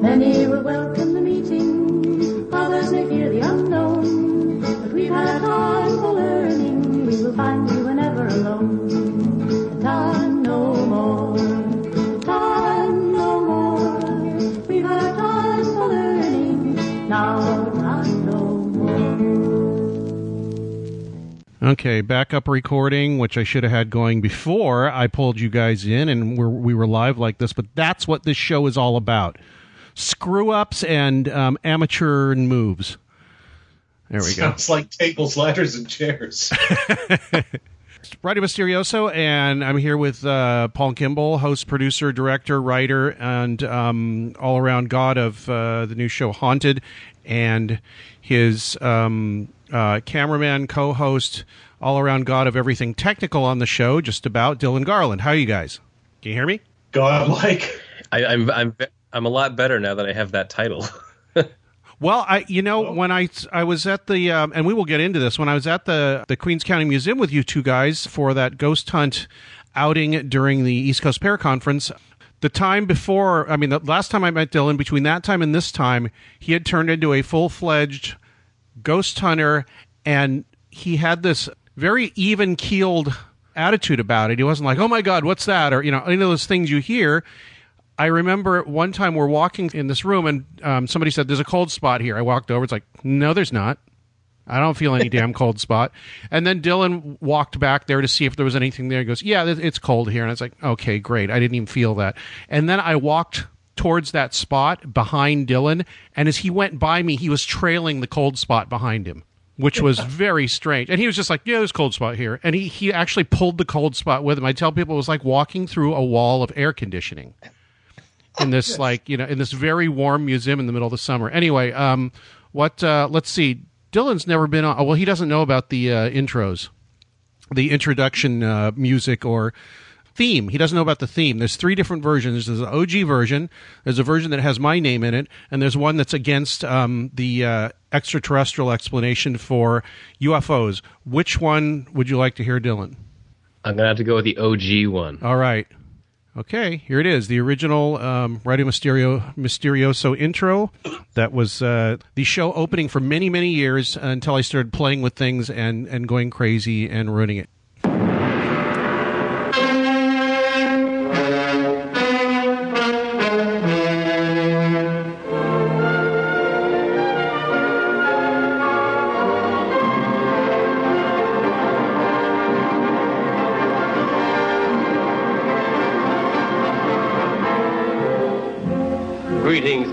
Many will welcome the meeting, others may fear the unknown. But we've had time for learning, we will find you whenever alone. The time no more, time no more. We've had time for learning, now time no more. Okay, backup recording, which I should have had going before I pulled you guys in and we're, we were live like this, but that's what this show is all about screw ups and um, amateur moves. There we go. Sounds like tables, ladders, and chairs. Radio Mysterioso, and I'm here with uh, Paul Kimball, host, producer, director, writer, and um, all around god of uh, the new show Haunted, and his um, uh, cameraman, co host, all around god of everything technical on the show, just about Dylan Garland. How are you guys? Can you hear me? Godlike. I, I'm, I'm I'm a lot better now that I have that title. Well, I you know oh. when I I was at the um, and we will get into this when I was at the the Queens County Museum with you two guys for that ghost hunt outing during the East Coast Pair Conference. The time before, I mean, the last time I met Dylan, between that time and this time, he had turned into a full fledged ghost hunter, and he had this very even keeled attitude about it. He wasn't like, "Oh my God, what's that?" or you know, any of those things you hear. I remember one time we're walking in this room and um, somebody said, There's a cold spot here. I walked over. It's like, No, there's not. I don't feel any damn cold spot. And then Dylan walked back there to see if there was anything there. He goes, Yeah, it's cold here. And I was like, Okay, great. I didn't even feel that. And then I walked towards that spot behind Dylan. And as he went by me, he was trailing the cold spot behind him which was very strange. And he was just like, "Yeah, there's a cold spot here," and he he actually pulled the cold spot with him. I tell people it was like walking through a wall of air conditioning in this like you know in this very warm museum in the middle of the summer. Anyway, um, what? Uh, let's see. Dylan's never been on. Well, he doesn't know about the uh, intros, the introduction uh, music or theme. He doesn't know about the theme. There's three different versions. There's an OG version. There's a version that has my name in it, and there's one that's against um, the uh, extraterrestrial explanation for UFOs. Which one would you like to hear, Dylan? I'm gonna have to go with the OG one. All right. Okay, here it is, the original um, Radio Mysterio Mysterioso intro. That was uh, the show opening for many, many years until I started playing with things and, and going crazy and ruining it.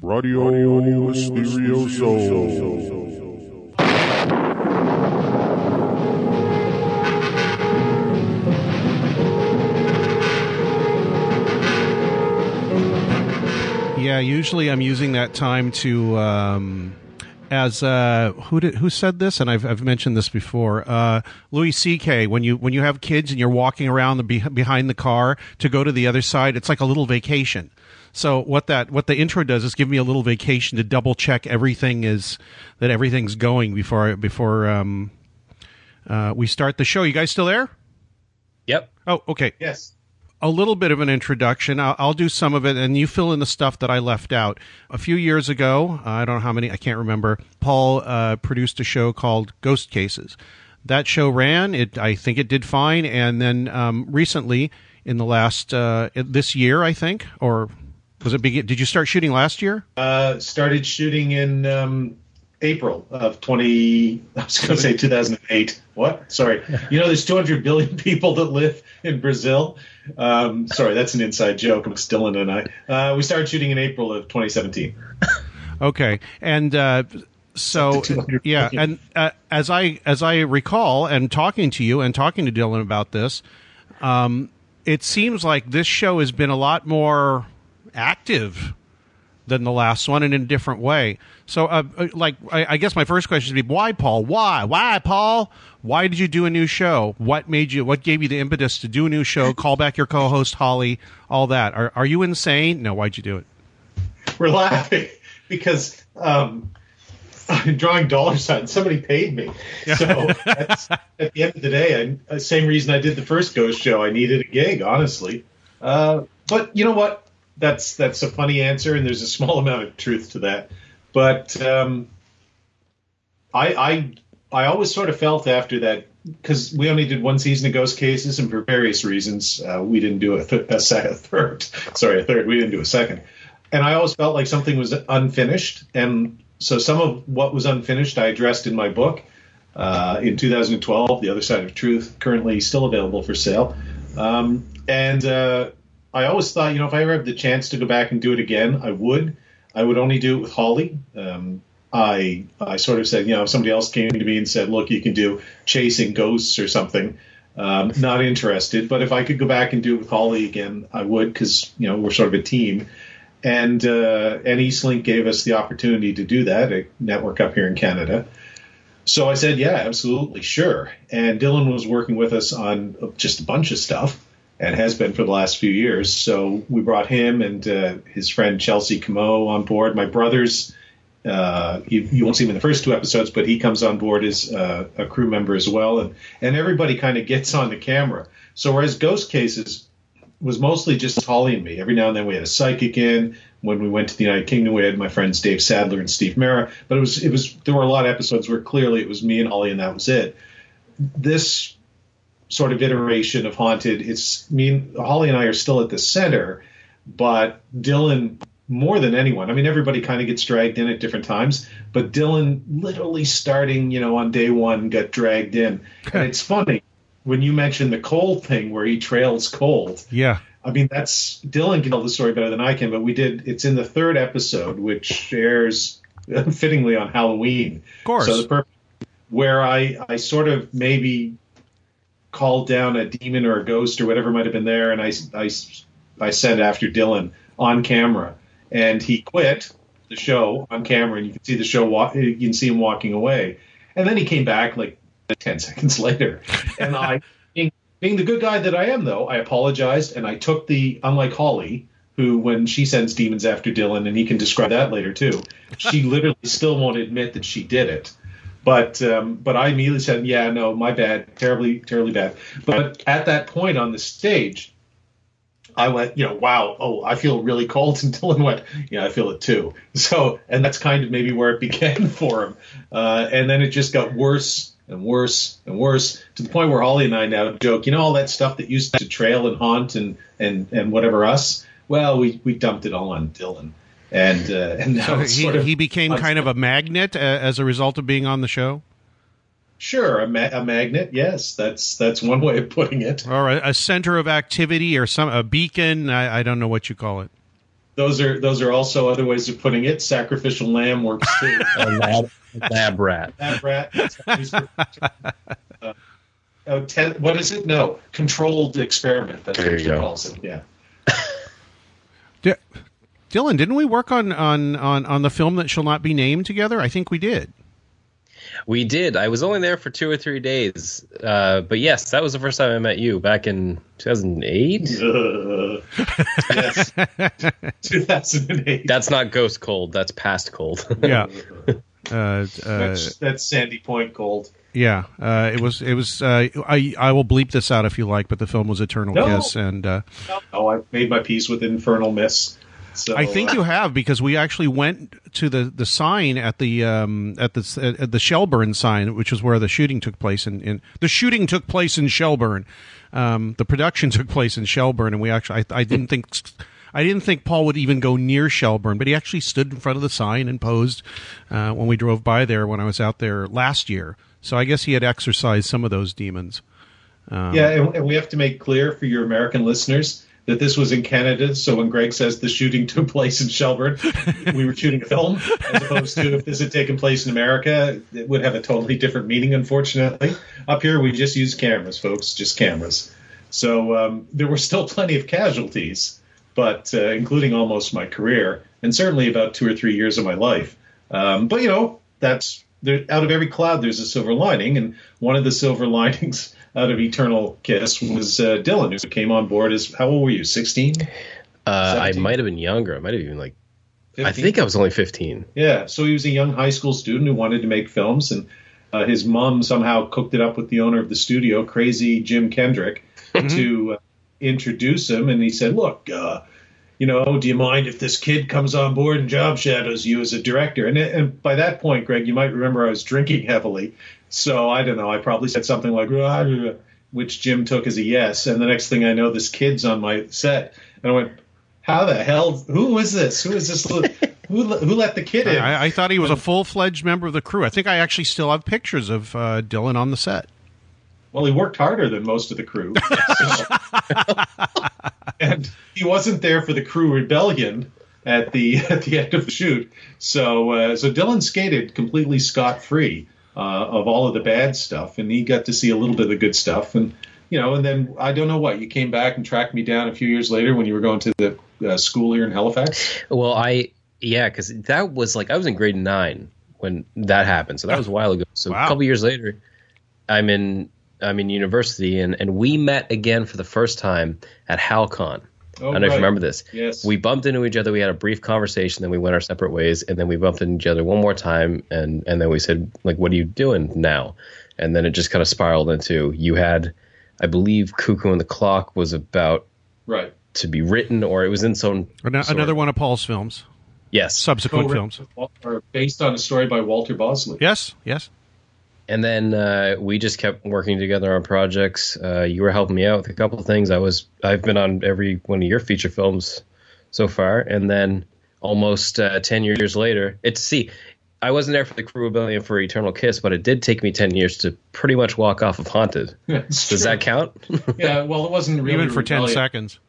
Radio Mysterioso. Yeah, usually I'm using that time to um, as uh, who did who said this, and I've I've mentioned this before. Uh, Louis C.K. When you when you have kids and you're walking around the behind the car to go to the other side, it's like a little vacation. So what that what the intro does is give me a little vacation to double check everything is that everything's going before before um, uh, we start the show. You guys still there? Yep. Oh, okay. Yes. A little bit of an introduction. I'll, I'll, do some of it, and you fill in the stuff that I left out. A few years ago, I don't know how many, I can't remember. Paul uh, produced a show called Ghost Cases. That show ran. It, I think, it did fine, and then um, recently, in the last uh, this year, I think, or was it begin? Did you start shooting last year? Uh, started shooting in um, April of 20. I was going to say 2008. What? Sorry. You know, there's 200 billion people that live in Brazil. Um, sorry, that's an inside joke amongst Dylan and I. Uh, we started shooting in April of 2017. Okay, and uh, so Up to 200 yeah, and uh, as I as I recall, and talking to you and talking to Dylan about this, um, it seems like this show has been a lot more active than the last one, and in a different way. So, uh, uh, like, I, I guess my first question would be, why, Paul? Why? Why, Paul? Why did you do a new show? What made you? What gave you the impetus to do a new show? Call back your co-host Holly. All that. Are Are you insane? No. Why'd you do it? We're laughing because um, I'm drawing dollar signs. Somebody paid me. So that's, at the end of the day, I, uh, same reason I did the first Ghost show. I needed a gig, honestly. Uh, but you know what? That's that's a funny answer, and there's a small amount of truth to that. But um, I, I I always sort of felt after that because we only did one season of Ghost Cases, and for various reasons, uh, we didn't do a, th- a, a third. Sorry, a third. We didn't do a second. And I always felt like something was unfinished, and so some of what was unfinished I addressed in my book uh, in 2012, The Other Side of Truth, currently still available for sale. Um, and uh, I always thought, you know, if I ever have the chance to go back and do it again, I would. I would only do it with Holly. Um, I I sort of said, you know, if somebody else came to me and said, look, you can do chasing ghosts or something. Um, not interested, but if I could go back and do it with Holly again, I would because you know we're sort of a team, and uh, and Eastlink gave us the opportunity to do that, a network up here in Canada. So I said, yeah, absolutely, sure. And Dylan was working with us on just a bunch of stuff and has been for the last few years. So we brought him and uh, his friend Chelsea Camo on board. My brother's, uh, you, you won't see him in the first two episodes, but he comes on board as uh, a crew member as well. And, and everybody kind of gets on the camera. So whereas Ghost Cases was mostly just Holly and me. Every now and then we had a psychic in. When we went to the United Kingdom, we had my friends Dave Sadler and Steve Mara. But it was it was there were a lot of episodes where clearly it was me and Holly and that was it. This sort of iteration of Haunted, it's me and Holly and I are still at the center, but Dylan more than anyone. I mean, everybody kind of gets dragged in at different times, but Dylan literally starting, you know, on day one got dragged in. and it's funny when you mentioned the cold thing where he trails cold. Yeah. I mean, that's Dylan can tell the story better than I can, but we did. It's in the third episode, which airs fittingly on Halloween. Of course. So the perfect where I I sort of maybe called down a demon or a ghost or whatever might have been there, and I I I said after Dylan on camera, and he quit the show on camera, and you can see the show walk. You can see him walking away, and then he came back like ten seconds later, and I. being- being the good guy that I am, though, I apologized and I took the, unlike Holly, who, when she sends demons after Dylan, and he can describe that later too, she literally still won't admit that she did it. But um, but I immediately said, yeah, no, my bad, terribly, terribly bad. But at that point on the stage, I went, you know, wow, oh, I feel really cold. And Dylan went, yeah, I feel it too. So, and that's kind of maybe where it began for him. Uh, and then it just got worse and worse and worse to the point where Holly and I now joke, you know, all that stuff that used to trail and haunt and, and, and whatever us, well, we, we dumped it all on Dylan. And, uh, and now So it's he, sort of, he became kind of a magnet uh, as a result of being on the show. sure, a, ma- a magnet. Yes, that's, that's one way of putting it. or a, a center of activity or some a beacon I, I don't know what you call it Those are, those are also other ways of putting it. Sacrificial lamb works too. A lab, lab rat. Lab rat. that's uh, oh, ten, what is it? No, controlled experiment. That's There what you she go. calls it. Yeah. D- dylan didn't we work on, on on on the film that shall not be named together i think we did We did. I was only there for two or three days, uh, but yes, that was the first time I met you back in 2008. Uh, yes. 2008. That's not ghost cold. That's past cold. yeah uh, uh, That's, that's Sandy Point cold. yeah uh, it was it was uh, I, I will bleep this out if you like but the film was eternal No. kiss and uh, Oh, I made my peace with Infernal Miss. So I think you have because we actually went to the, the sign at the um, at the at the Shelburne sign, which is where the shooting took place. In, in the shooting took place in Shelburne. Um, the production took place in Shelburne, and we actually I, I didn't think I didn't think Paul would even go near Shelburne, but he actually stood in front of the sign and posed uh, when we drove by there when I was out there last year. So I guess he had exercised some of those demons. Um, yeah, and, and we have to make clear for your American listeners that this was in Canada. So when Greg says the shooting took place in Shelburne, we were shooting a film, as opposed to if this had taken place in America, it would have a totally different meaning, unfortunately. Up here, we just use cameras, folks, just cameras. So um, there were still plenty of casualties, but uh, including almost my career, and certainly about two or three years of my life. Um, but you know, that's there, out of every cloud, there's a silver lining, and one of the silver linings out of Eternal Kiss was uh, Dylan, who came on board as how old were you? Sixteen. Uh, I might have been younger. I might have been like. 15? I think I was only fifteen. Yeah, so he was a young high school student who wanted to make films, and uh, his mom somehow cooked it up with the owner of the studio, crazy Jim Kendrick, mm-hmm. to uh, introduce him. And he said, "Look, uh, you know, do you mind if this kid comes on board and job shadows you as a director? And, and by that point, Greg, you might remember I was drinking heavily. So I don't know. I probably said something like, which Jim took as a yes. And the next thing I know, this kid's on my set. And I went, how the hell? Who is this? Who is this? who, who let the kid in? I, I thought he was a full fledged member of the crew. I think I actually still have pictures of uh, Dylan on the set. Well, he worked harder than most of the crew. and he wasn't there for the crew rebellion at the at the end of the shoot. So uh, so Dylan skated completely scot free of all of the bad stuff, and he got to see a little bit of the good stuff. And you know, and then I don't know what you came back and tracked me down a few years later when you were going to the uh, school here in Halifax. Well, I yeah, because that was like I was in grade nine when that happened, so that was a while ago. So wow. a couple years later, I'm in I'm in university, and, and we met again for the first time at HalCon. Oh, I don't know if you remember this. Yes. We bumped into each other. We had a brief conversation. Then we went our separate ways. And then we bumped into each other one more time. And, and then we said, like, what are you doing now? And then it just kind of spiraled into you had, I believe, Cuckoo and the Clock was about right to be written, or it was in some another one of Paul's films. Yes, subsequent films, or based on a story by Walter Bosley. Yes, yes and then uh, we just kept working together on projects. Uh, you were helping me out with a couple of things. I was I've been on every one of your feature films so far, and then almost uh, ten years later, it's see. I wasn't there for the Crew Rebellion for Eternal Kiss, but it did take me ten years to pretty much walk off of Haunted. Does true. that count? yeah, well, it wasn't really even for rebellion. ten seconds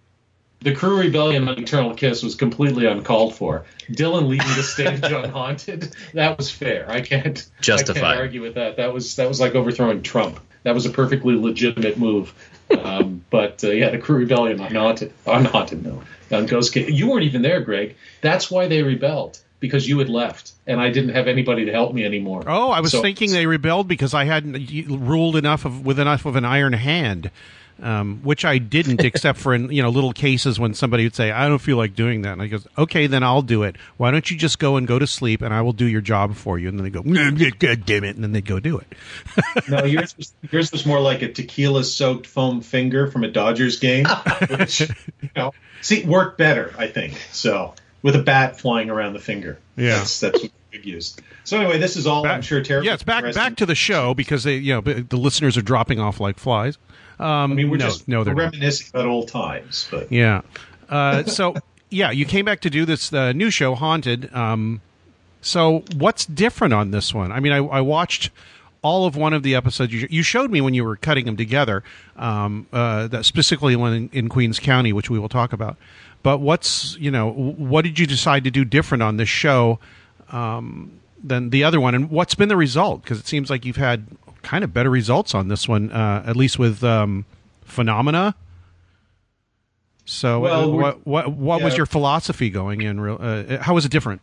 the crew rebellion on Eternal Kiss was completely uncalled for. Dylan leaving the stage on Haunted, that was fair. I can't justify. I can't argue with that. That was that was like overthrowing Trump. That was a perfectly legitimate move. Um, but uh, yeah, the crew rebellion on Haunted, on Haunted, no, on Ghost Kid. You weren't even there, Greg. That's why they rebelled because you had left and I didn't have anybody to help me anymore. Oh, I was so, thinking they rebelled because I hadn't ruled enough of with enough of an iron hand um, which I didn't, except for in you know little cases when somebody would say, "I don't feel like doing that," and I goes, "Okay, then I'll do it. Why don't you just go and go to sleep, and I will do your job for you?" And then they go, "God damn it!" and then they go do it. no, yours was, yours was more like a tequila-soaked foam finger from a Dodgers game, which you know, see worked better, I think. So with a bat flying around the finger. Yeah, that's, that's used. So anyway, this is all back, I'm sure terrible. Yeah, it's back back to the show because they, you know, the listeners are dropping off like flies. Um, I mean, we're no, just no, reminiscing not. about old times. But yeah, uh, so yeah, you came back to do this uh, new show, Haunted. Um, so what's different on this one? I mean, I, I watched all of one of the episodes you, you, showed me when you were cutting them together, um, uh, that specifically one in, in, Queens County, which we will talk about. But what's you know what did you decide to do different on this show um, than the other one, and what's been the result? Because it seems like you've had kind of better results on this one, uh, at least with um, Phenomena. So, well, what what what yeah. was your philosophy going in? Real, uh, how was it different?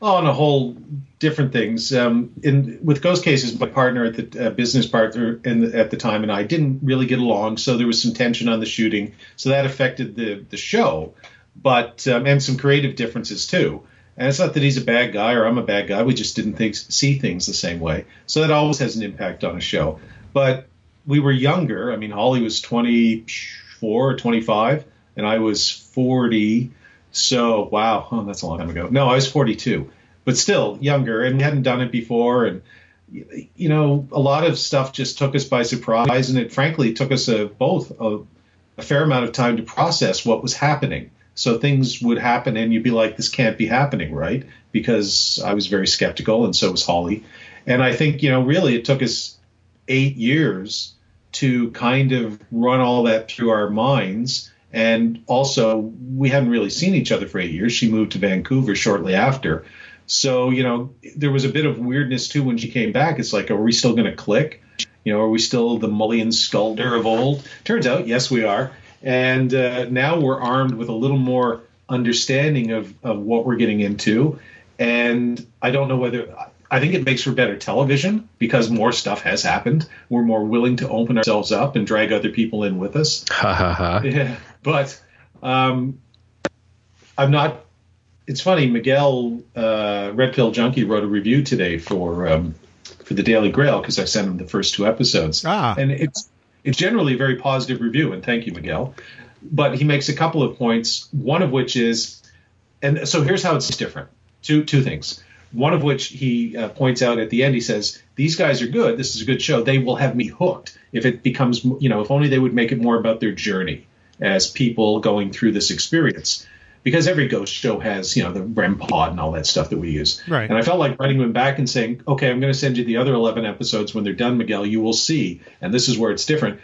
On a whole different things. Um, in with Ghost Cases, my partner at the uh, business partner the, at the time and I didn't really get along, so there was some tension on the shooting, so that affected the the show, but um, and some creative differences too. And it's not that he's a bad guy or I'm a bad guy. We just didn't think, see things the same way. So that always has an impact on a show. But we were younger. I mean, Holly was 24 or 25, and I was 40. So, wow, oh, that's a long time ago. No, I was 42, but still younger and hadn't done it before. And, you know, a lot of stuff just took us by surprise. And it frankly took us a, both a, a fair amount of time to process what was happening. So things would happen, and you'd be like, "This can't be happening, right?" Because I was very skeptical, and so was Holly. And I think you know, really, it took us eight years to kind of run all that through our minds. And also, we hadn't really seen each other for eight years. She moved to Vancouver shortly after. So, you know, there was a bit of weirdness too when she came back. It's like, are we still going to click? You know, are we still the mullion sculder of old? Turns out, yes, we are. And uh, now we're armed with a little more understanding of, of what we're getting into. And I don't know whether I think it makes for better television because more stuff has happened. We're more willing to open ourselves up and drag other people in with us. Ha ha ha. Yeah, but um, I'm not. It's funny. Miguel uh, Red Pill Junkie wrote a review today for um, for the Daily Grail because I sent him the first two episodes, Ah. and it's it's generally a very positive review. And thank you, Miguel. But he makes a couple of points. One of which is, and so here's how it's different. Two two things. One of which he uh, points out at the end. He says, "These guys are good. This is a good show. They will have me hooked if it becomes, you know, if only they would make it more about their journey as people going through this experience." Because every ghost show has, you know, the REM pod and all that stuff that we use. Right. And I felt like writing them back and saying, "Okay, I'm going to send you the other 11 episodes when they're done, Miguel. You will see, and this is where it's different."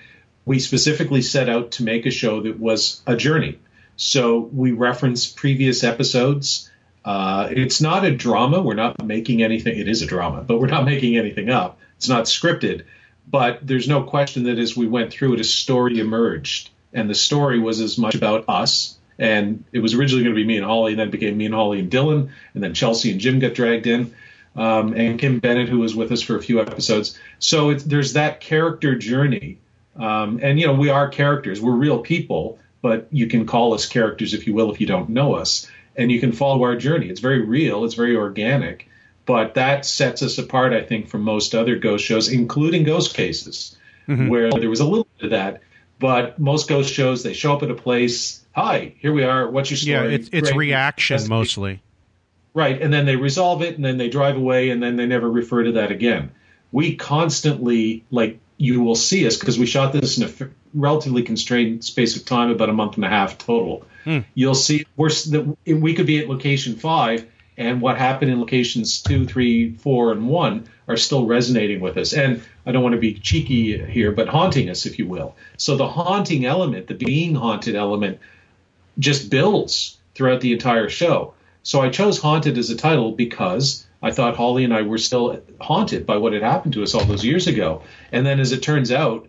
We specifically set out to make a show that was a journey. So we reference previous episodes. Uh, it's not a drama. We're not making anything. It is a drama, but we're not making anything up. It's not scripted. But there's no question that as we went through it, a story emerged. And the story was as much about us. And it was originally going to be me and Holly, and then became me and Holly and Dylan. And then Chelsea and Jim got dragged in. Um, and Kim Bennett, who was with us for a few episodes. So it's, there's that character journey. Um, and, you know, we are characters. We're real people, but you can call us characters, if you will, if you don't know us. And you can follow our journey. It's very real, it's very organic. But that sets us apart, I think, from most other ghost shows, including Ghost Cases, where there was a little bit of that. But most ghost shows, they show up at a place. Hi, here we are. What's your story? Yeah, it's it's Great. reaction Investigate. mostly. Right, and then they resolve it, and then they drive away, and then they never refer to that again. We constantly, like, you will see us because we shot this in a f- relatively constrained space of time, about a month and a half total. Hmm. You'll see we're that we could be at location five, and what happened in locations two, three, four, and one are still resonating with us. And I don't want to be cheeky here, but haunting us, if you will. So the haunting element, the being haunted element, just builds throughout the entire show. So I chose Haunted as a title because I thought Holly and I were still haunted by what had happened to us all those years ago. And then as it turns out,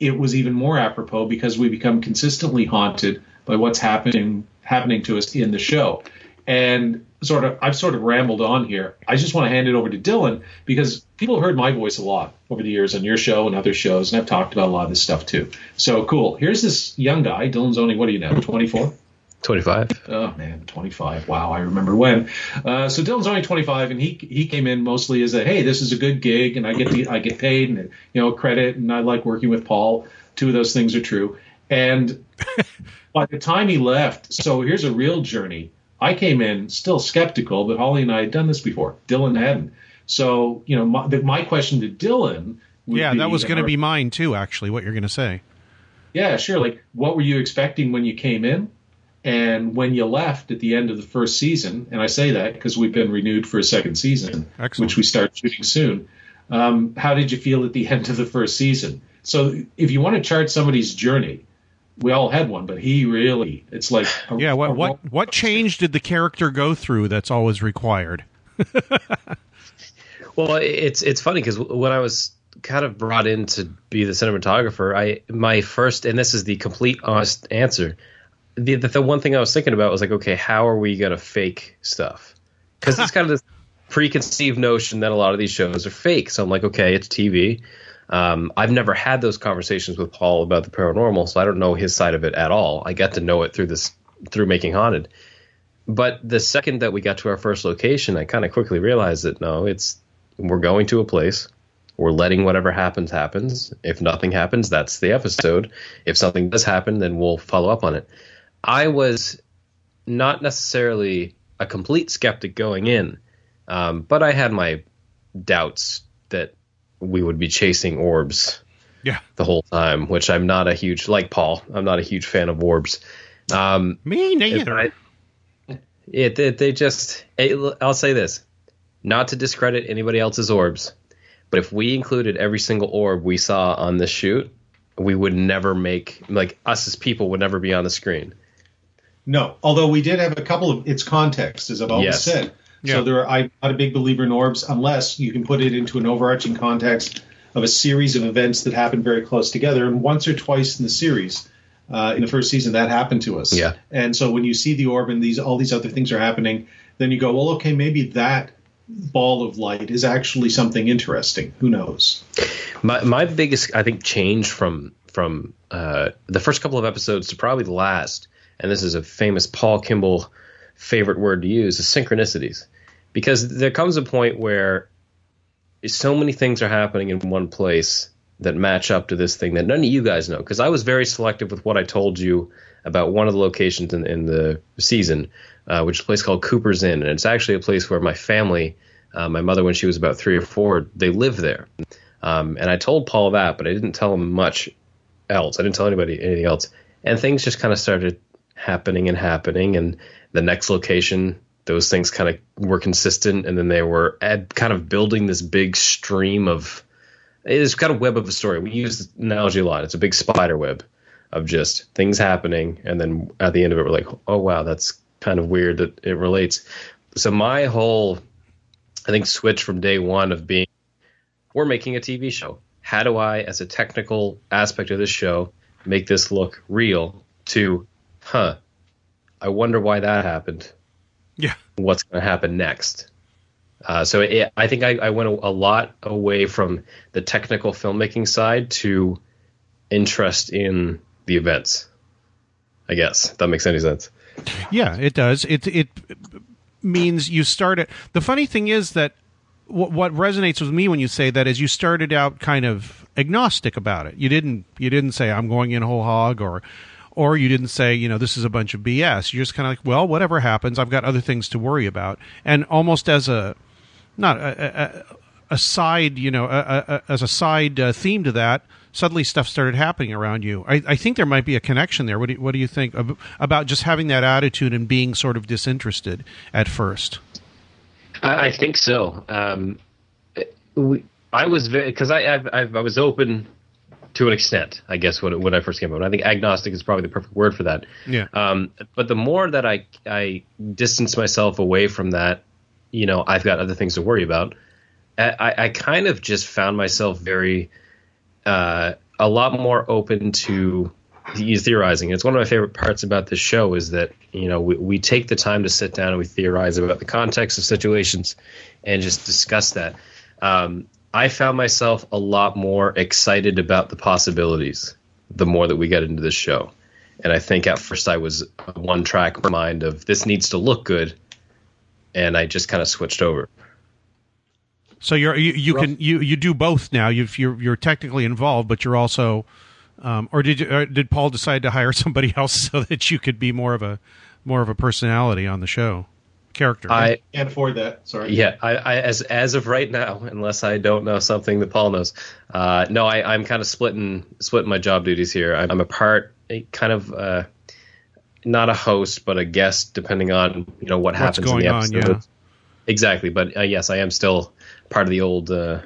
it was even more apropos because we become consistently haunted by what's happening happening to us in the show. And sort of I've sort of rambled on here. I just want to hand it over to Dylan because people have heard my voice a lot over the years on your show and other shows, and I've talked about a lot of this stuff too. So cool. Here's this young guy. Dylan's only what are you now? 24? 25. Oh man, 25. Wow, I remember when. Uh, so Dylan's only 25, and he he came in mostly as a hey, this is a good gig, and I get the I get paid, and you know credit, and I like working with Paul. Two of those things are true. And by the time he left, so here's a real journey. I came in still skeptical, but Holly and I had done this before. Dylan hadn't. So you know, my, the, my question to Dylan. Would Yeah, that was going to be mine too. Actually, what you're going to say? yeah, sure. Like, what were you expecting when you came in? And when you left at the end of the first season, and I say that because we've been renewed for a second season, Excellent. which we start shooting soon. Um, how did you feel at the end of the first season? So, if you want to chart somebody's journey, we all had one, but he really, it's like, a- Yeah, what what what change did the character go through that's always required? Well, it's it's funny because when I was kind of brought in to be the cinematographer, I my first and this is the complete honest answer. The the, the one thing I was thinking about was like, okay, how are we gonna fake stuff? Because it's kind of this preconceived notion that a lot of these shows are fake. So I'm like, okay, it's TV. Um, I've never had those conversations with Paul about the paranormal, so I don't know his side of it at all. I got to know it through this through making haunted. But the second that we got to our first location, I kind of quickly realized that no, it's we're going to a place. We're letting whatever happens happens. If nothing happens, that's the episode. If something does happen, then we'll follow up on it. I was not necessarily a complete skeptic going in, um, but I had my doubts that we would be chasing orbs Yeah. the whole time, which I'm not a huge like Paul. I'm not a huge fan of orbs. Um, Me neither. I- it, it they just it, I'll say this, not to discredit anybody else's orbs, but if we included every single orb we saw on this shoot, we would never make like us as people would never be on the screen. No, although we did have a couple of its context, as I've always Yes. said. Yeah. So there, are, I'm not a big believer in orbs unless you can put it into an overarching context of a series of events that happen very close together. And once or twice in the series, uh, in the first season, that happened to us. Yeah. And so when you see the orb and these all these other things are happening, then you go, well, okay, maybe that ball of light is actually something interesting. Who knows? My my biggest I think change from from uh, the first couple of episodes to probably the last, and this is a famous Paul Kimball favorite word to use, is synchronicities, because there comes a point where so many things are happening in one place that match up to this thing that none of you guys know. Because I was very selective with what I told you about one of the locations in, in the season, uh, which is a place called Cooper's Inn, and it's actually a place where my family, uh, my mother when she was about three or four, they live there. Um, and I told Paul that, but I didn't tell him much else. I didn't tell anybody anything else. And things just kind of started happening and happening. And the next location, those things kind of were consistent. And then they were ad, kind of building this big stream of. It's kind of web of a story. We use the analogy a lot. It's a big spider web of just things happening. And then at the end of it, we're like, oh, wow, that's kind of weird that it relates. So my whole, I think, switch from day one of being we're making a TV show. How do I, as a technical aspect of this show, make this look real? To, huh, I wonder why that happened. Yeah. What's going to happen next? Uh, so it, I think I, I went a, a lot away from the technical filmmaking side to interest in the events. I guess if that makes any sense. Yeah, it does. It it means you start it. The funny thing is that what, what resonates with me when you say that is you started out kind of agnostic about it. You didn't you didn't say I'm going in whole hog or or you didn't say you know this is a bunch of BS. You're just kind of like well whatever happens I've got other things to worry about and almost as a not a, a, a side you know a, as a side uh, theme to that suddenly stuff started happening around you. I, I think there might be a connection there. What do you, what do you think ab- about just having that attitude and being sort of disinterested at first? I, I think so. Um, we, I was very because I I've, I was open to an extent. I guess when when I first came out, I think agnostic is probably the perfect word for that. Yeah. Um, but the more that I I distance myself away from that, you know, I've got other things to worry about. I, I kind of just found myself very uh, a lot more open to theorizing. It's one of my favorite parts about this show is that you know we, we take the time to sit down and we theorize about the context of situations and just discuss that. Um, I found myself a lot more excited about the possibilities the more that we got into this show. And I think at first I was a one track mind of this needs to look good, and I just kind of switched over. So you're you, you can you you do both now. You've, you're you're technically involved, but you're also, um, or did you, or did Paul decide to hire somebody else so that you could be more of a more of a personality on the show, character? I Can't afford that. Sorry. Yeah, I, I as as of right now, unless I don't know something that Paul knows, uh, no, I, I'm kind of splitting splitting my job duties here. I'm, I'm a part, kind of uh, not a host, but a guest, depending on you know what What's happens in going the on, episode. yeah. Exactly, but uh, yes, I am still part of the old uh,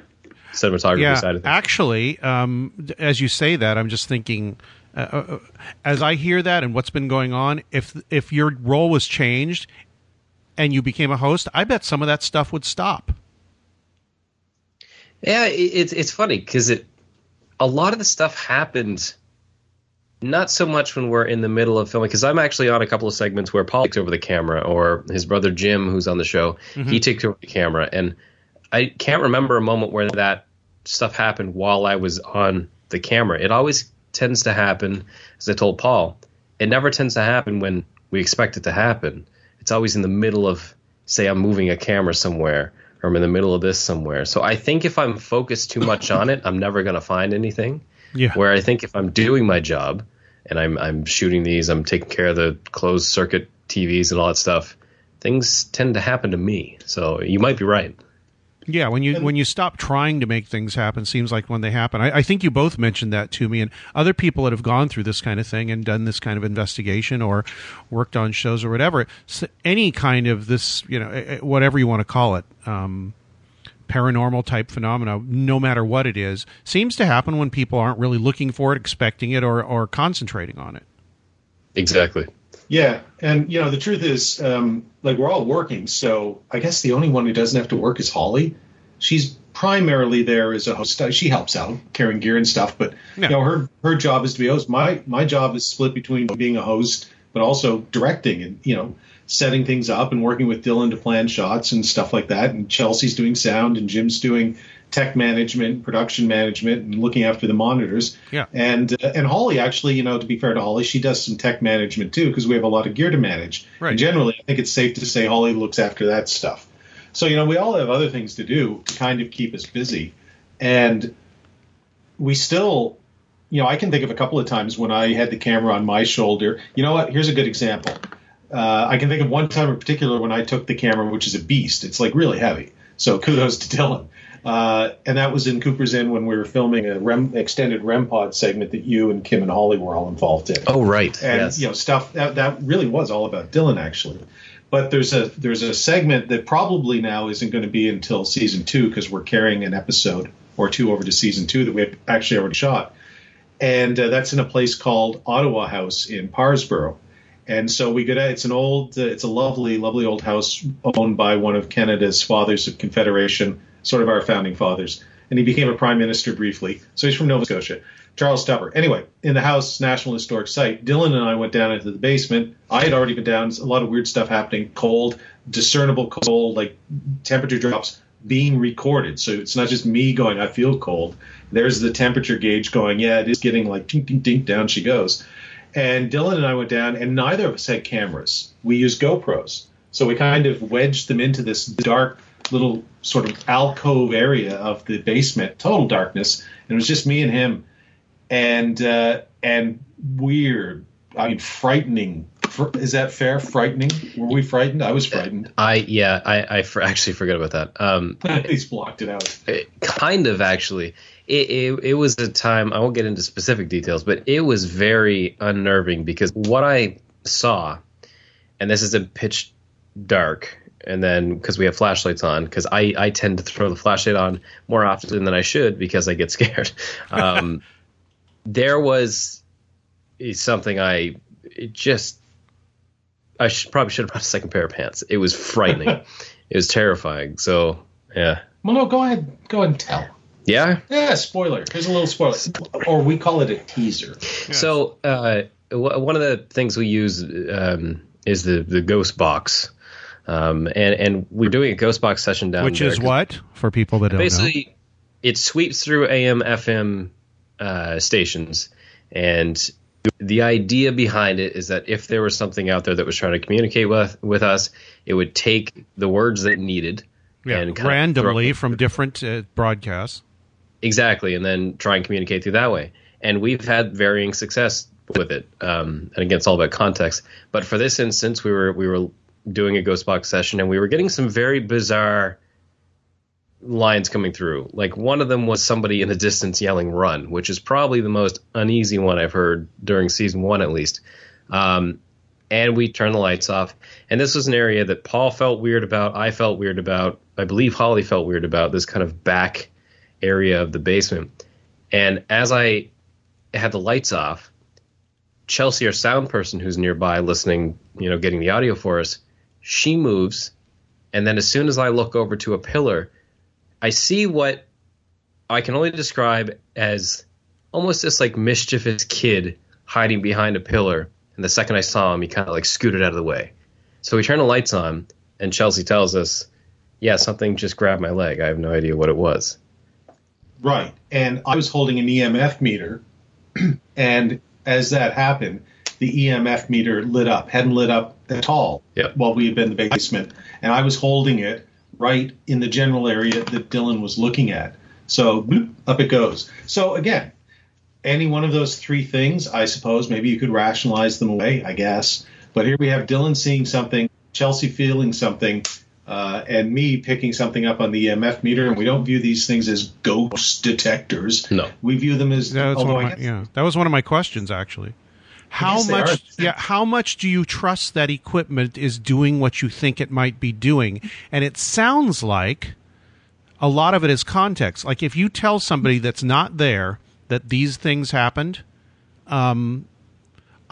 cinematography yeah, side of things. actually, um, as you say that, I'm just thinking. Uh, uh, as I hear that and what's been going on, if if your role was changed and you became a host, I bet some of that stuff would stop. Yeah, it's it's funny because it a lot of the stuff happened not so much when we're in the middle of filming because I'm actually on a couple of segments where Paul takes over the camera or his brother Jim who's on the show mm-hmm. he takes over the camera and I can't remember a moment where that stuff happened while I was on the camera. It always tends to happen as I told Paul. It never tends to happen when we expect it to happen. It's always in the middle of say I'm moving a camera somewhere or I'm in the middle of this somewhere. So I think if I'm focused too much on it, I'm never going to find anything. Yeah. Where I think if I'm doing my job and I'm I'm shooting these, I'm taking care of the closed circuit TVs and all that stuff, things tend to happen to me. So you might be right. Yeah, when you when you stop trying to make things happen, seems like when they happen. I, I, think you both mentioned that to me, and other people that have gone through this kind of thing and done this kind of investigation or worked on shows or whatever. So any kind of this, you know, eh, eh, whatever you want to call it, um, paranormal type phenomena, no matter what it is, seems to happen when people aren't really looking for it, expecting it, or or concentrating on it. Exactly. Yeah, and you know the truth is, um, like we're all working, so I guess the only one who doesn't have to work is Holly. She's primarily there as a host. She helps out carrying gear and stuff, but you know her her job is to be a host. My my job is split between being a host, but also directing and you know setting things up and working with Dylan to plan shots and stuff like that. And Chelsea's doing sound, and Jim's doing tech management, production management, and looking after the monitors. Yeah. And uh, and Holly actually, you know, to be fair to Holly, she does some tech management too because we have a lot of gear to manage. Right. And generally, I think it's safe to say Holly looks after that stuff. So you know, we all have other things to do to kind of keep us busy, and we still. You know, I can think of a couple of times when I had the camera on my shoulder. You know what? Here's a good example. Uh, I can think of one time in particular when I took the camera, which is a beast. It's like really heavy. So kudos to Dylan. Uh, and that was in Cooper's Inn when we were filming a REM, extended REM pod segment that you and Kim and Holly were all involved in. Oh, right. And yes. you know stuff that, that really was all about Dylan actually. But there's a there's a segment that probably now isn't going to be until season two because we're carrying an episode or two over to season two that we actually already shot, and uh, that's in a place called Ottawa House in Parrsboro. And so we go to it's an old, uh, it's a lovely, lovely old house owned by one of Canada's fathers of Confederation sort of our founding fathers. And he became a prime minister briefly. So he's from Nova Scotia. Charles Tupper. Anyway, in the house National Historic Site, Dylan and I went down into the basement. I had already been down. A lot of weird stuff happening. Cold, discernible cold, like temperature drops being recorded. So it's not just me going, I feel cold. There's the temperature gauge going, yeah, it is getting like ding, ding, ding, down she goes. And Dylan and I went down, and neither of us had cameras. We used GoPros. So we kind of wedged them into this dark little sort of alcove area of the basement, total darkness, and it was just me and him, and uh, and weird. I mean, frightening. Is that fair? Frightening? Were we frightened? I was frightened. I yeah. I I for, actually forgot about that. Um, He's blocked it out. It, kind of actually. It, it, it was a time I won't get into specific details, but it was very unnerving because what I saw, and this is a pitch dark and then because we have flashlights on because I, I tend to throw the flashlight on more often than i should because i get scared. Um, there was something i just i should, probably should have brought a second pair of pants. It was frightening. It was terrifying. So yeah. Well no go ahead go ahead and tell. Yeah? Yeah spoiler. Here's a little spoiler. Or we call it a teaser. So uh, one of the things we use um, is the the ghost box um, and and we're doing a ghost box session down here Which there. is what for people that don't basically, know? it sweeps through AM, FM uh, stations, and the idea behind it is that if there was something out there that was trying to communicate with with us, it would take the words that it needed yeah, and randomly from different uh, broadcasts. Exactly, and then try and communicate through that way. And we've had varying success with it. Um, and again, it's all about context. But for this instance, we were we were doing a ghost box session and we were getting some very bizarre lines coming through. Like one of them was somebody in the distance yelling "run," which is probably the most uneasy one I've heard during season one, at least. Um, and we turned the lights off. And this was an area that Paul felt weird about. I felt weird about. I believe Holly felt weird about this kind of back area of the basement. And as I had the lights off, Chelsea, our sound person who's nearby listening, you know, getting the audio for us, she moves, and then as soon as I look over to a pillar, I see what I can only describe as almost this like mischievous kid hiding behind a pillar. And the second I saw him, he kind of like scooted out of the way. So we turn the lights on, and Chelsea tells us, "Yeah, something just grabbed my leg. I have no idea what it was." Right, and I was holding an EMF meter, and as that happened, the EMF meter lit up, hadn't lit up at all yep. while we had been in the basement. And I was holding it right in the general area that Dylan was looking at. So bloop, up it goes. So again, any one of those three things, I suppose, maybe you could rationalize them away, I guess. But here we have Dylan seeing something, Chelsea feeling something. uh, and me picking something up on the EMF meter, and we don't view these things as ghost detectors. No. we view them as. That was although one of my, yeah, that was one of my questions actually. How much? Yeah, how much do you trust that equipment is doing what you think it might be doing? And it sounds like a lot of it is context. Like if you tell somebody that's not there that these things happened, um,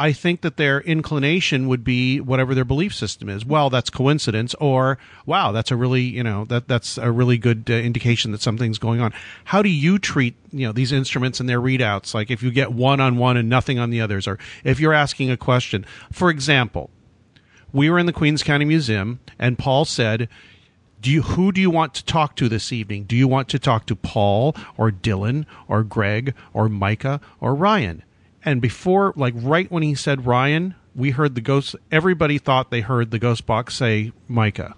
I think that their inclination would be whatever their belief system is. Well, that's coincidence, or wow, that's a really you know that that's a really good uh, indication that something's going on. How do you treat you know these instruments and their readouts? Like if you get one on one and nothing on the others, or if you're asking a question, for example, we were in the Queens County Museum, and Paul said. Do you, who do you want to talk to this evening? Do you want to talk to Paul or Dylan or Greg or Micah or Ryan? And before, like right when he said Ryan, we heard the ghost. Everybody thought they heard the ghost box say Micah.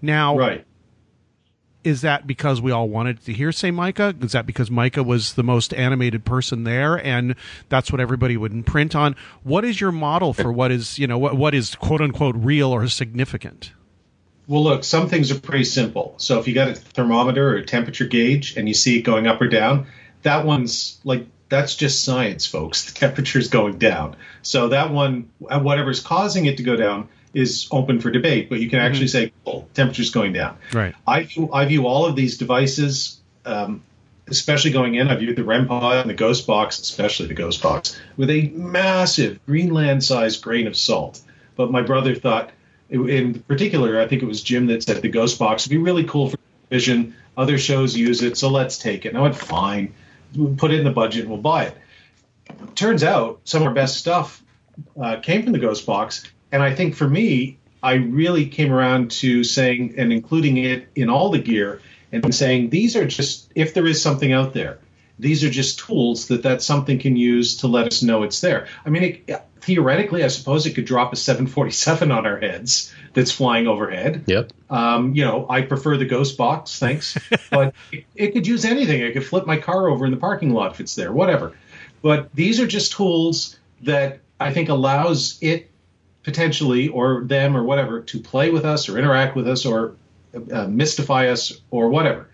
Now, Right. is that because we all wanted to hear say Micah? Is that because Micah was the most animated person there, and that's what everybody would imprint on? What is your model for what is you know what what is quote unquote real or significant? Well, look, some things are pretty simple. So if you got a thermometer or a temperature gauge and you see it going up or down, that one's like that's just science, folks. The temperature's going down. So that one, uh, whatever's causing it to go down, is open for debate. But you can actually say, "Oh, temperature's going down." Right. I view, I view all of these devices, um, especially going in. I view the REM pod and the Ghost Box, especially the Ghost Box, with a massive Greenland-sized grain of salt. But my brother thought, in particular, I think it was Jim that said the Ghost Box would be really cool for vision. Other shows use it, so let's take it. And I went, fine, we'll put it in the budget and we'll buy it. Turns out some of our best stuff uh, came from the Ghost Box, and I think for me, I really came around to saying and including it in all the gear and saying these are just if there is something out there, these are just tools that that something can use to let us know it's there. I mean, it, theoretically, I suppose it could drop a 747 on our heads that's flying overhead. Yep. Um, you know, I prefer the ghost box, thanks. but it, it could use anything. I could flip my car over in the parking lot if it's there, whatever. But these are just tools that I think allows it potentially, or them, or whatever, to play with us, or interact with us, or uh, mystify us, or whatever.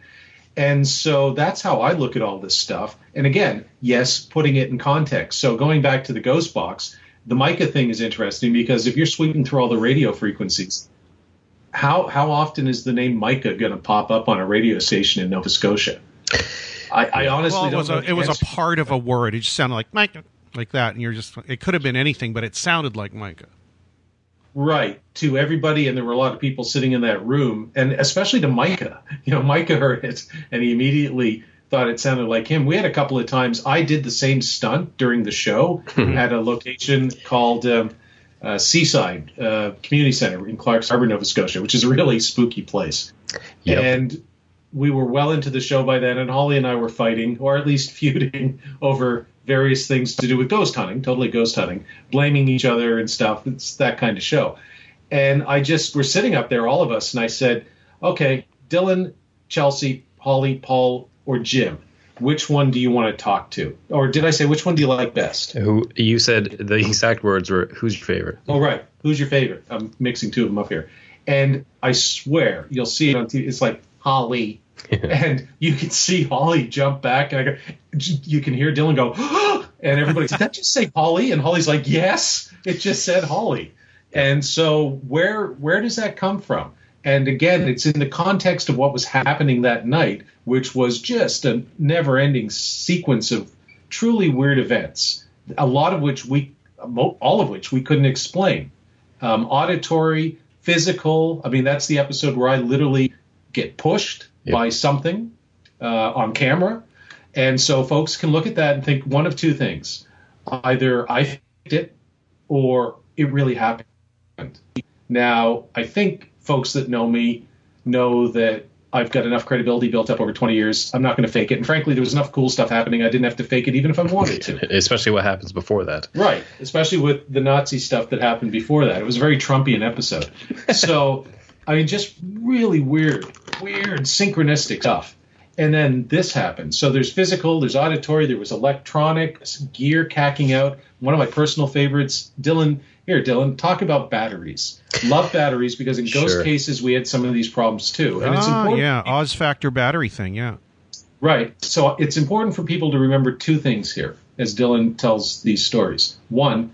And so that's how I look at all this stuff. And again, yes, putting it in context. So going back to the ghost box, the Micah thing is interesting because if you're sweeping through all the radio frequencies, how how often is the name Micah going to pop up on a radio station in Nova Scotia? I, I honestly Well, it don't was know a it was a part of a word. It just sounded like Micah, like that, and you're just it could have been anything, but it sounded like Micah. right to everybody, and there were a lot of people sitting in that room, and especially to Micah. You know, Micah heard it, and he immediately thought it sounded like him. We had a couple of times. I did the same stunt during the show at a location called um, uh, Seaside uh, Community Center in Clark's Harbor, Nova Scotia, which is a really spooky place. Yep. And we were well into the show by then, and Holly and I were fighting, or at least feuding, over various things to do with ghost hunting, totally ghost hunting, blaming each other and stuff. It's that kind of show. And I just, we're sitting up there, all of us, and I said, okay, Dylan, Chelsea, Holly, Paul, or Jim, which one do you want to talk to? Or did I say, which one do you like best? Who you said the exact words were who's your favorite? Oh, right. Who's your favorite? I'm mixing two of them up here. And I swear, you'll see it on TV. It's like Holly. and you can see Holly jump back, and I go, you can hear Dylan go, and everybody's, did that just say Holly? And Holly's like, yes, it just said Holly. And so where where does that come from? And again, it's in the context of what was happening that night, which was just a never-ending sequence of truly weird events. A lot of which we, all of which we couldn't explain. Um, auditory, physical. I mean, that's the episode where I literally get pushed Yep. by something uh, on camera. And so folks can look at that and think one of two things. Either I faked it or it really happened. Now, I think folks that know me know that I've got enough credibility built up over 20 years. I'm not going to fake it. And frankly, there was enough cool stuff happening. I didn't have to fake it even if I wanted to. Especially what happens before that. Right, especially with the Nazi stuff that happened before that. It was a very Trumpian episode. So, I mean, just really weird, weird synchronistic stuff. And then this happened. So there's physical, there's auditory, there was electronic gear cacking out. One of my personal favorites, Dylan. Here, Dylan, talk about batteries. Love batteries because in ghost Sure. cases we had some of these problems too, and it's ah, important. yeah, Oz Factor battery thing. Yeah. Right. So it's important for people to remember two things here as Dylan tells these stories. One,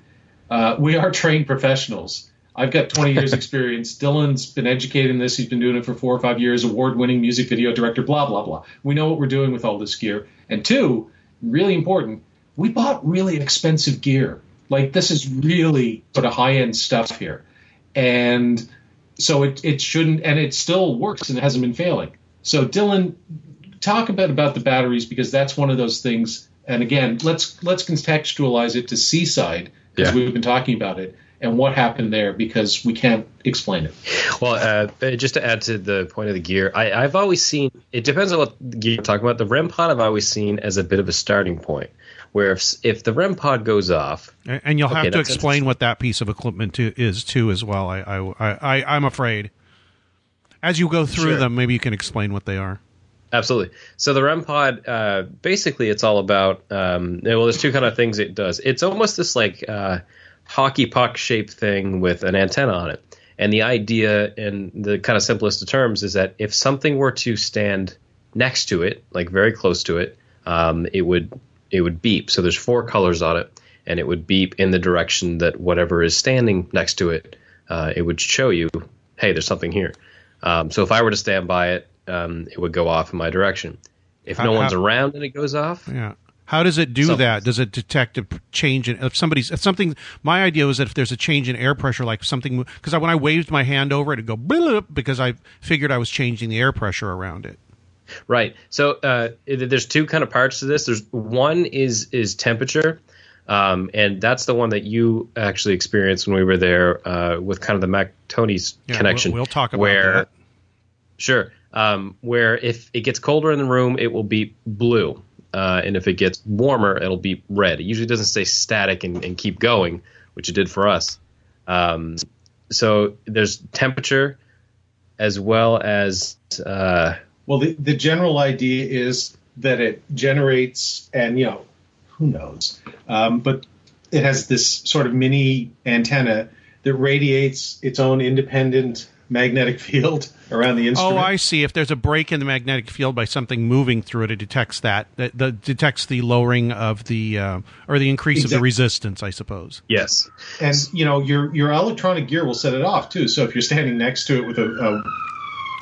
uh, we are trained professionals. I've got 20 years experience. Dylan's been educated in this. He's been doing it for four or five years, award winning music video director, blah, blah, blah. We know what we're doing with all this gear. And two, really important, we bought really expensive gear. Like this is really sort of high end stuff here. And so it, it shouldn't, and it still works and it hasn't been failing. So Dylan, talk a bit about the batteries because that's one of those things. And again, let's let's contextualize it to Seaside because Yeah. we've been talking about it and what happened there because we can't explain it. Well, uh, just to add to the point of the gear, I, I've always seen it depends on what gear you're talking about. The REM pod I've always seen as a bit of a starting point, where if if the REM pod goes off, And and you'll Okay, have to explain what that piece of equipment to, is too, as well. I, I, I, I, I'm afraid. As you go through Sure. them, maybe you can explain what they are. Absolutely. So the REM pod, uh, basically, it's all about. Um, well, there's two kind of things it does. It's almost this like uh, hockey puck shaped thing with an antenna on it. And the idea, in the kind of simplest of terms, is that if something were to stand next to it, like very close to it, um, it would it would beep. So there's four colors on it, and it would beep in the direction that whatever is standing next to it, uh, it would show you, hey, there's something here. Um, so if I were to stand by it, um, it would go off in my direction. If no one's around and it goes off, Yeah. How does it do So- that? Does it detect a change in if somebody's if something? My idea was that if there's a change in air pressure, like something, because when I waved my hand over it, it'd go blip because I figured I was changing the air pressure around it. Right. So uh, there's two kind of parts to this. There's one is is temperature, um, and that's the one that you actually experienced when we were there uh, with kind of the Mac Tonnies Yeah, connection. We'll, we'll talk about where, that. Sure. Um, where if it gets colder in the room, it will be blue, uh, and if it gets warmer, it'll be red. It usually doesn't stay static and, and keep going, which it did for us. Um, so there's temperature as well as uh, Well, the, the general idea is that it generates, and you know, who knows, um, but it has this sort of mini antenna that radiates its own independent magnetic field around the instrument. Oh. I see. If there's a break in the magnetic field by something moving through it, it detects that. That, that detects the lowering of the uh, or the increase of the resistance, I suppose. yes. and you know, your your electronic gear will set it off too. So if you're standing next to it with a, a All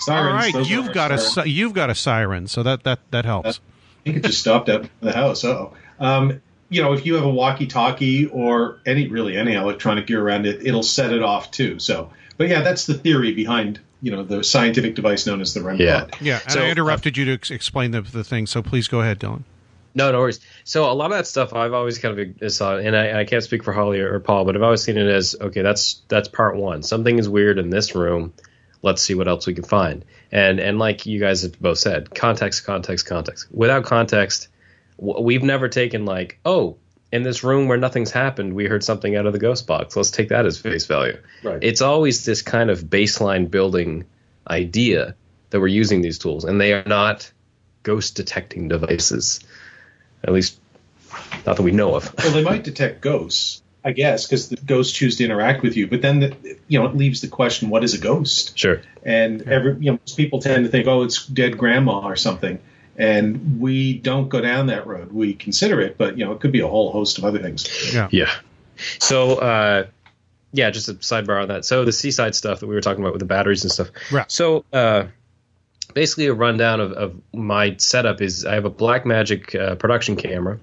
sirens, right, those you've got a sirens. si- you've got a siren, so that that that helps. I think it just stopped out the house. Oh, um, you know, if you have a walkie-talkie or any really any electronic gear around it, it'll set it off too. So, but yeah, that's the theory behind you know the scientific device known as the REM Yeah. pod. Yeah, and So, I interrupted you to ex- explain the the thing, so please go ahead, Dylan. No, no worries. So a lot of that stuff I've always kind of saw, uh, and I, I can't speak for Holly or, or Paul, but I've always seen it as okay. That's that's part one. Something is weird in this room. Let's see what else we can find. And and like you guys have both said, context, context, context. Without context, w- we've never taken like, oh, in this room where nothing's happened, we heard something out of the ghost box. Let's take that as face value. Right. It's always this kind of baseline building idea that we're using these tools, and they are not ghost detecting devices. At least, not that we know of. Well, they might detect ghosts, I guess, because the ghosts choose to interact with you. But then, the, you know, it leaves the question: what is a ghost? Sure. And every you know, most people tend to think, oh, it's dead grandma or something. And we don't go down that road. We consider it, but you know, it could be a whole host of other things. Yeah. Yeah. So, uh, yeah, just a sidebar on that. So the seaside stuff that we were talking about with the batteries and stuff. Right. So, uh, basically, a rundown of, of my setup is I have a Blackmagic uh, production camera,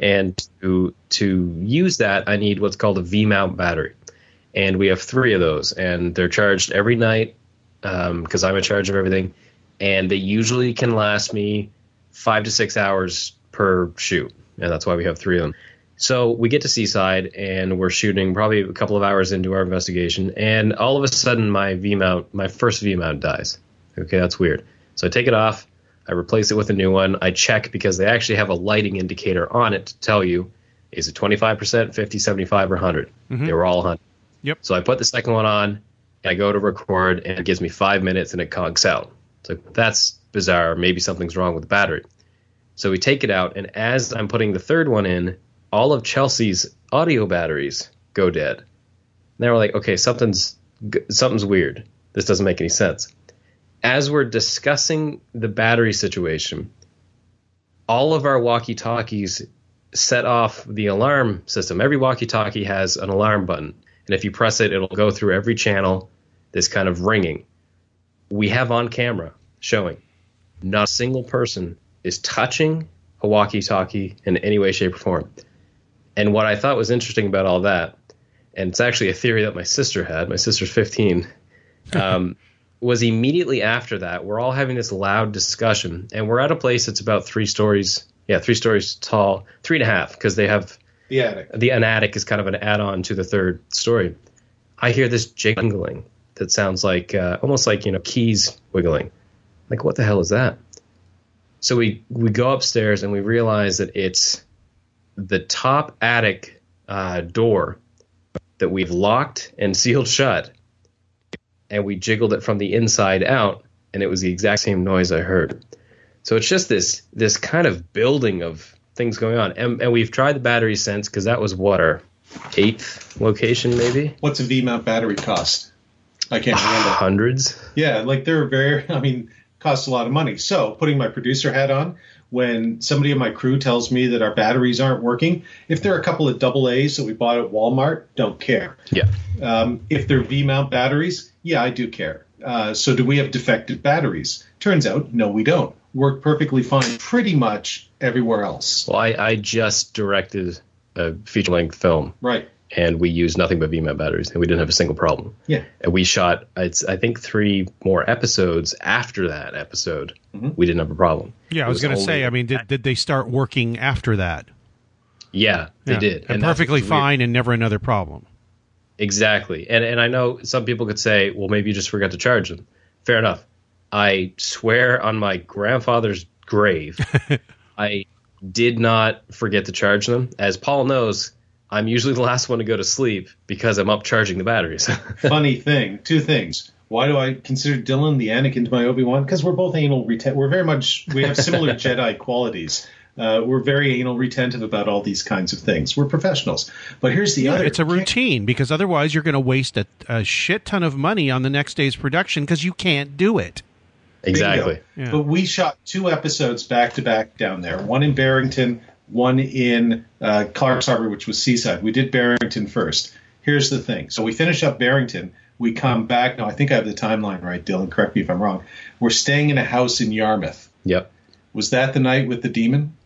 and to to use that, I need what's called a V mount battery, and we have three of those, and they're charged every night because I'm in charge of everything, and they usually can last me five to six hours per shoot, and that's why we have three of them. So we get to Seaside and we're shooting probably a couple of hours into our investigation, and all of a sudden my V mount, my first V mount dies. Okay, that's weird. So I take it off, I replace it with a new one. I check because they actually have a lighting indicator on it to tell you is it 25%, 50, 75, or 100. Mm-hmm. They were all 100. Yep. So I put the second one on, I go to record, and it gives me five minutes and it conks out. So that's bizarre. Maybe something's wrong with the battery. So we take it out, and as I'm putting the third one in, all of Chelsea's audio batteries go dead. Now we're like, okay, something's something's weird. This doesn't make any sense. As we're discussing the battery situation, all of our walkie-talkies set off the alarm system. Every walkie-talkie has an alarm button, and if you press it, it'll go through every channel. This kind of ringing. We have on camera showing not a single person is touching a walkie-talkie in any way, shape, or form. And what I thought was interesting about all that, and it's actually a theory that my sister had. My sister's 15. Um, was immediately after that, we're all having this loud discussion, and we're at a place that's about three stories, yeah, three stories tall, three and a half, because they have The attic. the an attic is kind of an add-on to the third story. I hear this jingling that sounds like uh, almost like you know keys wiggling. Like what the hell is that? So we we go upstairs and we realize that it's the top attic uh, door that we've locked and sealed shut, and we jiggled it from the inside out, and it was the exact same noise I heard. So it's just this this kind of building of things going on, and, and we've tried the battery since because that was water eighth location maybe What's a V mount battery cost? I can't remember. hundreds. Yeah, like they're very. I mean, costs a lot of money. So putting my producer hat on, when somebody in my crew tells me that our batteries aren't working, if they're a couple of double A's that we bought at Walmart, don't care. Yeah, Um, if they're V mount batteries, yeah, I do care. Uh, so do we have defective batteries? Turns out, no, we don't. Work perfectly fine pretty much everywhere else. well, I, I just directed a feature length film, Right. And we used nothing but V mount batteries, and we didn't have a single problem. Yeah. And we shot, it's, I think, three more episodes after that episode. Mm-hmm. We didn't have a problem. Yeah, I It was, going to say. I mean, did, did they start working after that? yeah, they Yeah. did, and, that's perfectly what's weird. fine, and never another problem. Exactly. And and I know some people could say, well, maybe you just forgot to charge them. Fair enough. I swear on my grandfather's grave, I did not forget to charge them. As Paul knows, I'm usually the last one to go to sleep because I'm up charging the batteries. Funny thing, two things. Why do I consider Dylan the Anakin to my Obi Wan? Because we're both anal retent. We're very much we have similar Jedi qualities. Uh, we're very anal retentive about all these kinds of things. We're professionals. But here's the other. It's a routine because otherwise you're going to waste a, a shit ton of money on the next day's production because you can't do it. exactly. Yeah. But we shot two episodes back to back down there. One in Barrington, one in uh, Clark's Harbor, which was Seaside. We did Barrington first. Here's the thing. So we finish up Barrington. We come back. Now I think I have the timeline right, Dylan. Correct me if I'm wrong. We're staying in a house in Yarmouth. Yep. Was that the night with the demon?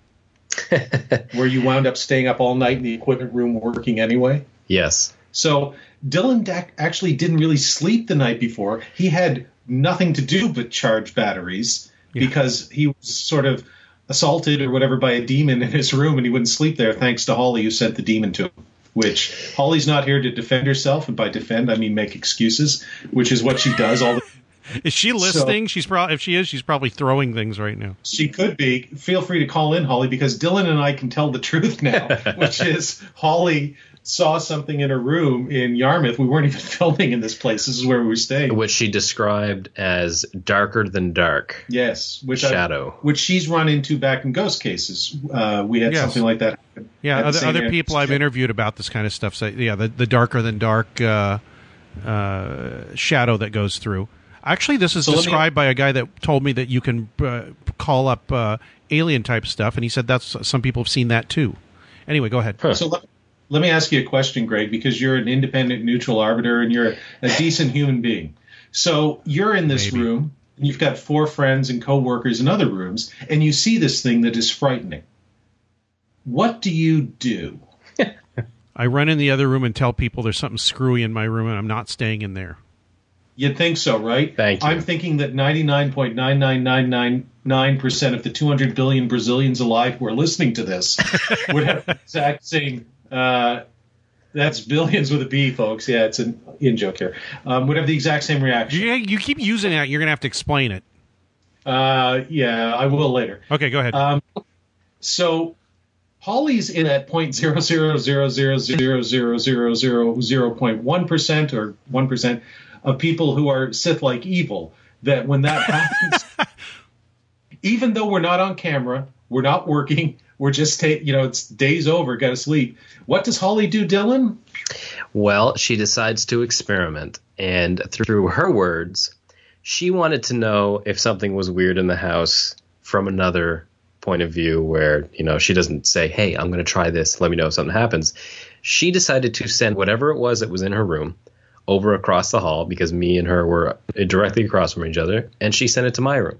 Where you wound up staying up all night in the equipment room working anyway? Yes. So Dylan actually didn't really sleep the night before. He had nothing to do but charge batteries because he was sort of assaulted or whatever by a demon in his room and he wouldn't sleep there thanks to Holly who sent the demon to him. Which Holly's not here to defend herself, and by defend I mean make excuses, which is what she does all the Is she listening? she's probably if she is, she's probably throwing things right now. She could be. Feel free to call in, Holly, because Dylan and I can tell the truth now, which is Holly saw something in her room in Yarmouth. We weren't even filming in this place. This is where we were staying. Which she described as darker than dark. Yes, which I- Shadow. which she's run into back in ghost cases. Uh, we had Yes. something like that. happen Yeah, other, other people I've interviewed about this kind of stuff say, yeah, the, the darker than dark uh, uh, shadow that goes through. Actually, this is So let me- described by a guy that told me that you can uh, call up uh, alien type stuff, and he said that's some people have seen that too. Anyway, go ahead. So let, let me ask you a question, Greg, because you're an independent, neutral arbiter and you're a decent human being. So you're in this Maybe. room, and you've got four friends and coworkers in other rooms, and you see this thing that is frightening. What do you do? I run in the other room and tell people there's something screwy in my room, and I'm not staying in there. You'd think so, right? Thank you. I'm thinking that 99.99999% of the 200 billion Brazilians alive who are listening to this would have the exact same. That's billions with a B, folks. Yeah, it's an in joke here. Um, would have the exact same reaction. You, you keep using that. You're going to have to explain it. Uh, yeah, I will later. Okay, go ahead. Um, so Holly's in at 0.00000000.1% or 1% of people who are Sith like evil. That when that happens, even though we're not on camera, we're not working, we're just ta- you know it's days over, got to sleep. What does Holly do, Dylan? Well, she decides to experiment, and through her words, she wanted to know if something was weird in the house from another point of view where, you know, she doesn't say, "Hey, I'm going to try this. Let me know if something happens." She decided to send whatever it was that was in her room over across the hall because me and her were directly across from each other, and she sent it to my room.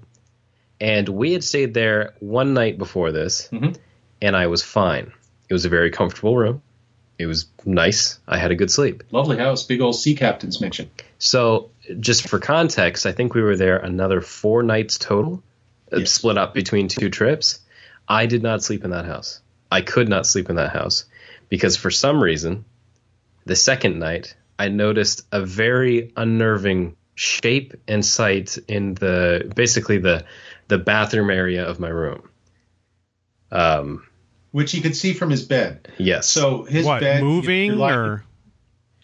And we had stayed there one night before this, Mhm. And I was fine. It was a very comfortable room. It was nice. I had a good sleep. Lovely house, big old sea captain's mansion. So, just for context, I think we were there another four nights total, uh, Yes. split up between two trips. I did not sleep in that house. I could not sleep in that house because for some reason, the second night, I noticed a very unnerving shape and sight in the basically the the bathroom area of my room. Um, which he could see from his bed. yes. So his what bed moving lying- or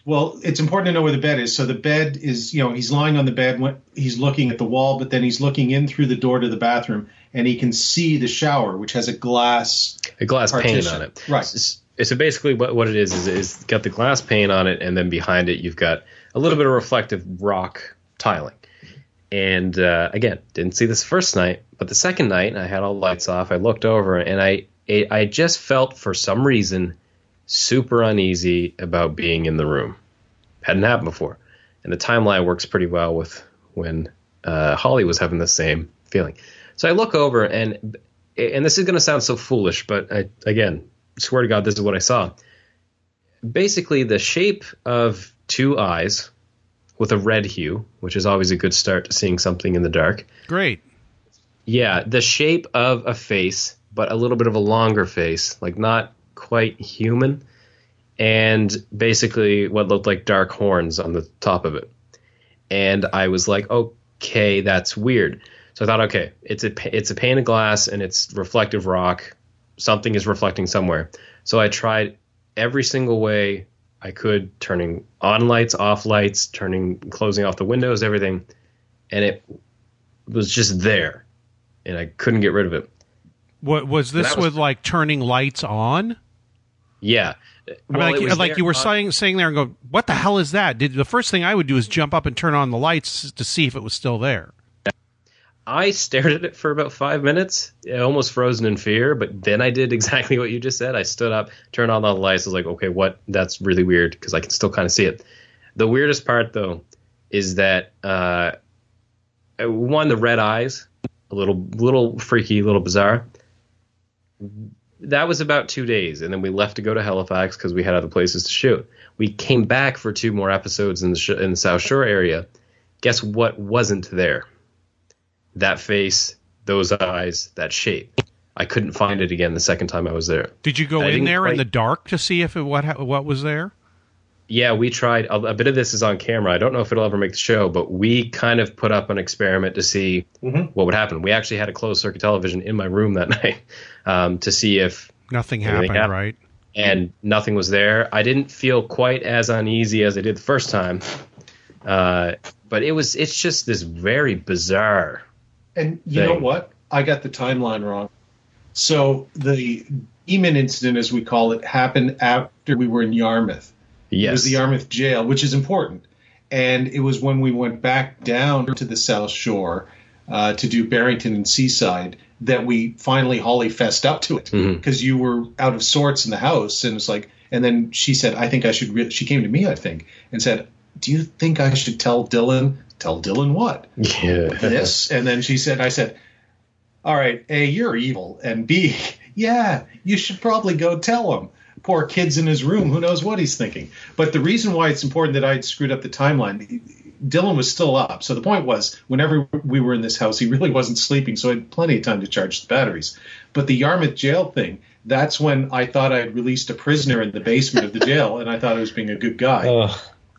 Well, it's important to know where the bed is. So the bed is, you know, he's lying on the bed. When, he's looking at the wall, but then he's looking in through the door to the bathroom, and he can see the shower, which has a glass. a glass pane on it. Right. S- So basically, what, what it is is is got the glass pane on it, and then behind it you've got a little bit of reflective rock tiling. And uh, again, didn't see this first night, but the second night I had all the lights off. I looked over, and I it, I just felt for some reason super uneasy about being in the room. Hadn't happened before, and the timeline works pretty well with when uh, Holly was having the same feeling. So I look over, and and this is going to sound so foolish, but I, again, swear to God, this is what I saw. Basically, the shape of two eyes with a red hue, which is always a good start to seeing something in the dark. great. Yeah, the shape of a face, but a little bit of a longer face, like not quite human, and basically what looked like dark horns on the top of it. And I was like, okay, that's weird. So I thought, okay, it's a it's a pane of glass and it's reflective rock. Something is reflecting somewhere. So I tried every single way I could, turning on lights, off lights, turning, closing off the windows, everything, and it was just there, and I couldn't get rid of it. What was this was- with like turning lights on? Yeah, I mean, like, like you were on- saying, saying there and go, what the hell is that? Did the first thing I would do is jump up and turn on the lights to see if it was still there. I stared at it for about five minutes, almost frozen in fear. But then I did exactly what you just said. I stood up, turned on all the lights. I was like, okay, what? That's really weird because I can still kind of see it. The weirdest part, though, is that uh, one, the red eyes, a little, little freaky, little bizarre. That was about two days, and then we left to go to Halifax because we had other places to shoot. We came back for two more episodes in the sh- in the South Shore area. Guess what wasn't there? That face, those eyes, that shape. I couldn't find it again the second time I was there. Did you go I in didn't there in the dark to see if it what what was there? Yeah, we tried. A, a bit of this is on camera. I don't know if it'll ever make the show, but we kind of put up an experiment to see Mhm. what would happen. We actually had a closed circuit television in my room that night um, to see if, Nothing happened, happened? right? and nothing was there. I didn't feel quite as uneasy as I did the first time, uh, but it was. It's just this very bizarre. And you thing. know what? I got the timeline wrong. So the demon incident, as we call it, happened after we were in Yarmouth. Yes. It was the Yarmouth jail, which is important. And it was when we went back down to the South Shore uh, to do Barrington and Seaside that we finally Holly fessed up to it because you were out of sorts in the house, and it's like, and then she said, "I think I should." Re-, she came to me, I think, and said, "Do you think I should tell Dylan? Tell Dylan what?" yeah. this. And then she said i said all right a you're evil. And b yeah you should probably go tell him. Poor kid's in his room. Who knows what he's thinking. But the reason why it's important that i screwed up the timeline dylan was still up. So the point was whenever we were in this house he really wasn't sleeping so i had plenty of time to charge the batteries. But the yarmouth jail thing that's when i thought i had released a prisoner in the basement of the jail and i thought i was being a good guy.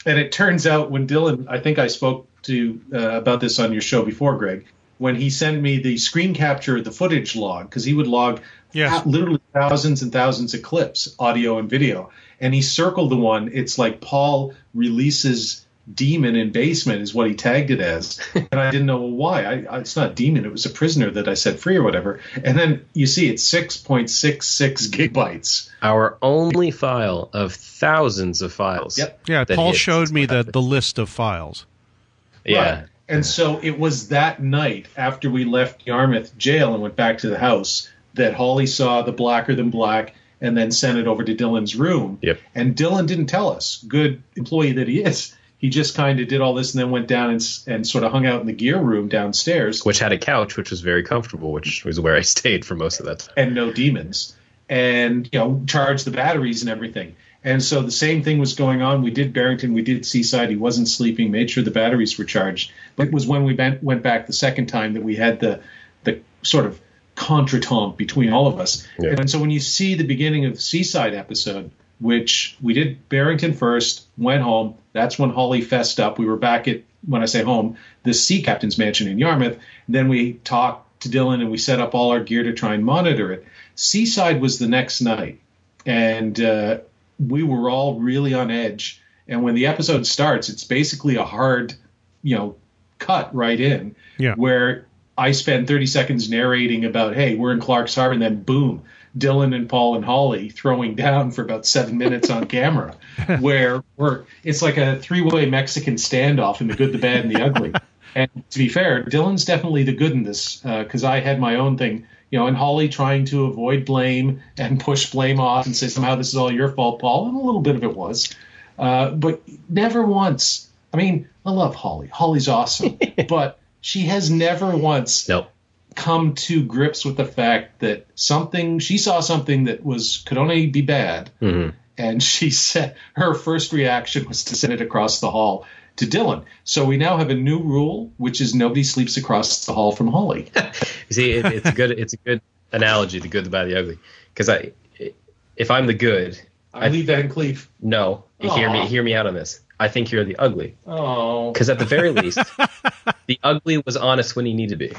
And it turns out when Dylan, I think I spoke to uh, about this on your show before, Greg, when he sent me the screen capture, the footage log, because he would log Yes. thou- literally thousands and thousands of clips, audio and video, and he circled the one. It's like Paul releases demon in basement is what he tagged it as, and I didn't know why. I, I, it's not demon; it was a prisoner that I set free or whatever. And then you see it's six point six six gigabytes. Our only file of thousands of files. Yep. Yeah, Paul showed me the, the list of files. Yeah. Right. And so it was that night after we left Yarmouth jail and went back to the house that Holly saw the blacker than black and then sent it over to Dylan's room. Yep. And Dylan didn't tell us, good employee that he is. He just kind of did all this and then went down and, and sort of hung out in the gear room downstairs Which had a couch, which was very comfortable, which was where I stayed for most of that time. and no demons and you know charge the batteries and everything and so the same thing was going on. We did barrington we did seaside. He wasn't sleeping made sure the batteries were charged. But it was when we went, went back the second time that we had the the sort of contretemps between all of us. Yeah. and so when you see the beginning of the seaside episode which we did barrington first went home that's when holly fessed up. We were back at when i say home the sea captain's mansion in yarmouth. Then we talked to dylan and we set up all our gear to try and monitor it. Seaside was the next night, and uh, we were all really on edge. And when the episode starts, it's basically a hard, you know, cut right in, Yeah. where I spend 30 seconds narrating about, hey, we're in Clark's Harbor, and then boom, Dylan and Paul and Holly throwing down for about seven minutes on camera, where we're it's like a three-way Mexican standoff in the good, the bad, and the ugly. And to be fair, Dylan's definitely the good in this uh, because I had my own thing, you know, and Holly trying to avoid blame and push blame off and say somehow this is all your fault, Paul, and a little bit of it was, uh, but never once. I mean, I love Holly. Holly's awesome, but she has never once Nope. come to grips with the fact that something she saw something that was could only be bad, and she said her first reaction was to send it across the hall to Dylan. So we now have a new rule, which is nobody sleeps across the hall from Holly. You see, it, it's a good it's a good analogy, the good, the bad, the ugly. Because I, if I'm the good, I leave Van Cleef. no, hear me hear me out on this. I think you're the ugly. Oh, Because at the very least, the ugly was honest when he needed to be.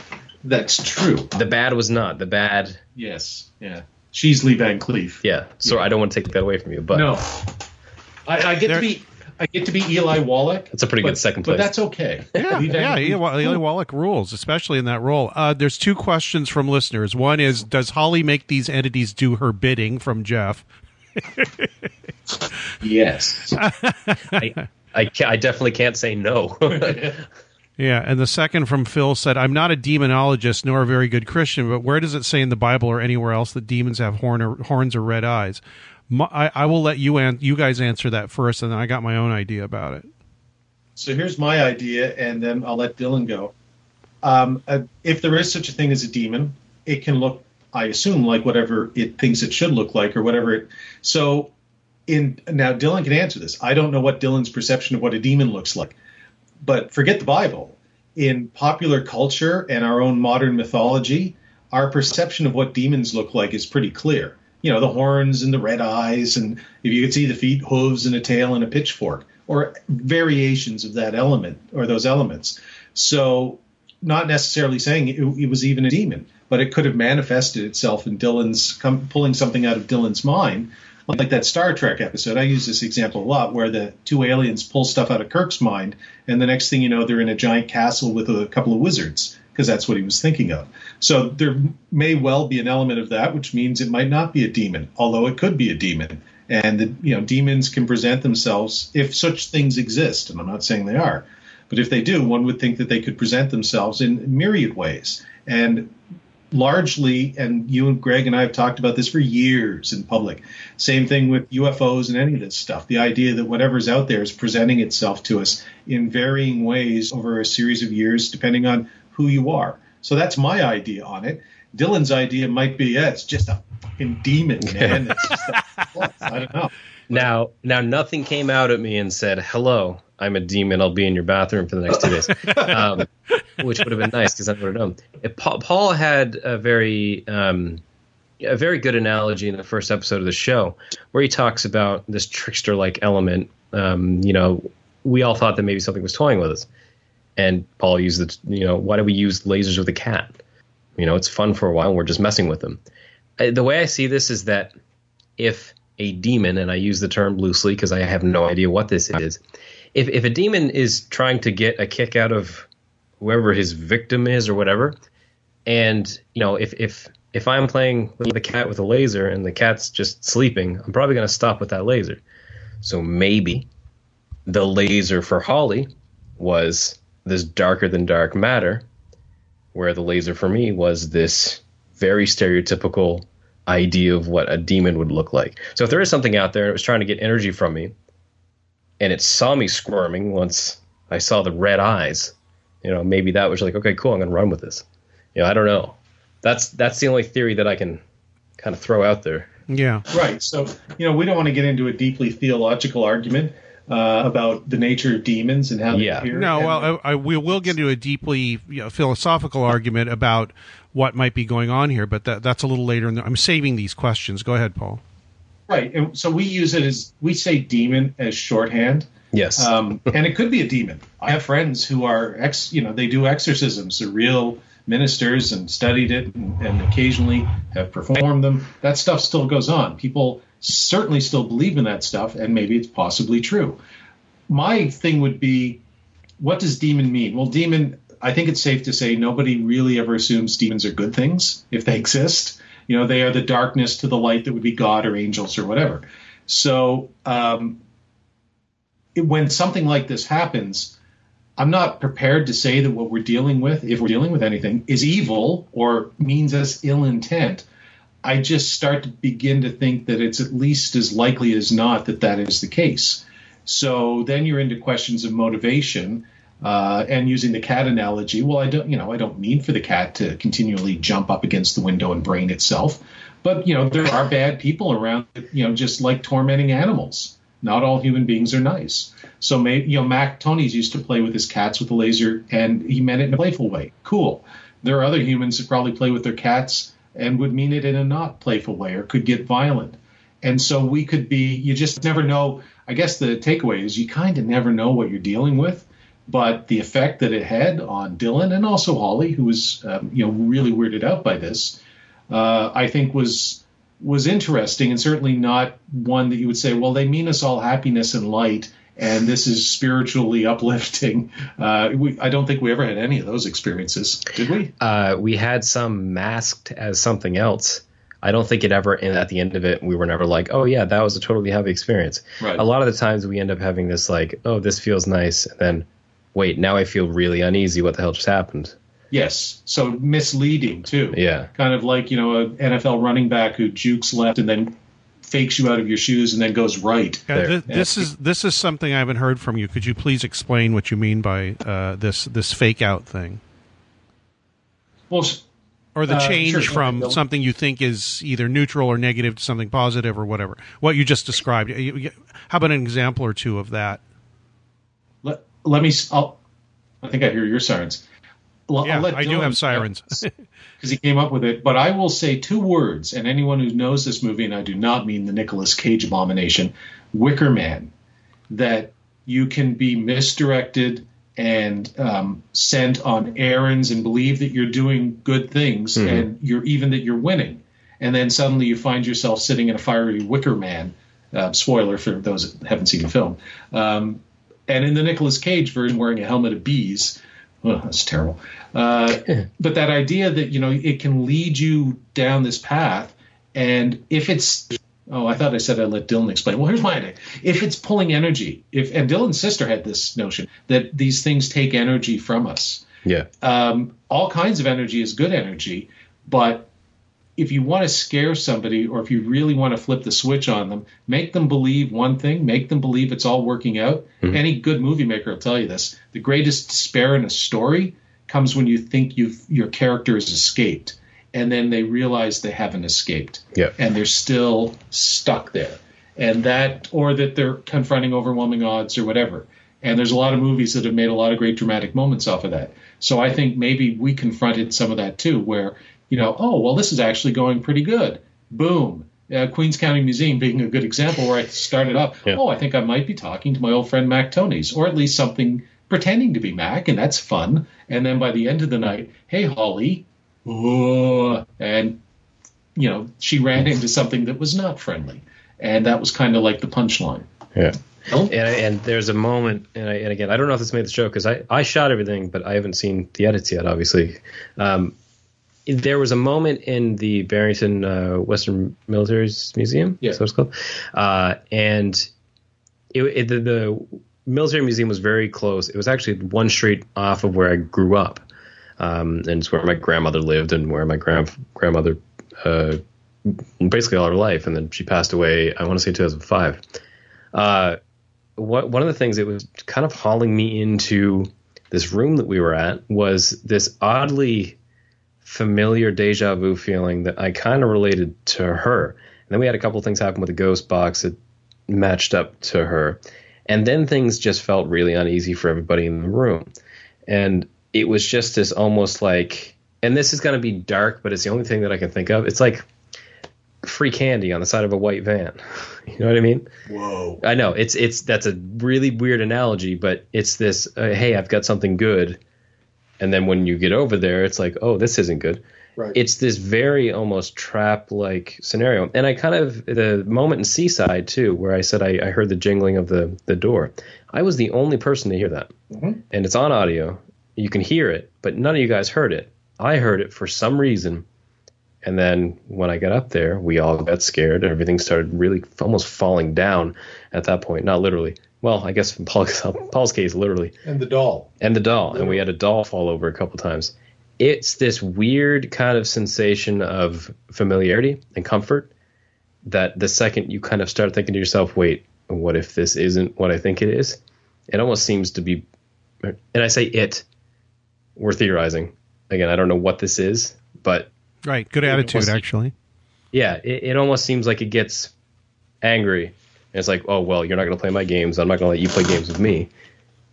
that's true. The bad was not. The bad, Yes, yeah. She's Lee Van Cleef. yeah. So I don't want to take that away from you, but No, I, I get There- to be. I get to be Eli Wallach. That's a pretty but- good second place. But place. that's okay. Yeah, yeah, Cleef- yeah. Eli Wallach rules, especially in that role. Uh, there's two questions from listeners. One is, does Holly make these entities do her bidding? From Jeff. Yes. I, I, I definitely can't say no. Yeah, and the second from Phil said, "I'm not a demonologist nor a very good Christian, but where does it say in the Bible or anywhere else that demons have horn or, horns or red eyes?" My, I, I will let you you guys answer that first, and then I got my own idea about it. So here's my idea, and then I'll let Dylan go. Um, uh, if there is such a thing as a demon, it can look, I assume, like whatever it thinks it should look like, or whatever it. So, in now Dylan can answer this. I don't know what Dylan's perception of what a demon looks like, but forget the Bible. In popular culture and our own modern mythology, our perception of what demons look like is pretty clear. You know, the horns and the red eyes, and if you could see the feet, hooves, and a tail and a pitchfork, or variations of that element or those elements. So, not necessarily saying it, it was even a demon, but it could have manifested itself in Dylan's come, pulling something out of Dylan's mind, like that Star Trek episode. I use this example a lot, where the two aliens pull stuff out of Kirk's mind, and the next thing you know, they're in a giant castle with a couple of wizards, because that's what he was thinking of. So there may well be an element of that, which means it might not be a demon, although it could be a demon. And the, you know, demons can present themselves if such things exist, and I'm not saying they are, but if they do, one would think that they could present themselves in myriad ways. And largely, and you and Greg and I have talked about this for years in public. Same thing with UFOs and any of this stuff. The idea that whatever's out there is presenting itself to us in varying ways over a series of years, depending on who you are. So that's my idea on it. Dylan's idea might be, yeah, it's just a fucking demon, man. It's just a, I don't know. now, now nothing came out at me and said, "Hello, I'm a demon. I'll be in your bathroom for the next two days," um, which would have been nice because I would have known. If Paul, Paul had a very um, a very good analogy in the first episode of the show where he talks about this trickster like element. Um, you know, we all thought that maybe something was toying with us, and Paul used the you know why do we use lasers with a cat? You know, it's fun for a while. We're just messing with them. Uh, The way I see this is that if a demon, and I use the term loosely because I have no idea what this is, if if a demon is trying to get a kick out of whoever his victim is or whatever, and you know if if if I'm playing with the cat with a laser and the cat's just sleeping, I'm probably going to stop with that laser. So maybe the laser for Holly was this darker than dark matter, where the laser for me was this very stereotypical idea of what a demon would look like. So if there is something out there and it was trying to get energy from me, and it saw me squirming once I saw the red eyes, you know, maybe that was like, okay, cool, I'm gonna run with this. You know, I don't know. That's that's the only theory that I can kind of throw out there. Yeah. Right. So, you know, we don't want to get into a deeply theological argument uh, about the nature of demons and how they Yeah. appear. No, And- well, I, I, we will get into a deeply you know, philosophical argument about what might be going on here, but that, that's a little later. In the, I'm saving these questions. Go ahead, Paul. right. And so we use it as we say demon as shorthand. Yes. um, and it could be a demon. I have friends who are ex, you know, they do exorcisms. They're real ministers and studied it, and, and occasionally have performed them. That stuff still goes on. People certainly still believe in that stuff, and maybe it's possibly true. My thing would be, what does demon mean? Well, demon. I think it's safe to say nobody really ever assumes demons are good things if they exist. You know, they are the darkness to the light that would be God or angels or whatever. So um, it- when something like this happens, I'm not prepared to say that what we're dealing with, if we're dealing with anything, is evil or means us ill intent. I just start to begin to think that it's at least as likely as not that that is the case. So then you're into questions of motivation. Uh, and using the cat analogy, well, I don't, you know, I don't mean for the cat to continually jump up against the window and brain itself, but you know, there are bad people around, you know, just like tormenting animals. Not all human beings are nice. So, may, you know, Mac Tonnies used to play with his cats with a laser, and he meant it in a playful way. Cool. There are other humans that probably play with their cats and would mean it in a not playful way or could get violent. And so we could be, you just never know. I guess the takeaway is you kind of never know what you're dealing with. But the effect that it had on Dylan and also Holly, who was, um, you know, really weirded out by this, uh, I think was was interesting and certainly not one that you would say, well, they mean us all happiness and light, and this is spiritually uplifting. Uh, we, I don't think we ever had any of those experiences, did we? uh, we had some masked as something else. I don't think it ever, and at the end of it, we were never like, oh, yeah, that was a totally happy experience. Right. A lot of the times we end up having this, like, oh, this feels nice. And then, wait, now I feel really uneasy. What the hell just happened? Yes. So misleading too. Yeah. Kind of like you know an NFL running back who jukes left and then fakes you out of your shoes and then goes right. Yeah, th- this is this is something I haven't heard from you. Could you please explain what you mean by uh, this this fake out thing, Well, or the Uh, change sure, from something you think is either neutral or negative to something positive or whatever? What you just described. How about an example or two of that? let, let me. I'll, I think I hear your sirens. Well, Yeah, I'll let I do have sirens. because he came up with it. But I will say two words, and anyone who knows this movie, and I do not mean the Nicolas Cage abomination, Wicker Man, that you can be misdirected and um, sent on errands and believe that you're doing good things and you're even that you're winning, and then suddenly you find yourself sitting in a fiery Wicker Man. Uh, spoiler for those that haven't seen the film. Um, and in the Nicolas Cage version, wearing a helmet of bees. Oh, that's terrible. Uh, but that idea that you know it can lead you down this path, and if it's oh, I thought I said I'd let Dylan explain. Well, here's my idea: if it's pulling energy, if and Dylan's sister had this notion that these things take energy from us. Yeah. Um, all kinds of energy is good energy, but if you want to scare somebody or if you really want to flip the switch on them, make them believe one thing, make them believe it's all working out. Mm-hmm. Any good movie maker will tell you this. The greatest despair in a story comes when you think you've your character has escaped and then they realize they haven't escaped. Yeah. And they're still stuck there. And that or that they're confronting overwhelming odds or whatever. And there's a lot of movies that have made a lot of great dramatic moments off of that. So I think maybe we confronted some of that too, where, you know, oh, well, this is actually going pretty good. Boom. Uh, Queens County Museum being a good example where I started up, Yeah. oh, I think I might be talking to my old friend Mac Tonnies, or at least something pretending to be Mac, and that's fun. And then by the end of the night, hey, Holly, uh, and, you know, she ran into something that was not friendly. And that was kind of like the punchline. Yeah. Oh. And, and there's a moment, and, I, and again, I don't know if this made the show because I, I shot everything, but I haven't seen the edits yet, obviously. Um, there was a moment in the Barrington uh, Western Military Museum, Yeah. so it's called, uh, and it, it, the, the military museum was very close. It was actually one street off of where I grew up, um, and it's where my grandmother lived and where my grand grandmother uh, basically all her life, and then she passed away. I want to say 2005. Uh, what, one of the things that was kind of hauling me into this room that we were at was this oddly familiar deja vu feeling that I kind of related to her. And then we had a couple things happen with the ghost box that matched up to her. And then things just felt really uneasy for everybody in the room. And it was just this almost like, and this is going to be dark, but it's the only thing that I can think of. It's like free candy on the side of a white van. You know what I mean? Whoa. I know it's it's that's a really weird analogy, but it's this. Uh, hey, I've got something good, and then when you get over there, it's like, oh, this isn't good. Right. It's this very almost trap like scenario, and I kind of the moment in Seaside too, where I said I, I heard the jingling of the the door. I was the only person to hear that, Mhm. and it's on audio. You can hear it, but none of you guys heard it. I heard it for some reason. And then when I got up there, we all got scared. and Everything started really f- almost falling down at that point. Not literally. Well, I guess in Paul's, Paul's case, literally. And the doll. And the doll. And we had a doll fall over a couple times. It's this weird kind of sensation of familiarity and comfort that the second you kind of start thinking to yourself, wait, what if this isn't what I think it is? It almost seems to be, and I say it, we're theorizing. Again, I don't know what this is, but Right. Good attitude, was- actually. yeah, it, it almost seems like it gets angry. And it's like, oh well, you're not going to play my games. I'm not going to let you play games with me.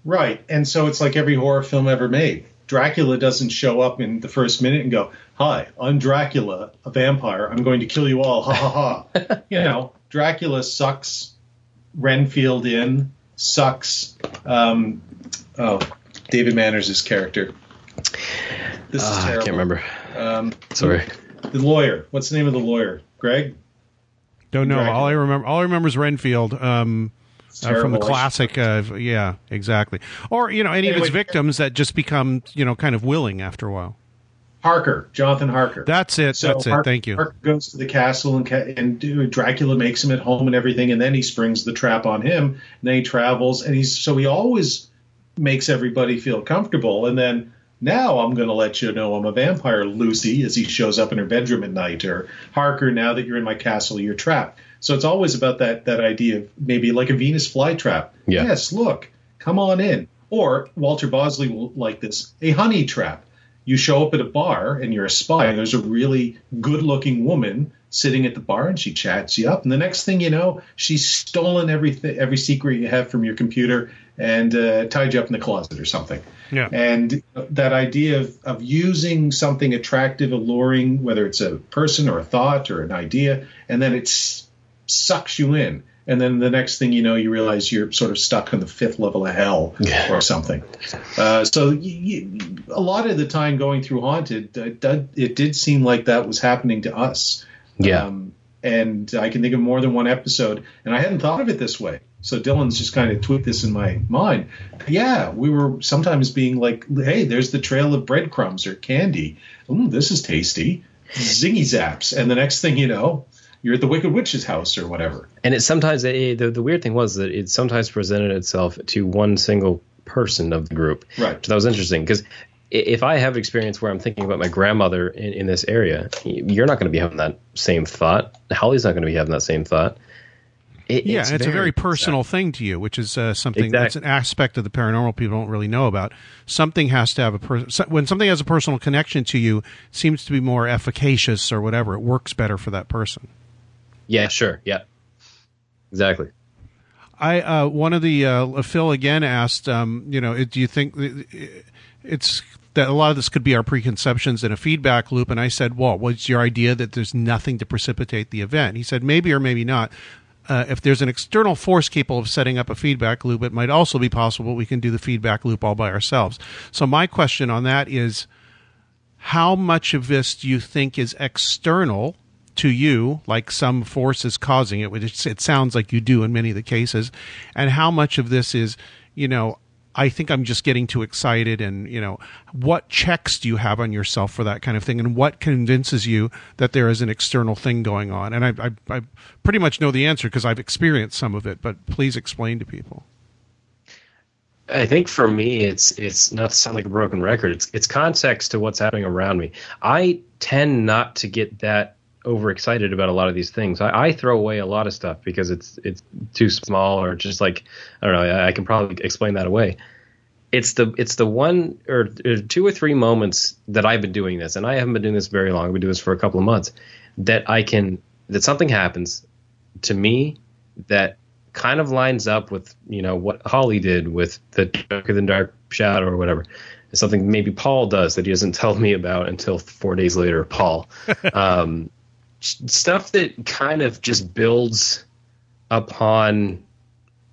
Right. And so it's like every horror film ever made. Dracula doesn't show up in the first minute and go, Hi, I'm Dracula, a vampire. I'm going to kill you all. Ha ha ha. you know, Dracula sucks Renfield in, sucks um, oh, David Manners' character. This is terrible. I can't remember. Um, Sorry. the lawyer. What's the name of the lawyer? Greg? Don't know. All I remember, all I remember is Renfield. Um, uh, from the classic, uh, yeah, exactly. Or you know, any of Anyway, his victims that just become you know kind of willing after a while. Harker, Jonathan Harker. That's it. So that's it. Thank you. Harker goes to the castle and, and Dracula makes him at home and everything, and then he springs the trap on him. And then he travels, and he's so he always makes everybody feel comfortable. And then now I'm going to let you know I'm a vampire, Lucy, as he shows up in her bedroom at night, or Harker. Now that you're in my castle, you're trapped. So it's always about that that idea of maybe like a Venus flytrap. Yeah. Yes, look, come on in. Or Walter Bosley will like this, a honey trap you show up at a bar and you're a spy and there's a really good looking woman sitting at the bar and she chats you up and the next thing you know she's stolen everything every secret you have from your computer and uh, tied you up in the closet or something Yeah. and that idea of, of using something attractive alluring whether it's a person or a thought or an idea and then it sucks you in and then the next thing you know you realize you're sort of stuck on the fifth level of hell Yeah. or something uh, so a lot of the time going through haunted uh, it did, it did seem like that was happening to us Yeah. um, and i can think of more than one episode and i hadn't thought of it this way so dylan's just kind of tweaked this in my mind yeah we were sometimes being like hey there's the trail of breadcrumbs or candy Ooh, this is tasty zingy zaps and the next thing you know you're at the wicked witch's house or whatever And it sometimes it, the the weird thing was that it sometimes presented itself to one single person of the group. Right. Which that was interesting because if I have experience where I'm thinking about my grandmother in, in this area, you're not going to be having that same thought. Holly's not going to be having that same thought. It- Yeah, it's, a very personal thing to you, which is uh, something Exactly. that's an aspect of the paranormal people don't really know about. Something has to have a per- so- when something has a personal connection to you, it seems to be more efficacious or whatever. It works better for that person. Yeah, sure. Yeah. Exactly. I uh, one of the uh, Phil again asked, um, you know, do you think it's that a lot of this could be our preconceptions in a feedback loop? And I said, well, what's your idea that there's nothing to precipitate the event? He said, maybe or maybe not. Uh, if there's an external force capable of setting up a feedback loop, it might also be possible we can do the feedback loop all by ourselves. So my question on that is, how much of this do you think is external to you, like some force is causing it, which it sounds like you do in many of the cases, and how much of this is, you know, I think I'm just getting too excited, and you know, what checks do you have on yourself for that kind of thing, and what convinces you that there is an external thing going on? And I, I, I pretty much know the answer because I've experienced some of it, but please explain to people. I think for me, it's it's not to sound like a broken record. It's it's context to what's happening around me. I tend not to get that overexcited about a lot of these things. I, I, throw away a lot of stuff because it's it's too small or just like I don't know. I, I can probably explain that away. It's the it's the one or, or, two or three moments that I've been doing this, and I haven't been doing this very long. I've been doing this for a couple of months. That I can that something happens to me that kind of lines up with you know what Holly did with the darker than dark shadow or whatever. It's something maybe Paul does that he doesn't tell me about until four days later. Paul, um, stuff that kind of just builds upon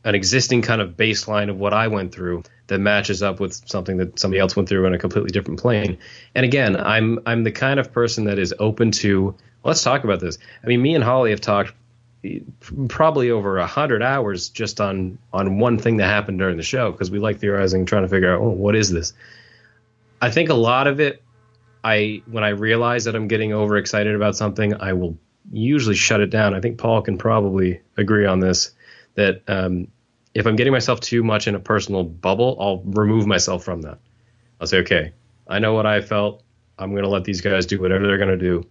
an existing kind of baseline of what I went through that matches up with something that somebody else went through in a completely different plane. And again, I'm I'm the kind of person that is open to let's talk about this. I mean, me and Holly have talked probably over a hundred hours just on on one thing that happened during the show because we like theorizing, trying to figure out, oh, what is this? I think a lot of it, I when I realize that I'm getting overexcited about something, I will usually shut it down. I think Paul can probably agree on this that um, if I'm getting myself too much in a personal bubble, I'll remove myself from that. I'll say, okay, I know what I felt. I'm going to let these guys do whatever they're going to do,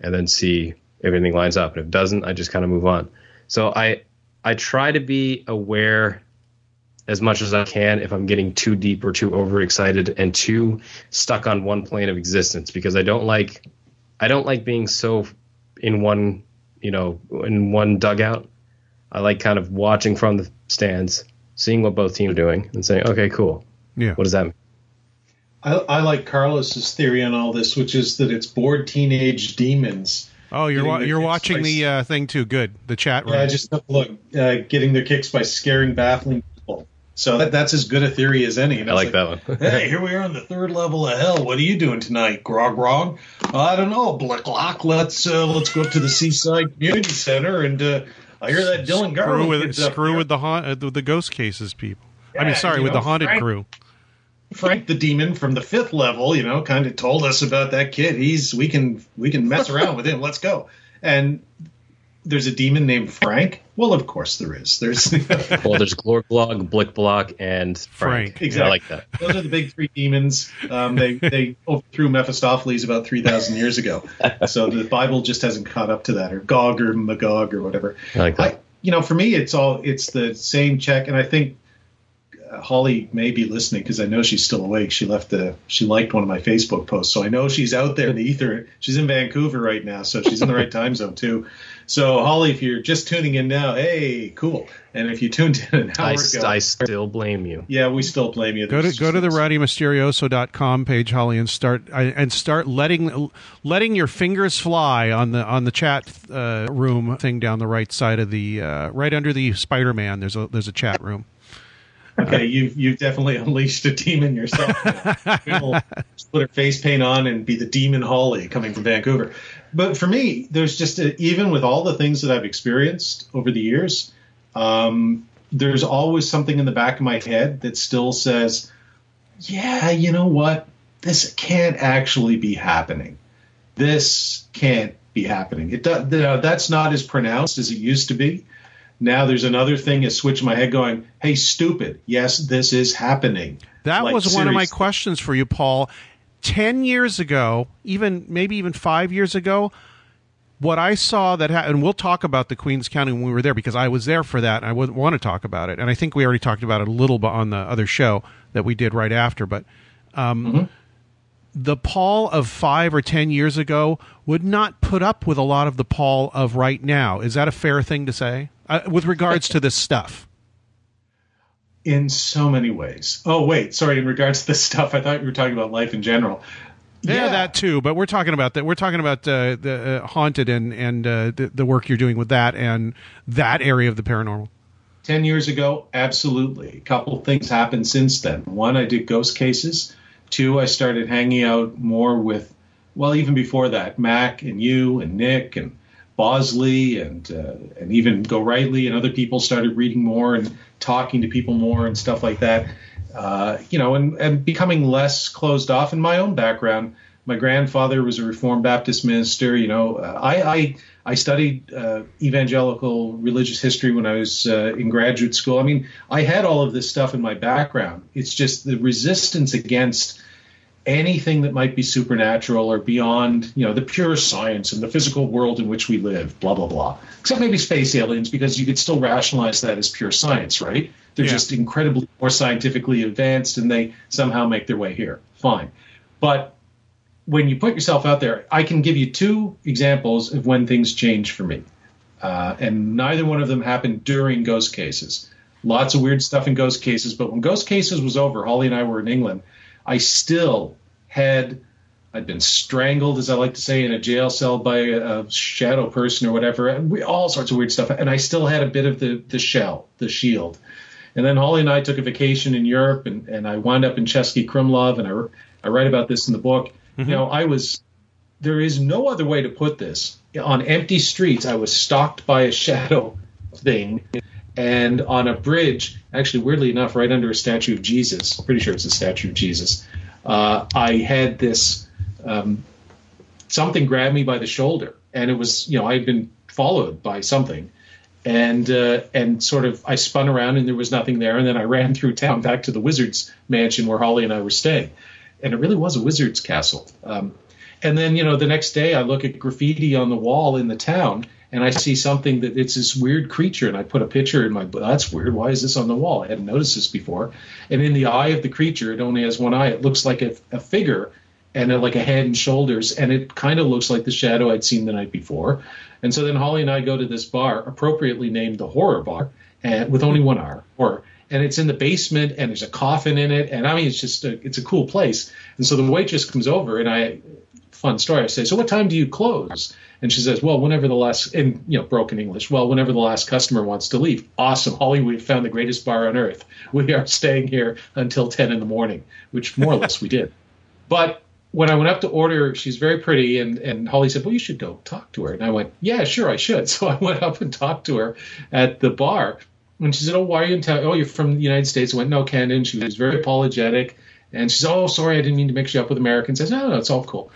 and then see if anything lines up. And if it doesn't, I just kind of move on. So I I try to be aware as much as I can if I'm getting too deep or too overexcited and too stuck on one plane of existence because I don't like I don't like being so in one you know in one dugout. I like kind of watching from the stands, seeing what both teams are doing, and saying, okay, cool. Yeah. What does that mean? I, I like Carlos's theory on all this, which is that it's bored teenage demons Oh, you're wa- you're watching by, the uh, thing too. Good, the chat room. Yeah, just look, uh, getting their kicks by scaring, baffling people. So that, that's as good a theory as any. I like, like, that one. hey, here we are on the third level of hell. What are you doing tonight, grog grog? I don't know, Blicklock. Let's uh, let's go up to the Seaside Community Center and uh, I hear that Dylan Garland. Screw with screw with the ha- uh, the ghost cases people. Yeah, I mean, sorry, with know, the haunted Frank, crew. Frank the demon from the fifth level, you know, kind of told us about that kid. He's we can we can mess around with him. Let's go. And there's a demon named Frank. Well, of course there is. There's well, there's Glorglog, Blickblock, and Frank. Frank. Exactly. I like that. Those are the big three demons. Um, they they overthrew Mephistopheles about three thousand years ago. So the Bible just hasn't caught up to that, or Gog or Magog or whatever. I like that. I, you know, for me, it's all it's the same check, and I think Holly may be listening because I know she's still awake. She left the she liked one of my Facebook posts, so I know she's out there in the ether. She's in Vancouver right now, so she's in the right time zone too. So Holly, if you're just tuning in now, hey, cool. And if you tuned in an hour I, ago, I still blame you. Yeah, we still blame you. Go to go to the radiomysterioso.com page, Holly, and start and start letting letting your fingers fly on the on the chat uh, room thing down the right side of the uh, right under the Spider Man. There's a there's a chat room. Okay, you've you've definitely unleashed a demon yourself. We'll put her face paint on and be the demon Holly coming from Vancouver. But for me, there's just a, even with all the things that I've experienced over the years, um, there's always something in the back of my head that still says, "Yeah, you know what? This can't actually be happening. This can't be happening. It does, that's not as pronounced as it used to be." Now there's another thing is switching my head going, hey, stupid. Yes, this is happening. That like, was seriously. one of my questions for you, Paul. 10 years ago, even maybe even five years ago, what I saw that, ha- and we'll talk about the Queens County when we were there because I was there for that and I wouldn't want to talk about it. And I think we already talked about it a little bit on the other show that we did right after. But um, mm-hmm. the Paul of five or 10 years ago would not put up with a lot of the Paul of right now. Is that a fair thing to say? uh, with regards to this stuff? In so many ways. Oh, wait, sorry. In regards to this stuff, I thought you were talking about life in general. Yeah, yeah. that too. But we're talking about that. We're talking about uh, the uh, haunted and and uh, the, the work you're doing with that and that area of the paranormal. Ten years ago, absolutely. A couple things happened since then. One, I did ghost cases. Two, I started hanging out more with, well, even before that, Mac and you and Nick and Bosley and uh, and even Gorightly and other people started reading more and talking to people more and stuff like that. Uh, you know, and, and becoming less closed off. In my own background, my grandfather was a Reformed Baptist minister. You know, uh, I, I I studied uh, evangelical religious history when I was uh, in graduate school. I mean, I had all of this stuff in my background. It's just the resistance against anything that might be supernatural or beyond, you know, the pure science and the physical world in which we live, blah blah blah. Except maybe space aliens, because you could still rationalize that as pure science, right? They're yeah. just incredibly more scientifically advanced, and they somehow make their way here. Fine, but when you put yourself out there, I can give you two examples of when things change for me, uh, and neither one of them happened during ghost cases. Lots of weird stuff in ghost cases, but when ghost cases was over, Holly and I were in England I still had I'd been strangled, as I like to say, in a jail cell by a, a shadow person or whatever, and we, all sorts of weird stuff. And I still had a bit of the the shell, the shield. And then Holly and I took a vacation in Europe, and, and I wound up in Český Krumlov, and I, I write about this in the book. Mm-hmm. You know, I was there is no other way to put this. On empty streets, I was stalked by a shadow thing and on a bridge, actually, weirdly enough, right under a statue of Jesus, pretty sure it's a statue of Jesus, uh, I had this um, something grab me by the shoulder, and it was, you know, I had been followed by something, and uh, and sort of I spun around and there was nothing there, and then I ran through town back to the wizard's mansion where Holly and I were staying, and it really was a wizard's castle. Um, and then you know the next day I look at graffiti on the wall in the town and I see something that it's this weird creature, and I put a picture in my. That's weird. Why is this on the wall? I hadn't noticed this before. And in the eye of the creature, it only has one eye. It looks like a, a figure, and a, like a head and shoulders, and it kind of looks like the shadow I'd seen the night before. And so then Holly and I go to this bar, appropriately named the Horror Bar, and with only one R, horror. And it's in the basement, and there's a coffin in it, and I mean, it's just a, it's a cool place. And so the waitress comes over, and I, fun story. I say, so what time do you close? And she says, well, whenever the last, in you know, broken English, well, whenever the last customer wants to leave. Awesome. Holly, we've found the greatest bar on earth. We are staying here until 10 in the morning, which more or less we did. But when I went up to order, she's very pretty, and, and Holly said, well, you should go talk to her. And I went, yeah, sure, I should. So I went up and talked to her at the bar. And she said, oh, why are you in town? Oh, you're from the United States. I went, no, Canada. And she was very apologetic. And she said, "Oh, sorry, I didn't mean to mix you up with Americans." I said, "No, no, it's all cool."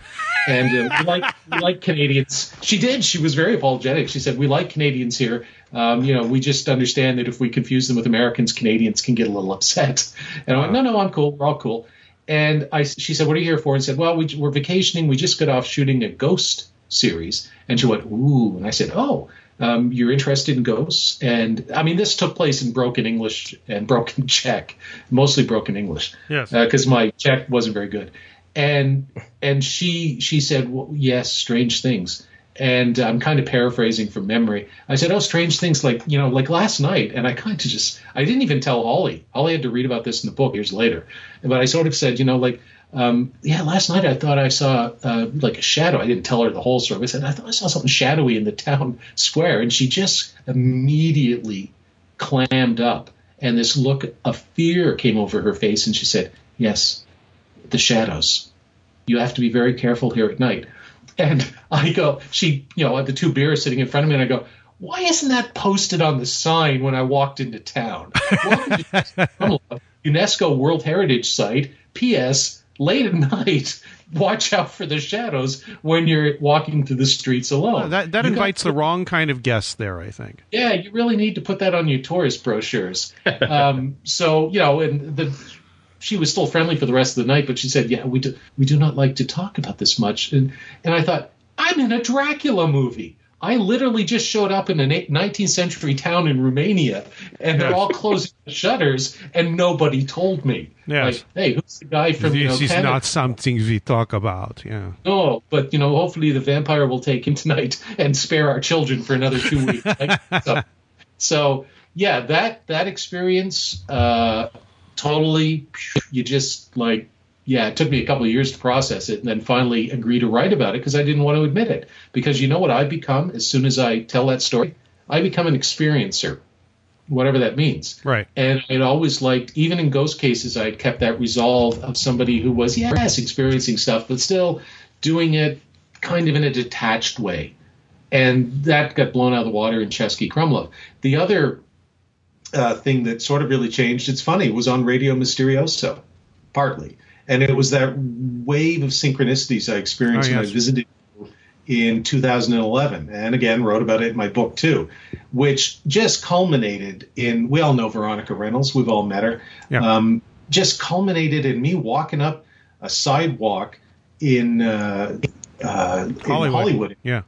And uh, we like we like Canadians. She did. She was very apologetic. She said, "We like Canadians here. Um, you know, we just understand that if we confuse them with Americans, Canadians can get a little upset." And I went, "No, no, I'm cool. We're all cool." And I, she said, "What are you here for?" And said, "Well, we, we're vacationing. We just got off shooting a ghost series." And she went, "Ooh!" And I said, "Oh." Um, you're interested in ghosts. And I mean, this took place in broken English and broken Czech, mostly broken English. Yes. Because uh, my Czech wasn't very good. And and she she said, well, yes, strange things. And I'm kind of paraphrasing from memory. I said, "Oh, strange things like you know, like last night." And I kind of just, I didn't even tell Holly. Holly had to read about this in the book years later. But I sort of said, you know, like um, yeah, last night I thought I saw uh, like a shadow. I didn't tell her the whole story. I said I thought I saw something shadowy in the town square, and she just immediately clammed up, and this look of fear came over her face, and she said, "Yes, the shadows. You have to be very careful here at night." And I go, she, you know, the two beers sitting in front of me, and I go, why isn't that posted on the sign when I walked into town? UNESCO World Heritage Site. P.S late at night, watch out for the shadows when you're walking through the streets alone. that that invites got, the wrong kind of guest there, I think. Yeah, you really need to put that on your tourist brochures. um, so you know, and the she was still friendly for the rest of the night, but she said, "Yeah, we do we do not like to talk about this much." And and I thought, I'm in a Dracula movie. I literally just showed up in a 19th century town in Romania, and they're all closing the shutters, and nobody told me. Yes. Like, hey, who's the guy from? This you know, is Canada? not something we talk about. Yeah. No, but you know, hopefully the vampire will take him tonight and spare our children for another two weeks. so, so, yeah, that that experience, uh, totally, you just like yeah, it took me a couple of years to process it and then finally agree to write about it because I didn't want to admit it. Because you know what I've become as soon as I tell that story? I become an experiencer, whatever that means. Right. And I'd always liked, even in ghost cases, I'd kept that resolve of somebody who was, yes, experiencing stuff, but still doing it kind of in a detached way. and that got blown out of the water in Český Krumlov. The other uh, thing that sort of really changed, it's funny, was on Radio Mysterioso, partly. And it was that wave of synchronicities I experienced Oh, when. I visited in 2011, and again wrote about it in my book too, which just culminated in. We all know Veronica Reynolds. We've all met her. Yeah. Um, just culminated in me walking up a sidewalk in uh, uh, in Hollywood. Hollywood Yeah.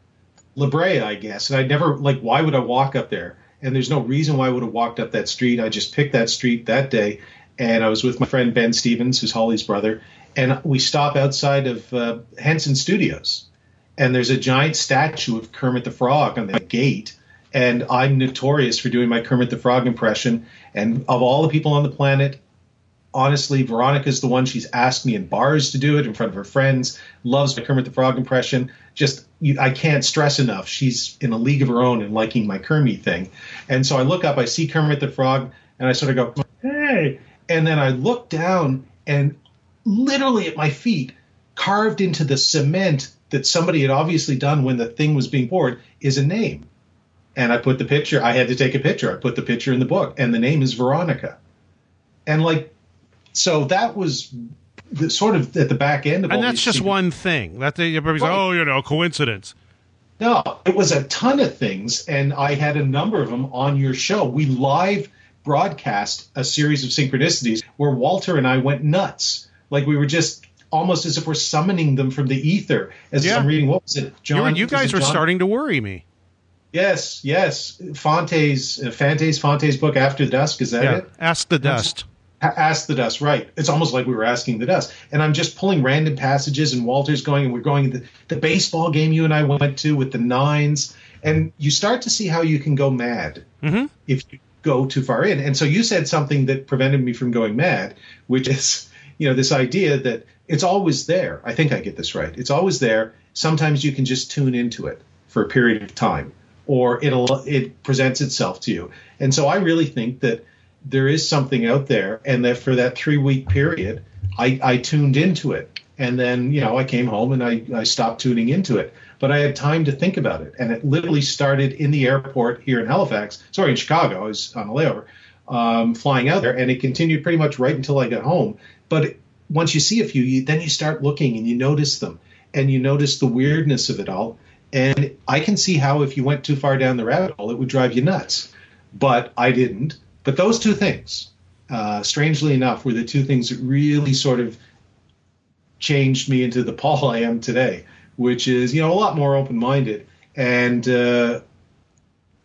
La Brea, I guess. And I never like why would I walk up there? And there's no reason why I would have walked up that street. I just picked that street that day, and I was with my friend Ben Stevens, who's Holly's brother, and we stop outside of uh, Henson Studios, and there's a giant statue of Kermit the Frog on the gate. And I'm notorious for doing my Kermit the Frog impression. And of all the people on the planet, honestly, Veronica's the one she's asked me in bars to do it in front of her friends. Loves my Kermit the Frog impression. Just I can't stress enough. She's in a league of her own in liking my Kermit thing. And so I look up, I see Kermit the Frog, and I sort of go! And then I looked down, and literally at my feet, carved into the cement that somebody had obviously done when the thing was being poured, is a name. And I put the picture. I had to take a picture. I put the picture in the book, and the name is Veronica. And like, so that was the, sort of at the back end of all And that's just one thing. That they, everybody's like, Right. oh, you know, coincidence. No, it was a ton of things, and I had a number of them on your show. We live broadcast a series of synchronicities where Walter and I went nuts. Like we were just almost as if we're summoning them from the ether. As Yeah. I'm reading, what was it? John, you it guys were starting to worry me. Yes, yes. Fonte's, uh, Fante's, Fonte's book After the Dusk. Is that Yeah. it? Ask the dust. Ask the dust, right? It's almost like we were asking the dust, and I'm just pulling random passages, and Walter's going, and we're going the, the baseball game you and I went to with the nines, and you start to see how you can go mad if you go too far in. And so you said something that prevented me from going mad, which is, you know, this idea that it's always there. I think I get this right. It's always there. Sometimes you can just tune into it for a period of time, or it'll it presents itself to you. And so I really think that there is something out there, and that for that three week period, I, I tuned into it, and then you know I came home and I, I stopped tuning into it. But I had time to think about it, and it literally started in the airport here in Halifax. Sorry, in Chicago. I was on a layover, um, flying out there, and it continued pretty much right until I got home. But once you see a few, you, then you start looking and you notice them, and you notice the weirdness of it all. And I can see how if you went too far down the rabbit hole, it would drive you nuts. But I didn't. But those two things, uh, strangely enough, were the two things that really sort of changed me into the Paul I am today, which is you know a lot more open minded and uh,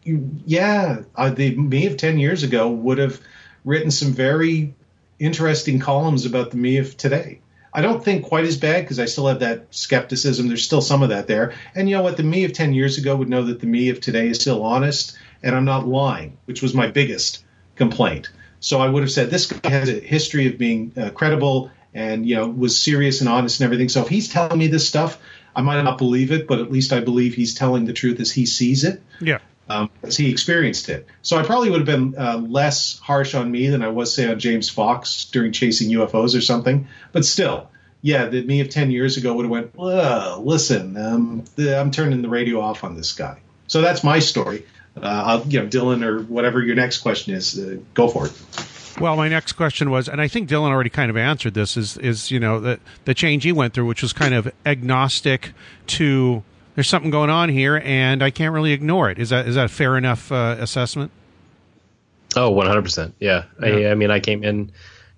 yeah, the me of ten years ago would have written some very interesting columns about the me of today. I don't think quite as bad because I still have that skepticism. There's still some of that there. And you know what? The me of 10 years ago would know that the me of today is still honest and I'm not lying, which was my biggest complaint. So I would have said this guy has a history of being uh, credible and you know was serious and honest and everything. So if he's telling me this stuff, I might not believe it, but at least I believe he's telling the truth as he sees it Yeah. um, as he experienced it. So I probably would have been uh, less harsh on me than I was, say, on James Fox during Chasing UFOs or something. But still, yeah, the me of 10 years ago would have went, listen, um, the, I'm turning the radio off on this guy. So that's my story. Uh, I'll, you know, Dylan or whatever your next question is, uh, go for it. Well, my next question was, and I think Dylan already kind of answered this, is is you know the the change he went through, which was kind of agnostic to there's something going on here, and I can't really ignore it. Is that is that a fair enough uh, assessment? Oh, 100%. Yeah. I, Yeah. I mean, I came in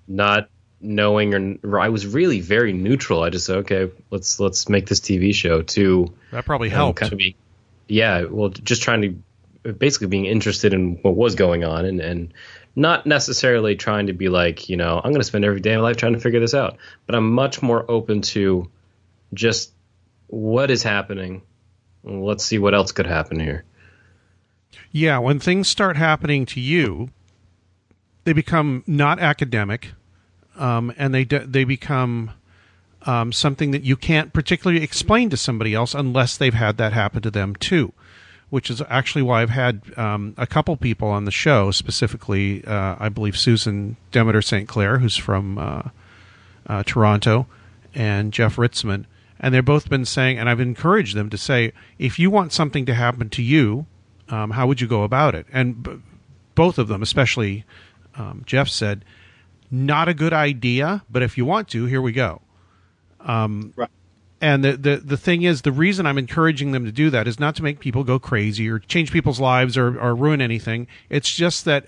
not knowing or I was really very neutral. I just said, okay, let's let's make this TV show to That probably um, helped. kind of be yeah, well just trying to basically being interested in what was going on and and not necessarily trying to be like, you know, I'm going to spend every day of my life trying to figure this out, but I'm much more open to just what is happening. Let's see what else could happen here. Yeah, when things start happening to you, they become not academic, um, and they de- they become um, something that you can't particularly explain to somebody else unless they've had that happen to them too. Which is actually why I've had um, a couple people on the show, specifically, uh, I believe Susan Demeter St. Clair, who's from uh, uh, Toronto, and Jeff Ritzmann. and they've both been saying, and I've encouraged them to say, if you want something to happen to you, um, how would you go about it? And b- both of them, especially um, Jeff, said, not a good idea, but if you want to, here we go. Um, Right. And the, the the thing is, the reason I'm encouraging them to do that is not to make people go crazy or change people's lives or, or ruin anything. It's just that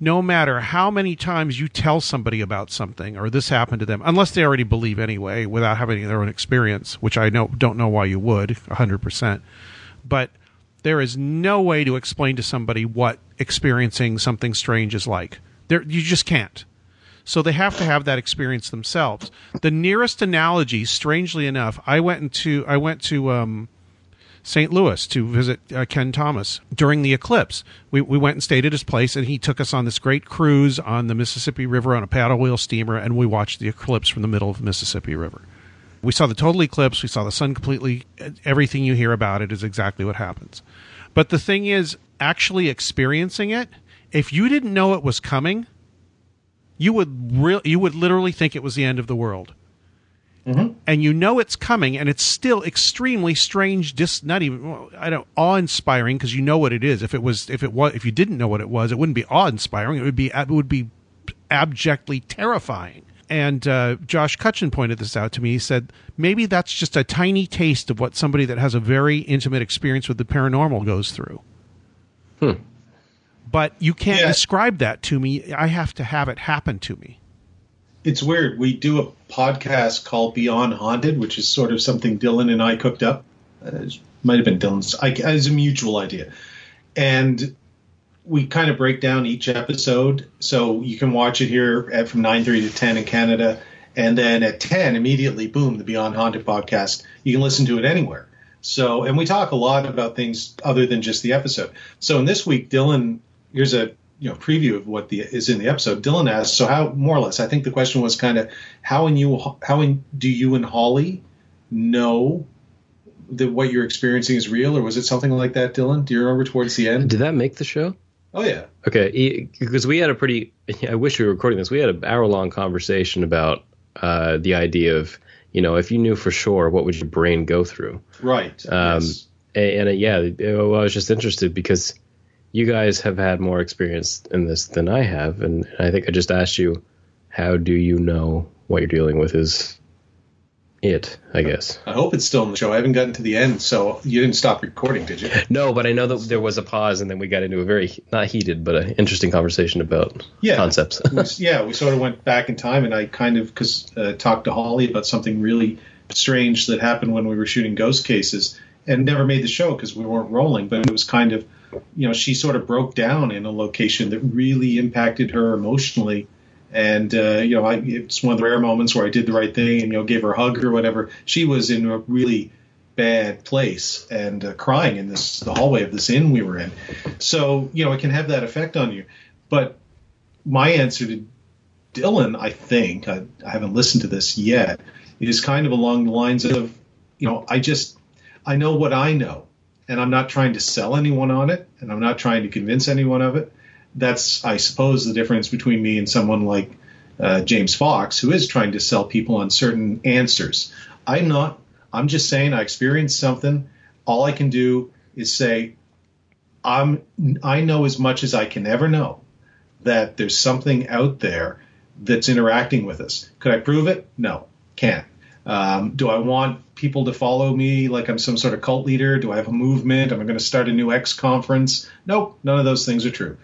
no matter how many times you tell somebody about something or this happened to them, unless they already believe anyway, without having their own experience, which I know don't know why you would, hundred percent. But there is no way to explain to somebody what experiencing something strange is like. There, you just can't. So they have to have that experience themselves. The nearest analogy, strangely enough, I went into I went to um, St. Louis to visit uh, Ken Thomas during the eclipse. We we went and stayed at his place, and he took us on this great cruise on the Mississippi River on a paddle wheel steamer, and we watched the eclipse from the middle of the Mississippi River. We saw the total eclipse. We saw the sun completely. Everything you hear about it is exactly what happens. But the thing is, actually experiencing it, if you didn't know it was coming, you would re- you would literally think it was the end of the world. And you know it's coming, and it's still extremely strange. Just not even well, I don't awe inspiring because you know what it is. If it was, if it was, if you didn't know what it was, it wouldn't be awe inspiring. It would be it would be abjectly terrifying. And uh, Josh Cutchin pointed this out to me. He said maybe that's just a tiny taste of what somebody that has a very intimate experience with the paranormal goes through. But you can't Yeah. describe that to me. I have to have it happen to me. It's weird. We do a podcast called Beyond Haunted, which is sort of something Dylan and I cooked up. Uh, might have been Dylan's. I, as a mutual idea, and we kind of break down each episode. So you can watch it here at from nine thirty to ten in Canada, and then at ten immediately, boom, the Beyond Haunted podcast. You can listen to it anywhere. So, and we talk a lot about things other than just the episode. So, in this week, Dylan, here's a you know preview of what the is in the episode. Dylan asked, so how more or less, I think the question was kind of how in you how in do you and Holly know that what you're experiencing is real, or was it something like that, Dylan? Do you remember towards the end? Did that make the show? Oh yeah, Okay, because we had a pretty. I wish we were recording this. We had an hour long conversation about uh, the idea of you know if you knew for sure what would your brain go through. right. Um, yes. And, and uh, yeah, I was just interested because you guys have had more experience in this than I have, and I think I just asked you, how do you know what you're dealing with is it? I guess. I hope it's still in the show. I haven't gotten to the end, so you didn't stop recording, did you? No, but I know that there was a pause, and then we got into a very not heated, but an interesting conversation about Yeah. concepts. yeah, we sort of went back in time, and I kind of cause, uh, talked to Holly about something really strange that happened when we were shooting Ghost Cases, and never made the show because we weren't rolling. But it was kind of, you know, she sort of broke down in a location that really impacted her emotionally. And uh, you know, I, it's one of the rare moments where I did the right thing and you know gave her a hug or whatever. She was in a really bad place and uh, crying in this the hallway of this inn we were in. So you know, it can have that effect on you. But my answer to Dylan, I think, I, I haven't listened to this yet, is kind of along the lines of, you know, I just, I know what I know, and I'm not trying to sell anyone on it, and I'm not trying to convince anyone of it. That's, I suppose, the difference between me and someone like uh, James Fox, who is trying to sell people on certain answers. I'm not. I'm just saying I experienced something. All I can do is say, I'm. I know as much as I can ever know that there's something out there that's interacting with us. Could I prove it? No, can't. Um, do I want people to follow me like I'm some sort of cult leader? Do I have a movement? Am I going to start a new X conference? Nope, none of those things are true.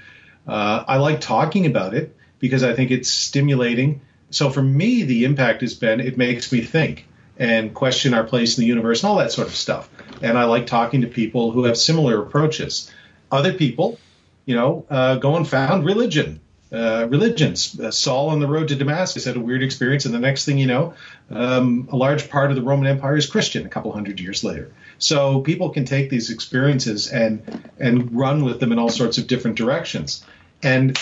Uh, I like talking about it because I think it's stimulating. So for me, the impact has been it makes me think and question our place in the universe and all that sort of stuff. And I like talking to people who have similar approaches. Other people, you know, uh, go and found religion. Uh, religions. Uh, Saul on the road to Damascus had a weird experience, and the next thing you know, um, a large part of the Roman Empire is Christian. A couple hundred years later, so people can take these experiences and and run with them in all sorts of different directions. And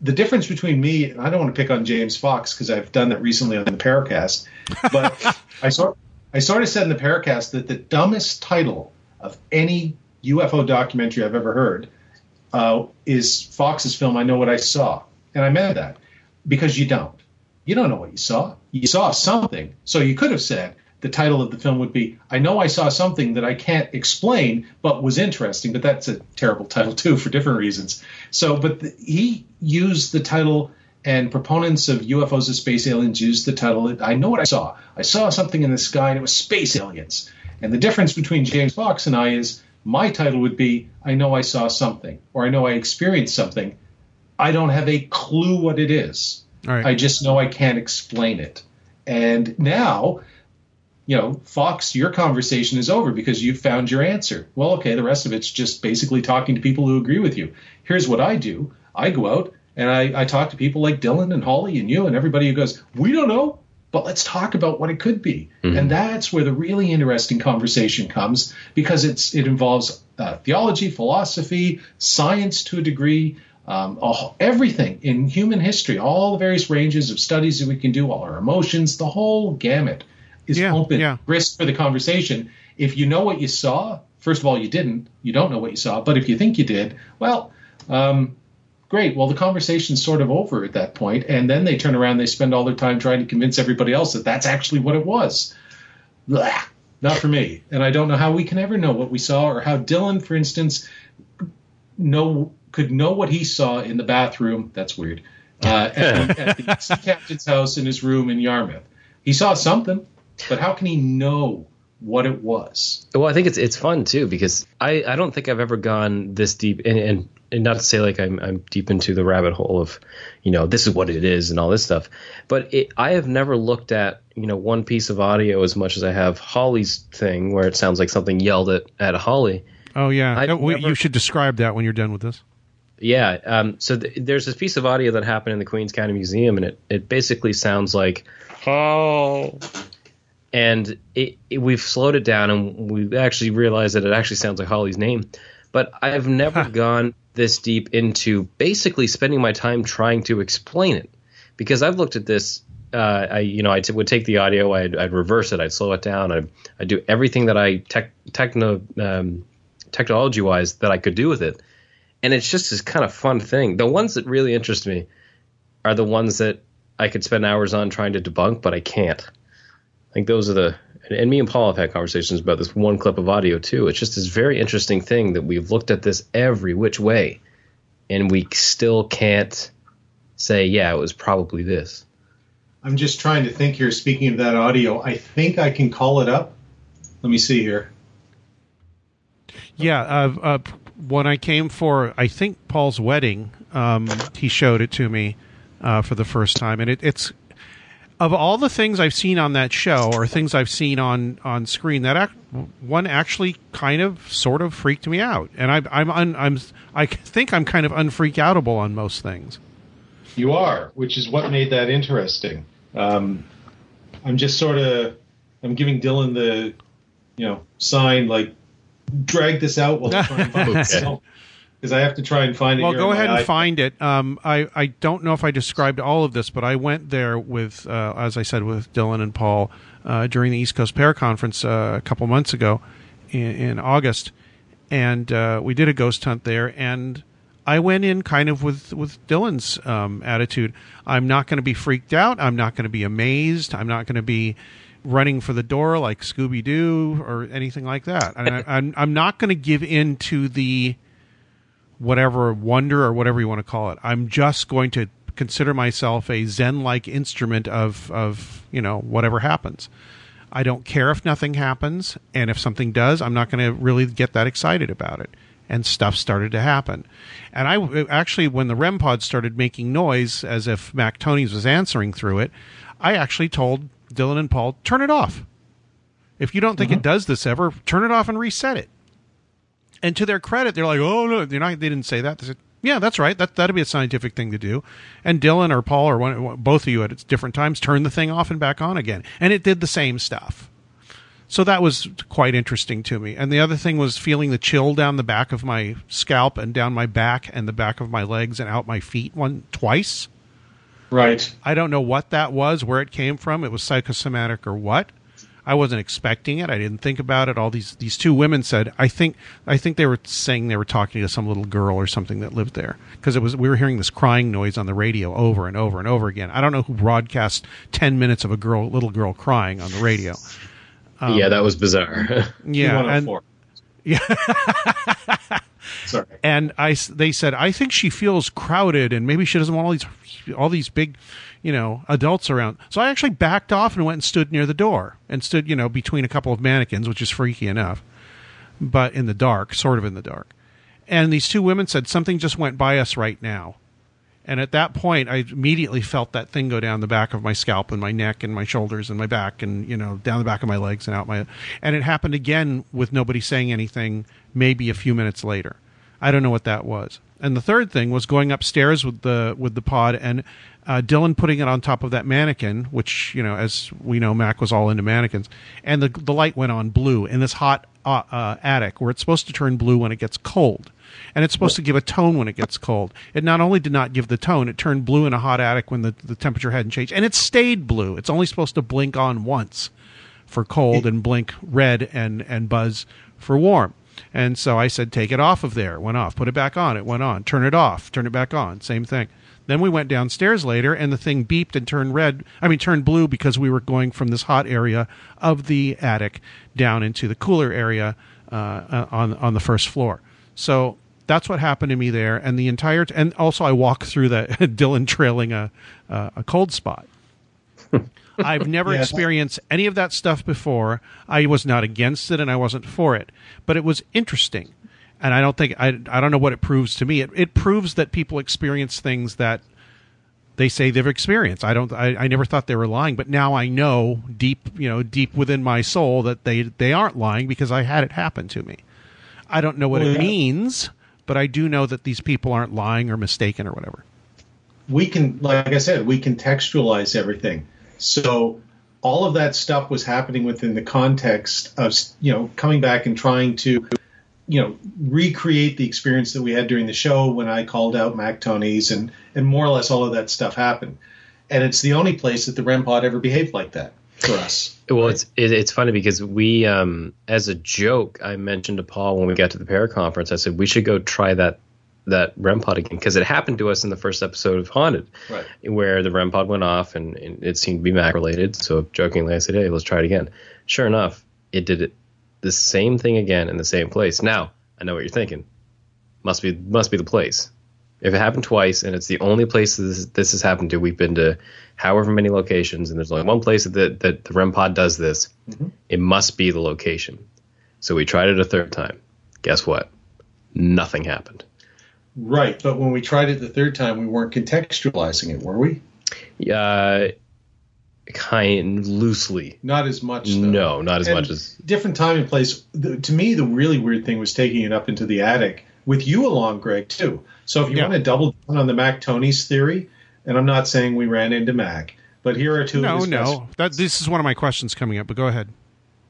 the difference between me, and I don't want to pick on James Fox because I've done that recently on the Paracast, but I sort I sort of said in the Paracast that the dumbest title of any UFO documentary I've ever heard uh, is Fox's film I Know What I Saw. And I meant that because you don't. You don't know what you saw. You saw something. So you could have said, the title of the film would be I know I saw something that I can't explain but was interesting, but that's a terrible title too for different reasons. So, but the, he used the title and proponents of UFOs and space aliens used the title I know what I saw. I saw something in the sky and it was space aliens. And the difference between James Fox and I is my title would be I know I saw something or I know I experienced something. I don't have a clue what it is. Right. I just know I can't explain it. And now, you know, Fox, your conversation is over because you've found your answer. Well, okay, the rest of it's just basically talking to people who agree with you. Here's what I do I go out and I, I talk to people like Dylan and Holly and you and everybody who goes, We don't know, but let's talk about what it could be. Mm-hmm. And that's where the really interesting conversation comes because it's it involves uh, theology, philosophy, science to a degree, um, all, everything in human history, all the various ranges of studies that we can do, all our emotions, the whole gamut is Yeah, open, yeah. risk for the conversation. If you know what you saw, first of all, you didn't. You don't know what you saw. But if you think you did, well, um, great. Well, the conversation's sort of over at that point, and then they turn around, they spend all their time trying to convince everybody else that that's actually what it was. Blah, not for me. And I don't know how we can ever know what we saw, or how Dylan, for instance, know could know what he saw in the bathroom. That's weird. Uh, at, the, at the sea captain's house in his room in Yarmouth. He saw something, but how can he know what it was? Well, I think it's it's fun too because I, I don't think I've ever gone this deep and, and and not to say like I'm I'm deep into the rabbit hole of you know this is what it is and all this stuff, but it, I have never looked at you know one piece of audio as much as I have Holly's thing where it sounds like something yelled at at Holly. Oh yeah, I've Uh, we- never- you should describe that when you're done with this. Yeah. Um, so th- there's this piece of audio that happened in the Queens County Museum, and it, it basically sounds like, oh. And it, it, we've slowed it down, and we actually realized that it actually sounds like Holly's name. But I've never gone this deep into basically spending my time trying to explain it, because I've looked at this. Uh, I you know I t- would take the audio, I'd, I'd reverse it, I'd slow it down, I'd, I'd do everything that I tech, techno um, technology wise that I could do with it and it's just this kind of fun thing. The ones that really interest me are the ones that I could spend hours on trying to debunk, but I can't. I think those are the and, and me and Paul have had conversations about this one clip of audio too. It's just this very interesting thing that we've looked at this every which way, and we still can't say, yeah, it was probably this. I'm just trying to think here. Speaking of that audio, I think I can call it up. Let me see here. Yeah, uh, uh, when I came for, I think Paul's wedding, um, he showed it to me uh, for the first time, and it, it's of all the things I've seen on that show or things I've seen on on screen, that act, one actually kind of sort of freaked me out, and I, I'm un, I'm I think I'm kind of unfreak outable on most things. You are, which is what made that interesting. Um, I'm just sort of, I'm giving Dylan the, you know, sign like, drag this out while I try and find it. Because I have to try and find it. Well, here go ahead and iPad. find it. Um, I I don't know if I described all of this, but I went there with, uh, as I said, with Dylan and Paul uh, during the East Coast Pair Conference uh, a couple months ago in, in August, and uh, we did a ghost hunt there. And I went in kind of with with Dylan's um, attitude. I'm not going to be freaked out. I'm not going to be amazed. I'm not going to be running for the door like Scooby Doo or anything like that. And I, I'm I'm not going to give in to the whatever wonder or whatever you want to call it. I'm just going to consider myself a Zen-like instrument of of you know whatever happens. I don't care if nothing happens, and if something does, I'm not going to really get that excited about it. And stuff started to happen, and I actually, when the REM pod started making noise as if Mac Tonnies was answering through it, I actually told Dylan and Paul, turn it off. If you don't think it mm-hmm. does this ever, turn it off and reset it. And to their credit, they're like, "Oh no, they're not." They didn't say that. They said, "Yeah, that's right. That that'd be a scientific thing to do." And Dylan or Paul or one, both of you at different times turned the thing off and back on again, and it did the same stuff. So that was quite interesting to me. And the other thing was feeling the chill down the back of my scalp and down my back and the back of my legs and out my feet one twice. Right. I don't know what that was, where it came from. It was psychosomatic or what. I wasn't expecting it. I didn't think about it. All these these two women said, I think I think they were saying they were talking to some little girl or something that lived there because it was we were hearing this crying noise on the radio over and over and over again. I don't know who broadcast 10 minutes of a girl little girl crying on the radio. yeah, um, that was bizarre. Yeah, and yeah, Sorry. and I s- they said I think she feels crowded and maybe she doesn't want all these all these big, you know, adults around. So I actually backed off and went and stood near the door and stood, you know, between a couple of mannequins, which is freaky enough, but in the dark, sort of in the dark. And these two women said something just went by us right now. And at that point, I immediately felt that thing go down the back of my scalp and my neck and my shoulders and my back and you know down the back of my legs and out my. And it happened again with nobody saying anything. Maybe a few minutes later, I don't know what that was. And the third thing was going upstairs with the with the pod and uh, Dylan putting it on top of that mannequin, which you know, as we know, Mac was all into mannequins, and the the light went on blue in this hot uh, uh, attic where it's supposed to turn blue when it gets cold, and it's supposed to give a tone when it gets cold. It not only did not give the tone, it turned blue in a hot attic when the the temperature hadn't changed, and it stayed blue. It's only supposed to blink on once for cold and blink red and and buzz for warm. And so I said, take it off of there. It went off. Put it back on. It went on. Turn it off. Turn it back on. Same thing. Then we went downstairs later, and the thing beeped and turned red. I mean, turned blue because we were going from this hot area of the attic down into the cooler area uh, uh, on on the first floor. So that's what happened to me there, and the entire t- and also I walked through the Dylan trailing a uh, a cold spot. I've never Yeah. experienced any of that stuff before. I was not against it and I wasn't for it, but it was interesting. And I don't think I I don't know what it proves to me. It it proves that people experience things that they say they've experienced. I don't I, I never thought they were lying, but now I know deep, you know, deep within my soul that they they aren't lying because I had it happen to me. I don't know what Well, it means, but I do know that these people aren't lying or mistaken or whatever. we can like i said we contextualize everything so all of that stuff was happening within the context of you know coming back and trying to you know recreate the experience that we had during the show when i called out mac tonnies and and more or less all of that stuff happened and it's the only place that the rem pod ever behaved like that for us Well, it's it, it's funny because we, um, as a joke, I mentioned to Paul when we got to the pair conference. I said we should go try that that REM pod again because it happened to us in the first episode of Haunted, Right. where the REM pod went off and, and it seemed to be Mac related. So jokingly, I said, "Hey, let's try it again." Sure enough, it did it the same thing again in the same place. Now I know what you're thinking. Must be must be the place. If it happened twice and it's the only place this, this has happened to, we've been to however many locations, and there's only one place that, that the REM pod does this, it must be the location. So we tried it a third time. Guess what? Nothing happened. right but when we tried it the third time we weren't contextualizing it were we Uh, kind loosely. not as much though. No, not as And much as. different time and place. The, to me, the really weird thing was taking it up into the attic with you along, Greg, too. So if you Yeah. want to double down on the Mac Tonnies theory, and I'm not saying we ran into Mac, but here are two. No, of his best- no. That this is one of my questions coming up, but go ahead.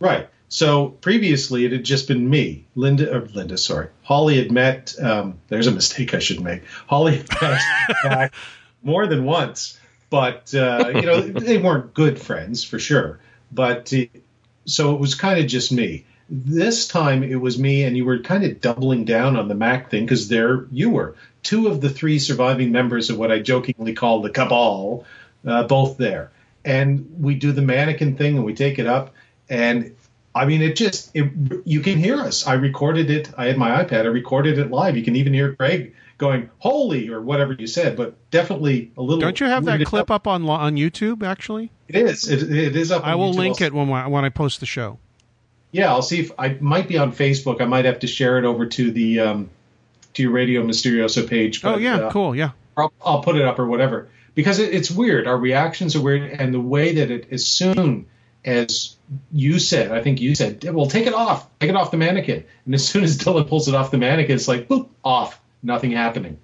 Right. So previously, it had just been me, Linda, or Linda, sorry, Holly had met. Um, there's a mistake I should make. Holly had met Mac more than once, but uh, you know they weren't good friends for sure. But uh, so it was kind of just me. This time it was me, and you were kind of doubling down on the Mac thing because there you were, two of the three surviving members of what I jokingly call the cabal, uh, both there, and we do the mannequin thing, and we take it up, and I mean, it just it, you can hear us. I recorded it. I had my iPad. I recorded it live. You can even hear Greg going "holy" or whatever you said, but definitely a little. Don't you have that clip out. up on on YouTube? Actually, It is. It, it is up. I will YouTube. link it when I, when I post the show. Yeah, I'll see if I might be on Facebook. I might have to share it over to the um, to your Radio Mysterioso page. Oh yeah, uh, cool. Yeah, I'll, I'll put it up or whatever because it, it's weird. Our reactions are weird, and the way that it as soon as you said, I think you said, well, take it off, take it off the mannequin, and as soon as Dylan pulls it off the mannequin, it's like boop, off, nothing happening,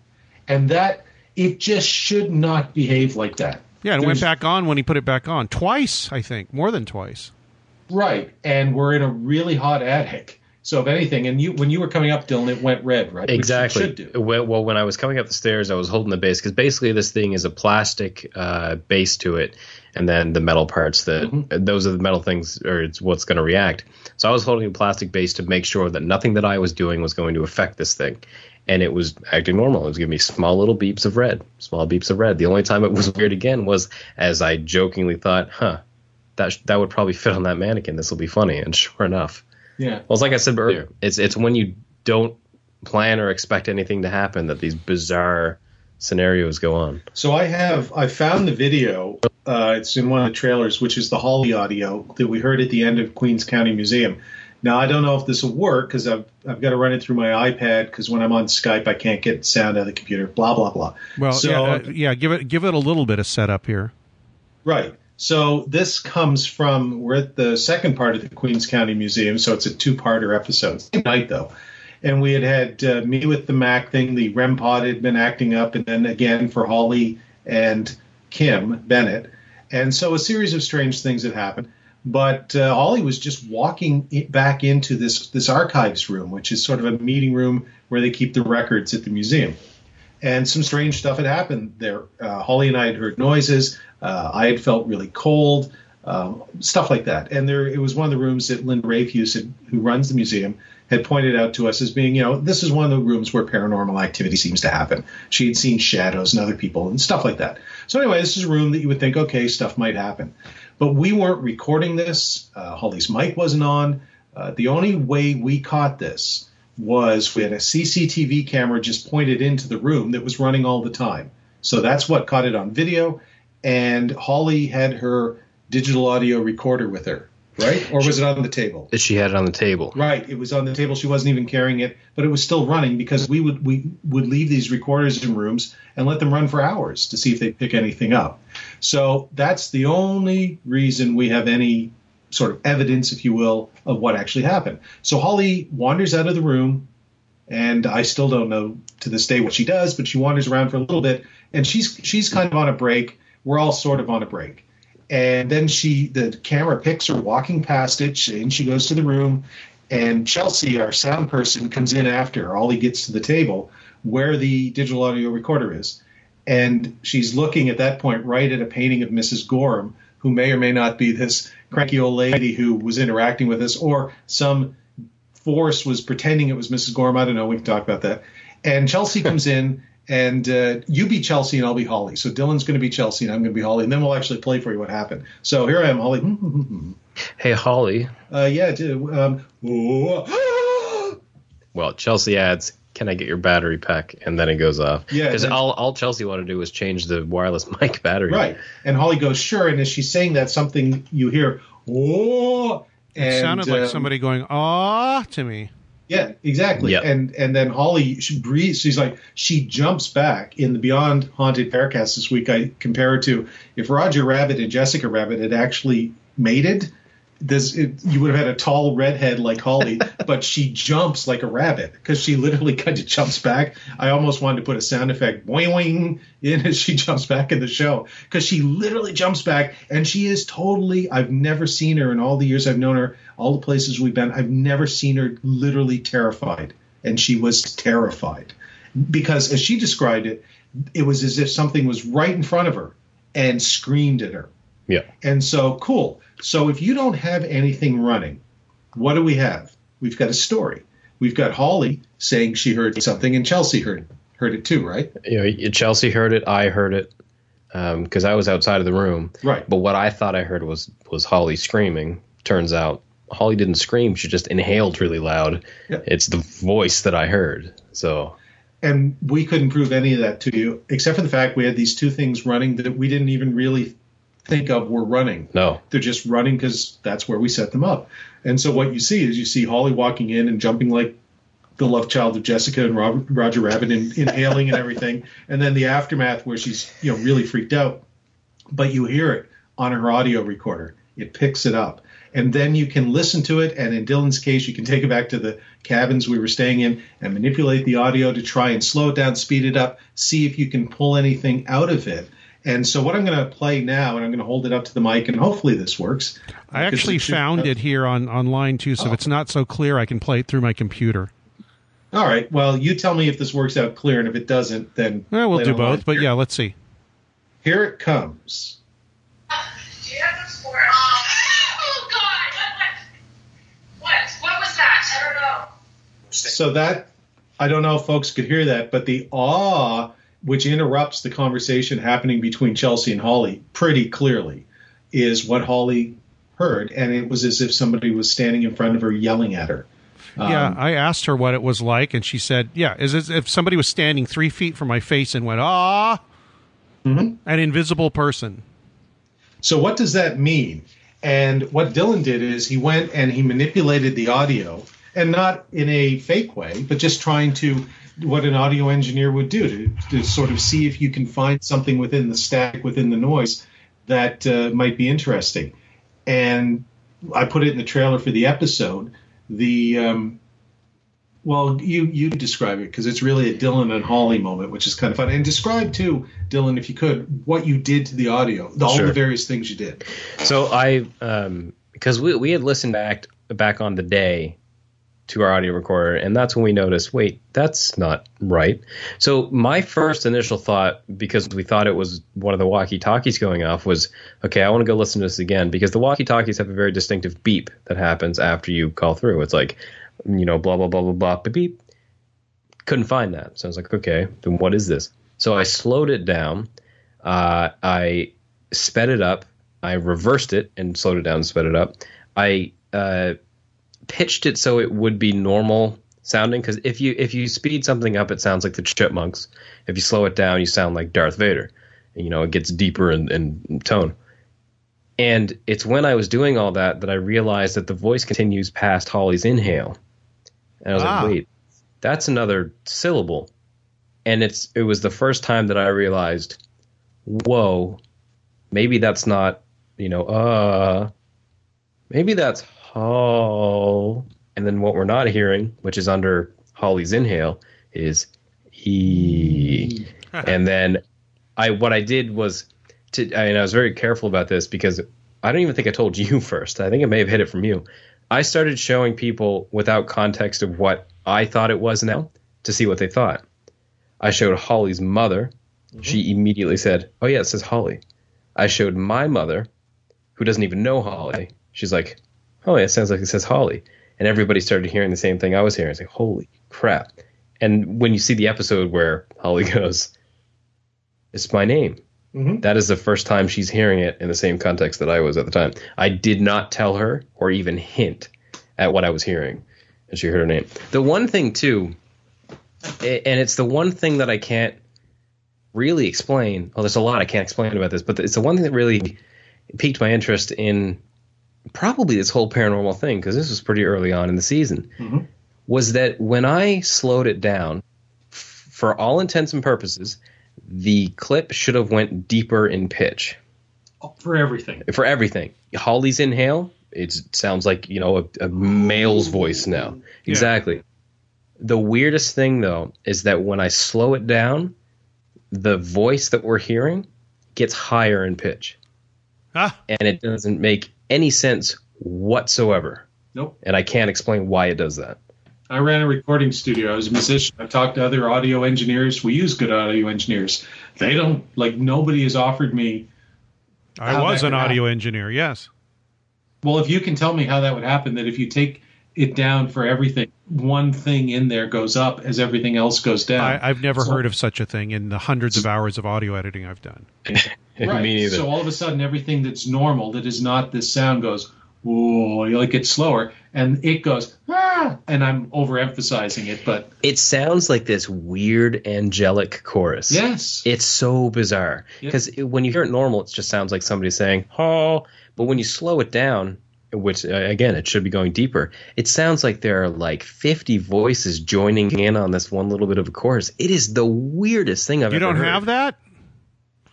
and that it just should not behave like that. yeah. And it went back on when he put it back on twice. I think more than twice. Right, and we're in a really hot attic. So if anything, and you when you were coming up, Dylan, it went red, right? Which Exactly. should do. Well, well, when I was coming up the stairs, I was holding the base because basically this thing is a plastic uh, base to it, and then the metal parts that Mm-hmm. those are the metal things, or it's what's going to react. So I was holding a plastic base to make sure that nothing that I was doing was going to affect this thing, and it was acting normal. It was giving me small little beeps of red, small beeps of red. The only time it was weird again was as I jokingly thought, "Huh, that sh- that would probably fit on that mannequin. This will be funny." And sure enough, Yeah. well, it's like I said earlier, it's it's when you don't plan or expect anything to happen that these bizarre scenarios go on. So I have I found the video. Uh, it's in one of the trailers, which is the Holly audio that we heard at the end of Queens County Museum. Now I don't know if this will work because I've I've got to run it through my iPad because when I'm on Skype I can't get sound out of the computer. Blah blah blah. Well, so yeah, uh, yeah. Give it give it a little bit of setup here. right. So this comes from we're at the second part of the Queens County Museum, so it's a two-parter episode. Same night though, and we had had uh, me with the Mac thing. The REM pod had been acting up, and then again for Holly and Kim Bennett, and so a series of strange things had happened. But uh, Holly was just walking back into this this archives room, which is sort of a meeting room where they keep the records at the museum and some strange stuff had happened there. Uh, Holly and I had heard noises. Uh, I had felt really cold, um, stuff like that. And there, it was one of the rooms that Linda Rafuse, had, who runs the museum, had pointed out to us as being, you know, this is one of the rooms where paranormal activity seems to happen. She had seen shadows and other people and stuff like that. So anyway, this is a room that you would think, okay, stuff might happen. But we weren't recording this. Uh, Holly's mic wasn't on. Uh, the only way we caught this was we had a CCTV camera just pointed into the room that was running all the time. So that's what caught it on video. And Holly had her digital audio recorder with her, right? Or was it on the table? She had it on the table. Right, it was on the table. She wasn't even carrying it, but it was still running because we would we would leave these recorders in rooms and let them run for hours to see if they pick anything up. So that's the only reason we have any sort of evidence, if you will, of what actually happened. So Holly wanders out of the room, and I still don't know to this day what she does, but she wanders around for a little bit, and she's she's kind of on a break. We're all sort of on a break. And then she, the camera picks her walking past it, and she goes to the room. And Chelsea, our sound person, comes in after. Holly gets to the table where the digital audio recorder is. And she's looking at that point right at a painting of Mrs. Gorham, who may or may not be this cranky old lady who was interacting with us, or some force was pretending it was Mrs. Gorham. I don't know. We can talk about that. And Chelsea comes in, and uh, you be Chelsea, and I'll be Holly. So Dylan's going to be Chelsea, and I'm going to be Holly, and then we'll actually play for you what happened. So here I am, Holly. Hey, Holly. Uh, yeah. do- Um, Well, Chelsea adds, "Can I get your battery pack?" And then it goes off. Yeah, because all all Chelsea wanted to do was change the wireless mic battery. right. And Holly goes, sure. And as she's saying that, something you hear, oh. It and, sounded like um, somebody going "ah" to me. Yeah, exactly. Yep. And and then Holly she breathes. She's like she jumps back in the Beyond Haunted Paracast this week. I compare it to if Roger Rabbit and Jessica Rabbit had actually mated. This it, you would have had a tall redhead like Holly, but she jumps like a rabbit because she literally kind of jumps back. I almost wanted to put a sound effect boing boing in as she jumps back in the show because she literally jumps back and she is totally. I've never seen her in all the years I've known her, all the places we've been. I've never seen her literally terrified, and she was terrified because as she described it, it was as if something was right in front of her and screamed at her. Yeah. And so, cool. So, if you don't have anything running, what do we have? We've got a story. We've got Holly saying she heard something, and Chelsea heard heard it too, right? You know, Chelsea heard it. I heard it um, because I was outside of the room. Right. But what I thought I heard was was Holly screaming. Turns out Holly didn't scream. She just inhaled really loud. Yeah. It's the voice that I heard. So And we couldn't prove any of that to you, except for the fact we had these two things running that we didn't even really think of were running. no. They're just running because that's where we set them up. And so what you see is you see Holly walking in and jumping like the love child of Jessica and Rob, Roger Rabbit and inhaling and everything. And then the aftermath where she's you know really freaked out. But you hear it on her audio recorder. It picks it up. And then you can listen to it. And in Dylan's case, you can take it back to the cabins we were staying in and manipulate the audio to try and slow it down, speed it up, see if you can pull anything out of it. And so what I'm going to play now, and I'm going to hold it up to the mic, and hopefully this works. I actually it should- found it here on online too, so if oh. it's not so clear, I can play it through my computer. All right. Well, you tell me if this works out clear, and if it doesn't, then we'll do online. both, but Here- yeah, let's see. here it comes. Do you have this for? Oh, oh God! What? What? What? What was that? I don't know. So that I don't know if folks could hear that, but the awe which interrupts the conversation happening between Chelsea and Holly pretty clearly is what Holly heard, and it was as if somebody was standing in front of her yelling at her. yeah, Um, I asked her what it was like, and she said, "Yeah, is as if somebody was standing three feet from my face and went, ah, Mhm. an invisible person." So what does that mean? And what Dylan did is he went and he manipulated the audio, and not in a fake way, but just trying to what an audio engineer would do to, to sort of see if you can find something within the static, within the noise that uh, might be interesting. And I put it in the trailer for the episode. The um, well, you you describe it because it's really a Dylan and Holly moment, which is kind of fun. And describe too, Dylan, if you could, what you did to the audio, all Sure. the various things you did. So I, um, because we we had listened back back on the day to our audio recorder, and that's when we noticed, wait, that's not right. So my first initial thought, because we thought it was one of the walkie talkies going off, was okay, I want to go listen to this again because the walkie talkies have a very distinctive beep that happens after you call through. It's like, you know, blah blah blah blah blah beep. Couldn't find that, so I was like, okay, then what is this? So I slowed it down. Uh, I sped it up. I reversed it and slowed it down and sped it up. I uh, pitched it so it would be normal sounding because if you if you speed something up, it sounds like the Chipmunks. If you slow it down, you sound like Darth Vader. And, you know, it gets deeper in, in tone. And it's when I was doing all that that I realized that the voice continues past Holly's inhale, and I was Ah. like, wait, that's another syllable. And it's it was the first time that I realized, whoa, maybe that's not you know uh maybe that's Hall. And then what we're not hearing, which is under Holly's inhale, is E. and then I what I did was to and I was very careful about this because I don't even think I told you first. I think I may have hit it from you. I started showing people without context of what I thought it was now to see what they thought. I showed Holly's mother. Mm-hmm. She immediately said, "Oh yeah, it says Holly." I showed my mother, who doesn't even know Holly. She's like, "Oh yeah, it sounds like it says Holly." And everybody started hearing the same thing I was hearing. It's like, "Holy crap!" And when you see the episode where Holly goes, "It's my name," Mhm. that is the first time she's hearing it in the same context that I was at the time. I did not tell her or even hint at what I was hearing, and she heard her name. The one thing too, and it's the one thing that I can't really explain. Well, there's a lot I can't explain about this, but it's the one thing that really piqued my interest in probably this whole paranormal thing because this was pretty early on in the season. Mhm. Was that when I slowed it down, f- for all intents and purposes, the clip should have went deeper in pitch For everything. for everything. Holly's inhale, it sounds like you know a, a male's voice now. Exactly. The weirdest thing though is that when I slow it down, the voice that we're hearing gets higher in pitch, Ah, and it doesn't make any sense whatsoever. Nope. And I can't explain why it does that. I ran a recording studio. I was a musician. I've talked to other audio engineers. We use good audio engineers. They don't like nobody has offered me. I was an could audio engineer. Yes. Well, if you can tell me how that would happen, that if you take it down for everything, one thing in there goes up as everything else goes down. I, I've never So- heard of such a thing in the hundreds of hours of audio editing I've done. Right. Me neither. So all of a sudden, everything that's normal, that is not this sound, goes, whoa, you like it's slower, and it goes, ah, and I'm overemphasizing it, but it sounds like this weird angelic chorus. yes, It's so bizarre Yeah. because when you hear it normal, it just sounds like somebody saying "oh," but when you slow it down, which uh, again it should be going deeper, it sounds like there are like fifty voices joining in on this one little bit of a chorus. It is the weirdest thing I've You ever You don't heard. have that?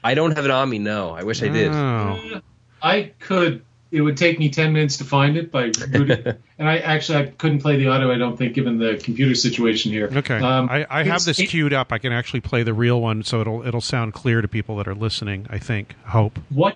I don't have it on me. No, I wish I did. Oh. I could. It would take me ten minutes to find it by rooting, and I actually I couldn't play the audio. I don't think, given the computer situation here. Okay. Um, I, I have this queued up. I can actually play the real one, so it'll it'll sound clear to people that are listening. I think. Hope. what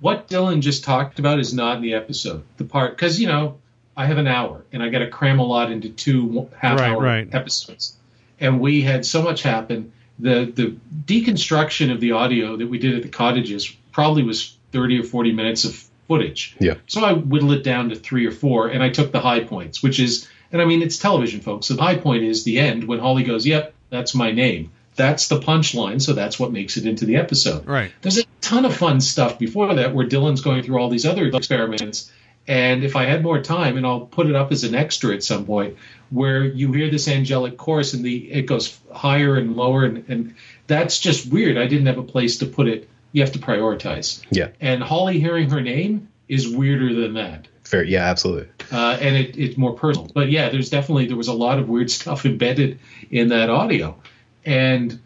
what Dylan just talked about is not in the episode. The part because you know I have an hour and I got to cram a lot into two half Right, hour right. episodes, and we had so much happen. The the deconstruction of the audio that we did at the cottages probably was thirty or forty minutes of footage. Yeah. So I whittled it down to three or four, and I took the high points, which is, and I mean it's television, folks. So the high point is the end when Holly goes, "Yep, that's my name." That's the punchline, so that's what makes it into the episode. Right. There's a ton of fun stuff before that where Dylan's going through all these other experiments, And if I had more time, and I'll put it up as an extra at some point, where you hear this angelic chorus and the it goes higher and lower, and, and that's just weird. I didn't have a place to put it. You have to prioritize. Yeah. And Holly hearing her name is weirder than that. Fair. Yeah, absolutely. Uh, and it, it's more personal. But yeah, there's definitely there was a lot of weird stuff embedded in that audio, and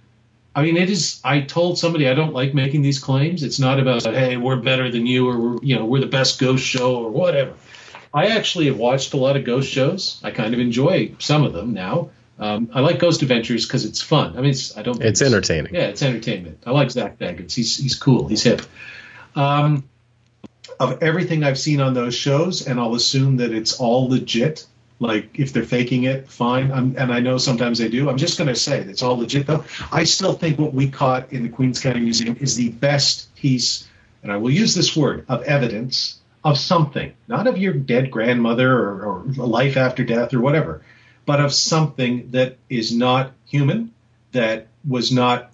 I mean, it is. I told somebody I don't like making these claims. It's not about hey, we're better than you, or we're, you know, we're the best ghost show, or whatever. I actually have watched a lot of ghost shows. I kind of enjoy some of them now. Um, I like Ghost Adventures because it's fun. I mean, it's, I don't. think It's entertaining. Yeah, it's entertainment. I like Zach Bagans. He's he's cool. He's hip. Um, of everything I've seen on those shows, and I'll assume that it's all legit. Like if they're faking it, fine. I'm, and I know sometimes they do. I'm just going to say it's all legit, though. I still think what we caught in the Queens County Museum is the best piece, and I will use this word of evidence of something, not of your dead grandmother or, or life after death or whatever, but of something that is not human, that was not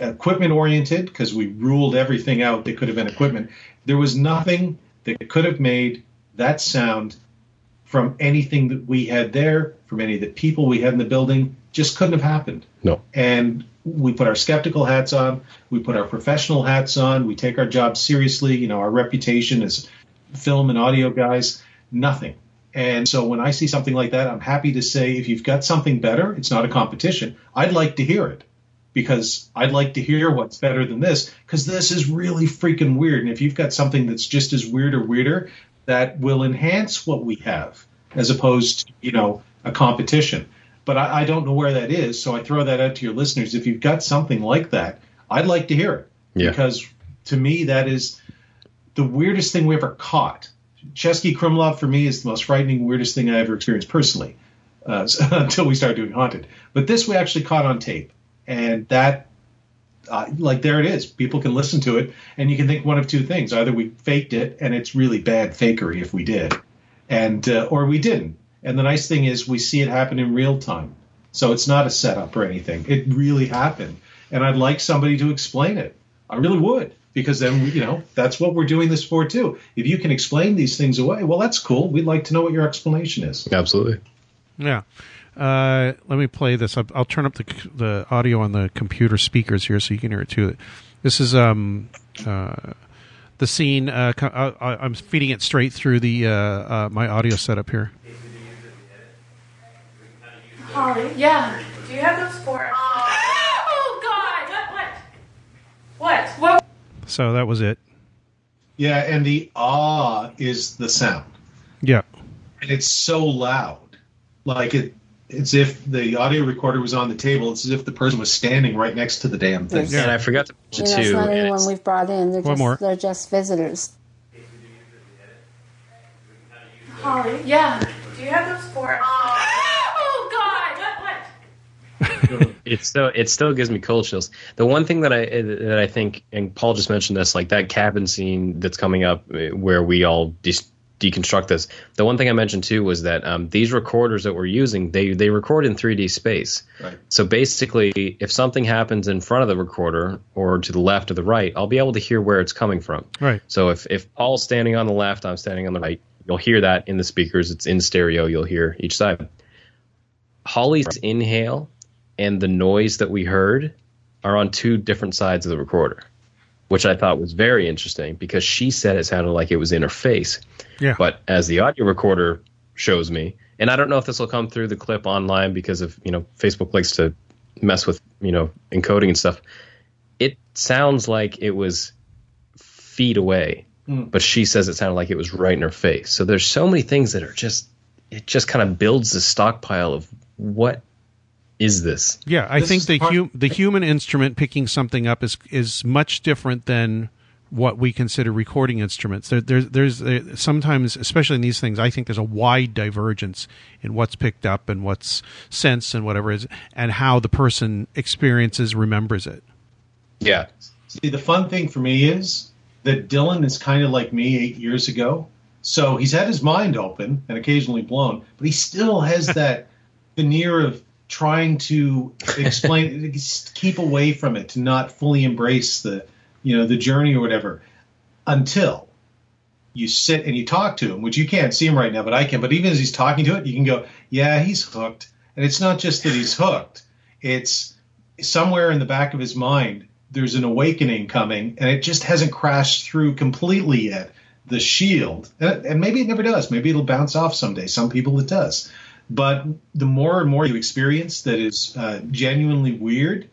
equipment oriented because we ruled everything out that could have been equipment. There was nothing that could have made that sound from anything that we had there, from any of the people we had in the building. Just couldn't have happened. No. And we put our skeptical hats on, we put our professional hats on, we take our job seriously, you know, our reputation as film and audio guys, nothing. And so when I see something like that, I'm happy to say if you've got something better, it's not a competition. I'd like to hear it because I'd like to hear what's better than this because this is really freaking weird. And if you've got something that's just as weird or weirder, that will enhance what we have as opposed to, you know, a competition. But I, I don't know where that is. So I throw that out to your listeners. If you've got something like that, I'd like to hear it Yeah. because to me, that is the weirdest thing we ever caught. Český Krumlov for me is the most frightening, weirdest thing I ever experienced personally uh, until we started doing Haunted. But this we actually caught on tape. And that, uh, like, there it is. People can listen to it, and you can think one of two things: either we faked it, and it's really bad fakery if we did, and uh, or we didn't. And the nice thing is we see it happen in real time, so it's not a setup or anything. It really happened, and I'd like somebody to explain it. I really would, because then you know that's what we're doing this for too. If you can explain these things away, well, that's cool. We'd like to know what your explanation is. Absolutely. Yeah. Uh, let me play this. I'll, I'll turn up the the audio on the computer speakers here so you can hear it too. This is um uh, the scene. Uh, I, I'm feeding it straight through the uh, uh, my audio setup here. Holly, yeah. Do you have those for us? Oh God! What? What? What? What? So that was it. Yeah, and the ah is the sound. Yeah. and it's so loud like it it's if the audio recorder was on the table it's as if the person was standing right next to the damn thing Yes. And I forgot to mention You know, it's too. not anyone it's- we've brought in. They're One just more. they're just visitors. Holly, yeah. Do you have those four? us? Oh God! What? What? it still it still gives me cold chills. The one thing that I that I think, and Paul just mentioned this, like that cabin scene that's coming up uh, where we all de- deconstruct this. The one thing I mentioned too was that um, these recorders that we're using, they they record in 3D space. Right. So basically, if something happens in front of the recorder or to the left or the right, I'll be able to hear where it's coming from. Right. So if if Paul's standing on the left, I'm standing on the right. You'll hear that in the speakers. It's in stereo. You'll hear each side. Holly's inhale and the noise that we heard are on two different sides of the recorder, which I thought was very interesting because she said it sounded like it was in her face. Yeah. But as the audio recorder shows me, and I don't know if this will come through the clip online because of you know Facebook likes to mess with you know encoding and stuff. It sounds like it was feet away, hmm. but she says it sounded like it was right in her face. So there's so many things that are just it just kind of builds the stockpile of what is this? Yeah, I This think the part- hu- the human instrument picking something up is is much different than what we consider recording instruments. There, there's there's uh, sometimes, especially in these things, I think there's a wide divergence in what's picked up and what's sensed and whatever is, and how the person experiences remembers it. Yeah, See, the fun thing for me is that Dylan is kind of like me eight years ago. So he's had his mind open and occasionally blown, but he still has that veneer of trying to explain, keep away from it, to not fully embrace the, you know, the journey or whatever, until you sit and you talk to him, which you can't see him right now, but I can. But even as he's talking to it, you can go, yeah, he's hooked. And it's not just that he's hooked; it's somewhere in the back of his mind there's an awakening coming, and it just hasn't crashed through completely yet. The shield, and and maybe it never does. Maybe it'll bounce off someday. Some people it does. But the more and more you experience that is uh, genuinely weird,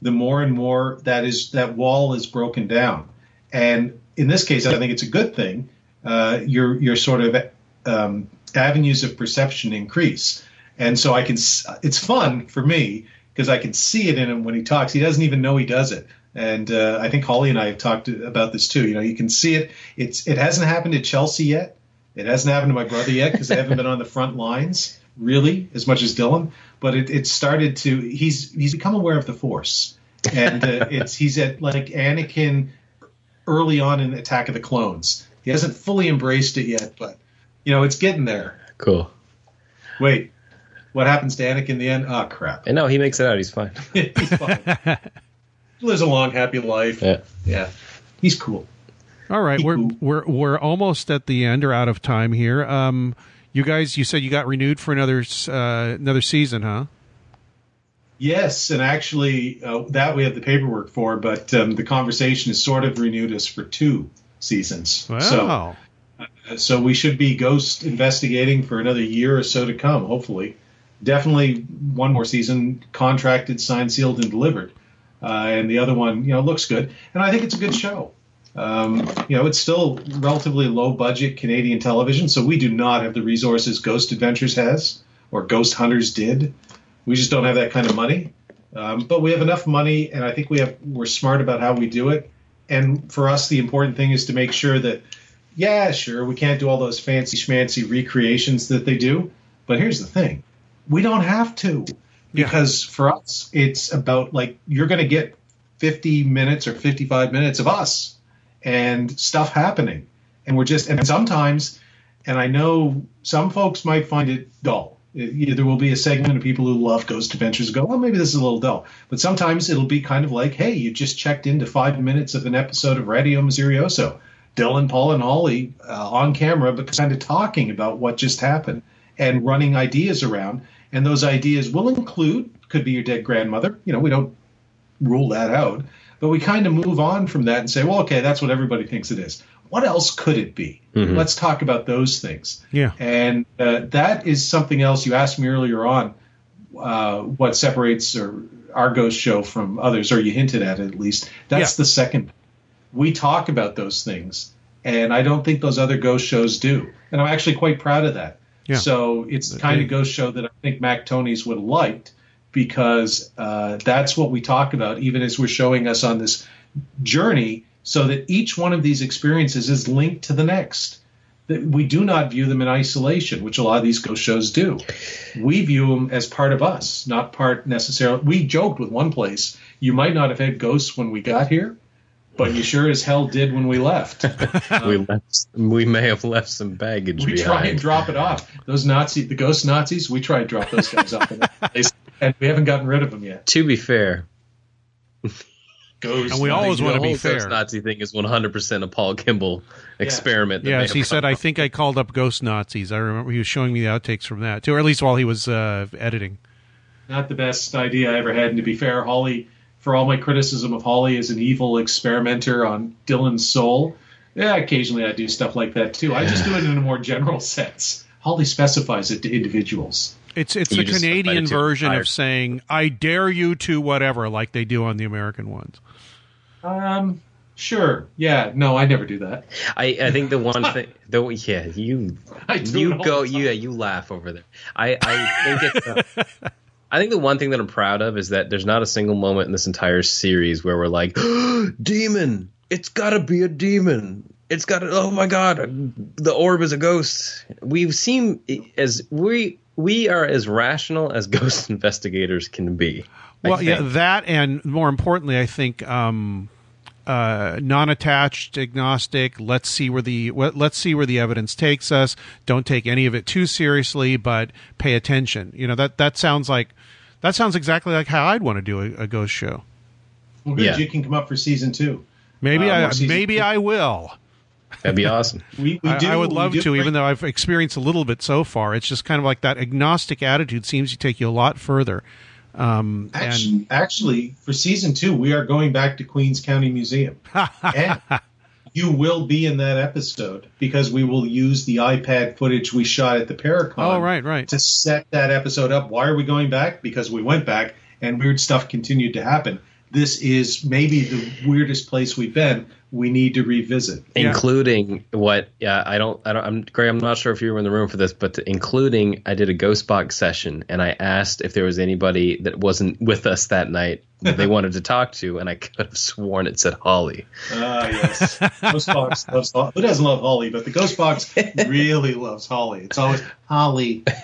the more and more that is that wall is broken down. And in this case, I think it's a good thing. Uh, your your sort of um, avenues of perception increase, and so I can. It's fun for me because I can see it in him when he talks. He doesn't even know he does it. And uh, I think Holly and I have talked about this too. You know, you can see it. It's it hasn't happened to Chelsea yet. It hasn't happened to my brother yet because they haven't been on the front lines really as much as Dylan. But it, it started to. He's he's become aware of the Force, and uh, it's he's at like Anakin early on in Attack of the Clones. He hasn't fully embraced it yet, but you know it's getting there. Cool. Wait, what happens to Anakin in the end? Oh crap! And no, he makes it out. He's fine. he's fine. He lives a long, happy life. Yeah. yeah. He's cool. All right, we're Cool. we're we're almost at the end or out of time here. Um, you guys, you said you got renewed for another uh, another season, huh? Yes, and actually, uh, that we have the paperwork for, but um, the conversation has sort of renewed us for two seasons. Wow. So, uh, so we should be ghost investigating for another year or so to come, hopefully. Definitely one more season, contracted, signed, sealed, and delivered. Uh, and the other one, you know, looks good. And I think it's a good show. Um, you know, it's still relatively low budget Canadian television, so we do not have the resources Ghost Adventures has or Ghost Hunters did. We just don't have that kind of money. Um, but we have enough money, and I think we have we're smart about how we do it. And for us, the important thing is to make sure that, yeah, sure, we can't do all those fancy schmancy recreations that they do. But here's the thing: we don't have to, because for us, it's about like you're going to get 50 minutes or 55 minutes of us and stuff happening, and we're just and sometimes, and I know some folks might find it dull. It- there will be a segment of people who love Ghost Adventures go, well, maybe this is a little dull. But sometimes it'll be kind of like, hey, you just checked into five minutes of an episode of Radio Mysterioso. Dylan, Paul, and Holly uh, on camera, but kind of talking about what just happened and running ideas around. And those ideas will include, could be your dead grandmother. You know, we don't rule that out. But we kind of move on from that and say, well, okay, that's what everybody thinks it is. What else could it be? Let's talk about those things. Yeah. And uh, that is something else you asked me earlier on uh, what separates or our ghost show from others, or you hinted at it at least. That's Yeah. the second. We talk about those things, and I don't think those other ghost shows do. And I'm actually quite proud of that. Yeah. So it's the kind of ghost show that I think Mac Tonnies would have liked because uh, that's what we talk about, even as we're showing us on this journey, so that each one of these experiences is linked to the next. That we do not view them in isolation, which a lot of these ghost shows do. We view them as part of us, not part necessarily. We joked with one place, you might not have had ghosts when we got here, but you sure as hell did when we left. we left. We may have left some baggage we behind. try and drop it off. Those Nazi, the ghost Nazis, we try and drop those guys off, in that place, and we haven't gotten rid of them yet. to be fair, Ghost And we always wanna be whole fair. Ghost Nazi thing is 100% a Paul Kimball experiment. that may Yes, he said, gone I think I called up Ghost Nazis. I remember he was showing me the outtakes from that, too, or at least while he was uh, editing. not the best idea I ever had. And to be fair, Holly, for all my criticism of Holly as an evil experimenter on Dylan's soul, yeah, occasionally I do stuff like that too. I just do it in a more general sense. Holly specifies it to individuals. It's it's You the Canadian version of saying "I dare you to whatever," like they do on the American ones. Um, sure, yeah, no, I never do that. I, I think the one thing, though, yeah, you I do you go, you yeah, you laugh over there. I I think it's. Uh, I think the one thing that I'm proud of is that there's not a single moment in this entire series where we're like, demon, it's got to be a demon. It's got to. Oh my god, the orb is a ghost. We've seen as we we are as rational as ghost investigators can be. I Well, yeah, that and more importantly, I think um, uh, non-attached, agnostic. Let's see where the what- let's see where the evidence takes us. Don't take any of it too seriously, but pay attention. You know that that sounds like that sounds exactly like how I'd want to do a, a ghost show. Well, good. Yeah. You can come up for season two. Maybe Uh, I maybe two. I will. That'd be awesome. We, we I, do, I would love to, bring- even though I've experienced a little bit so far. It's just kind of like that agnostic attitude seems to take you a lot further. Um, and Actually, actually, for season two, we are going back to Queens County Museum. and you will be in that episode because we will use the iPad footage we shot at the Paracon. Oh, right, right. To set that episode up. Why are we going back? Because we went back and weird stuff continued to happen. This is maybe the weirdest place we've been. We need to revisit. Yeah. including what yeah i don't i don't i'm greg i'm not sure if you were in the room for this but including i did a ghost box session and i asked if there was anybody that wasn't with us that night that they wanted to talk to and i could have sworn it said holly Ah, yes. Ghost Box loves Holly. Who doesn't love Holly? But the Ghost Box really loves Holly. It's always Holly.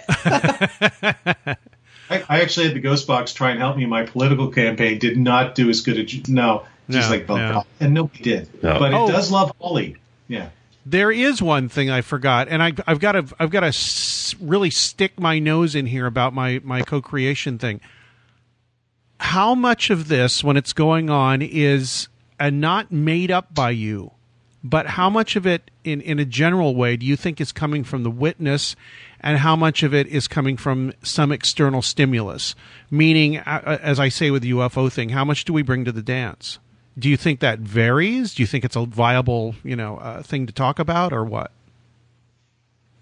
I, I actually had the Ghost Box try and help me in my political campaign. Did not do as good a j- no, just No, like no. God. and nobody did. No. But it Oh. does love Holly. Yeah. There is one thing I forgot, and I, I've got to I've got to s- really stick my nose in here about my my co-creation thing. How much of this, when it's going on, is uh, not made up by you, but how much of it, in in a general way, do you think is coming from the witness, and how much of it is coming from some external stimulus? Meaning, uh, as I say with the UFO thing, how much do we bring to the dance? Do you think that varies? Do you think it's a viable, you know, uh, thing to talk about, or what?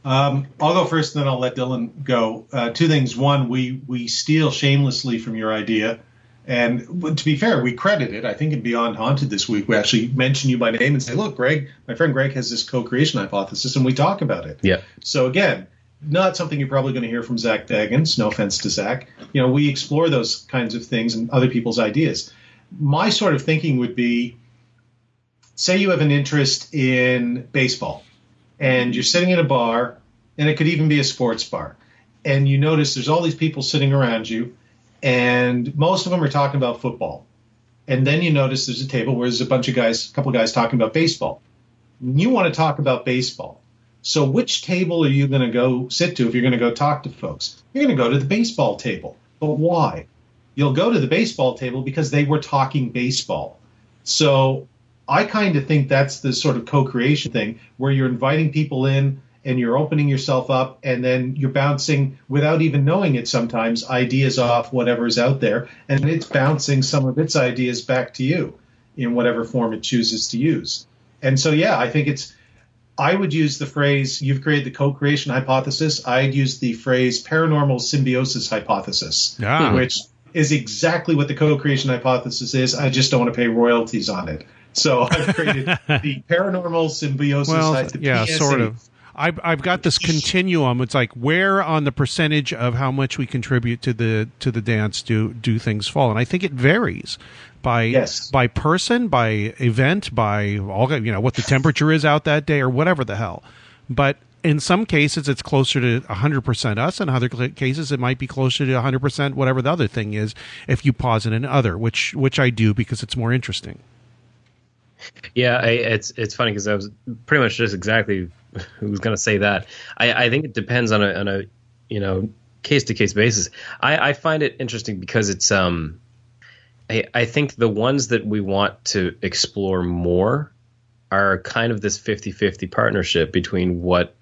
Um, I'll go first, and then I'll let Dylan go. Uh, two things. One, we we steal shamelessly from your idea, and to be fair, we credit it. I think in Beyond Haunted this week, we actually mention you by name and say, "Look, Greg, my friend Greg has this co-creation hypothesis," and we talk about it. yeah So again, not something you're probably going to hear from Zach Bagans. No offense to Zach. You know, we explore those kinds of things and other people's ideas. My sort of thinking would be, say you have an interest in baseball, and you're sitting in a bar, and it could even be a sports bar, and you notice there's all these people sitting around you, and most of them are talking about football. And then you notice there's a table where there's a bunch of guys, a couple of guys talking about baseball. And You want to talk about baseball. So which table are you going to go sit to if you're going to go talk to folks? You're going to go to the baseball table. But why? You'll go to the baseball table because they were talking baseball. So I kind of think that's the sort of co-creation thing where you're inviting people in and you're opening yourself up and then you're bouncing without even knowing it sometimes ideas off whatever's out there and it's bouncing some of its ideas back to you in whatever form it chooses to use. And so yeah, I think it's I would use the phrase you've created the co-creation hypothesis. I'd use the phrase paranormal symbiosis hypothesis, Ah. which is exactly what the co-creation hypothesis is. I just don't want to pay royalties on it. So I've created the paranormal symbiosis. Well, yeah, PSA. sort of. I've I've got this continuum. It's like where on the percentage of how much we contribute to the to the dance do do things fall, and I think it varies by Yes. by person, by event, by all you know what the temperature is out that day or whatever the hell. But in some cases, it's closer to 100% us. In other cases, it might be closer to 100% whatever the other thing is. If you pause in an other, which which I do because it's more interesting. Yeah, I, it's it's funny because I was pretty much just exactly who was going to say that. I, I think it depends on a on a you know case to case basis. I, I find it interesting because it's um I I think the ones that we want to explore more are kind of this 50-50 partnership between what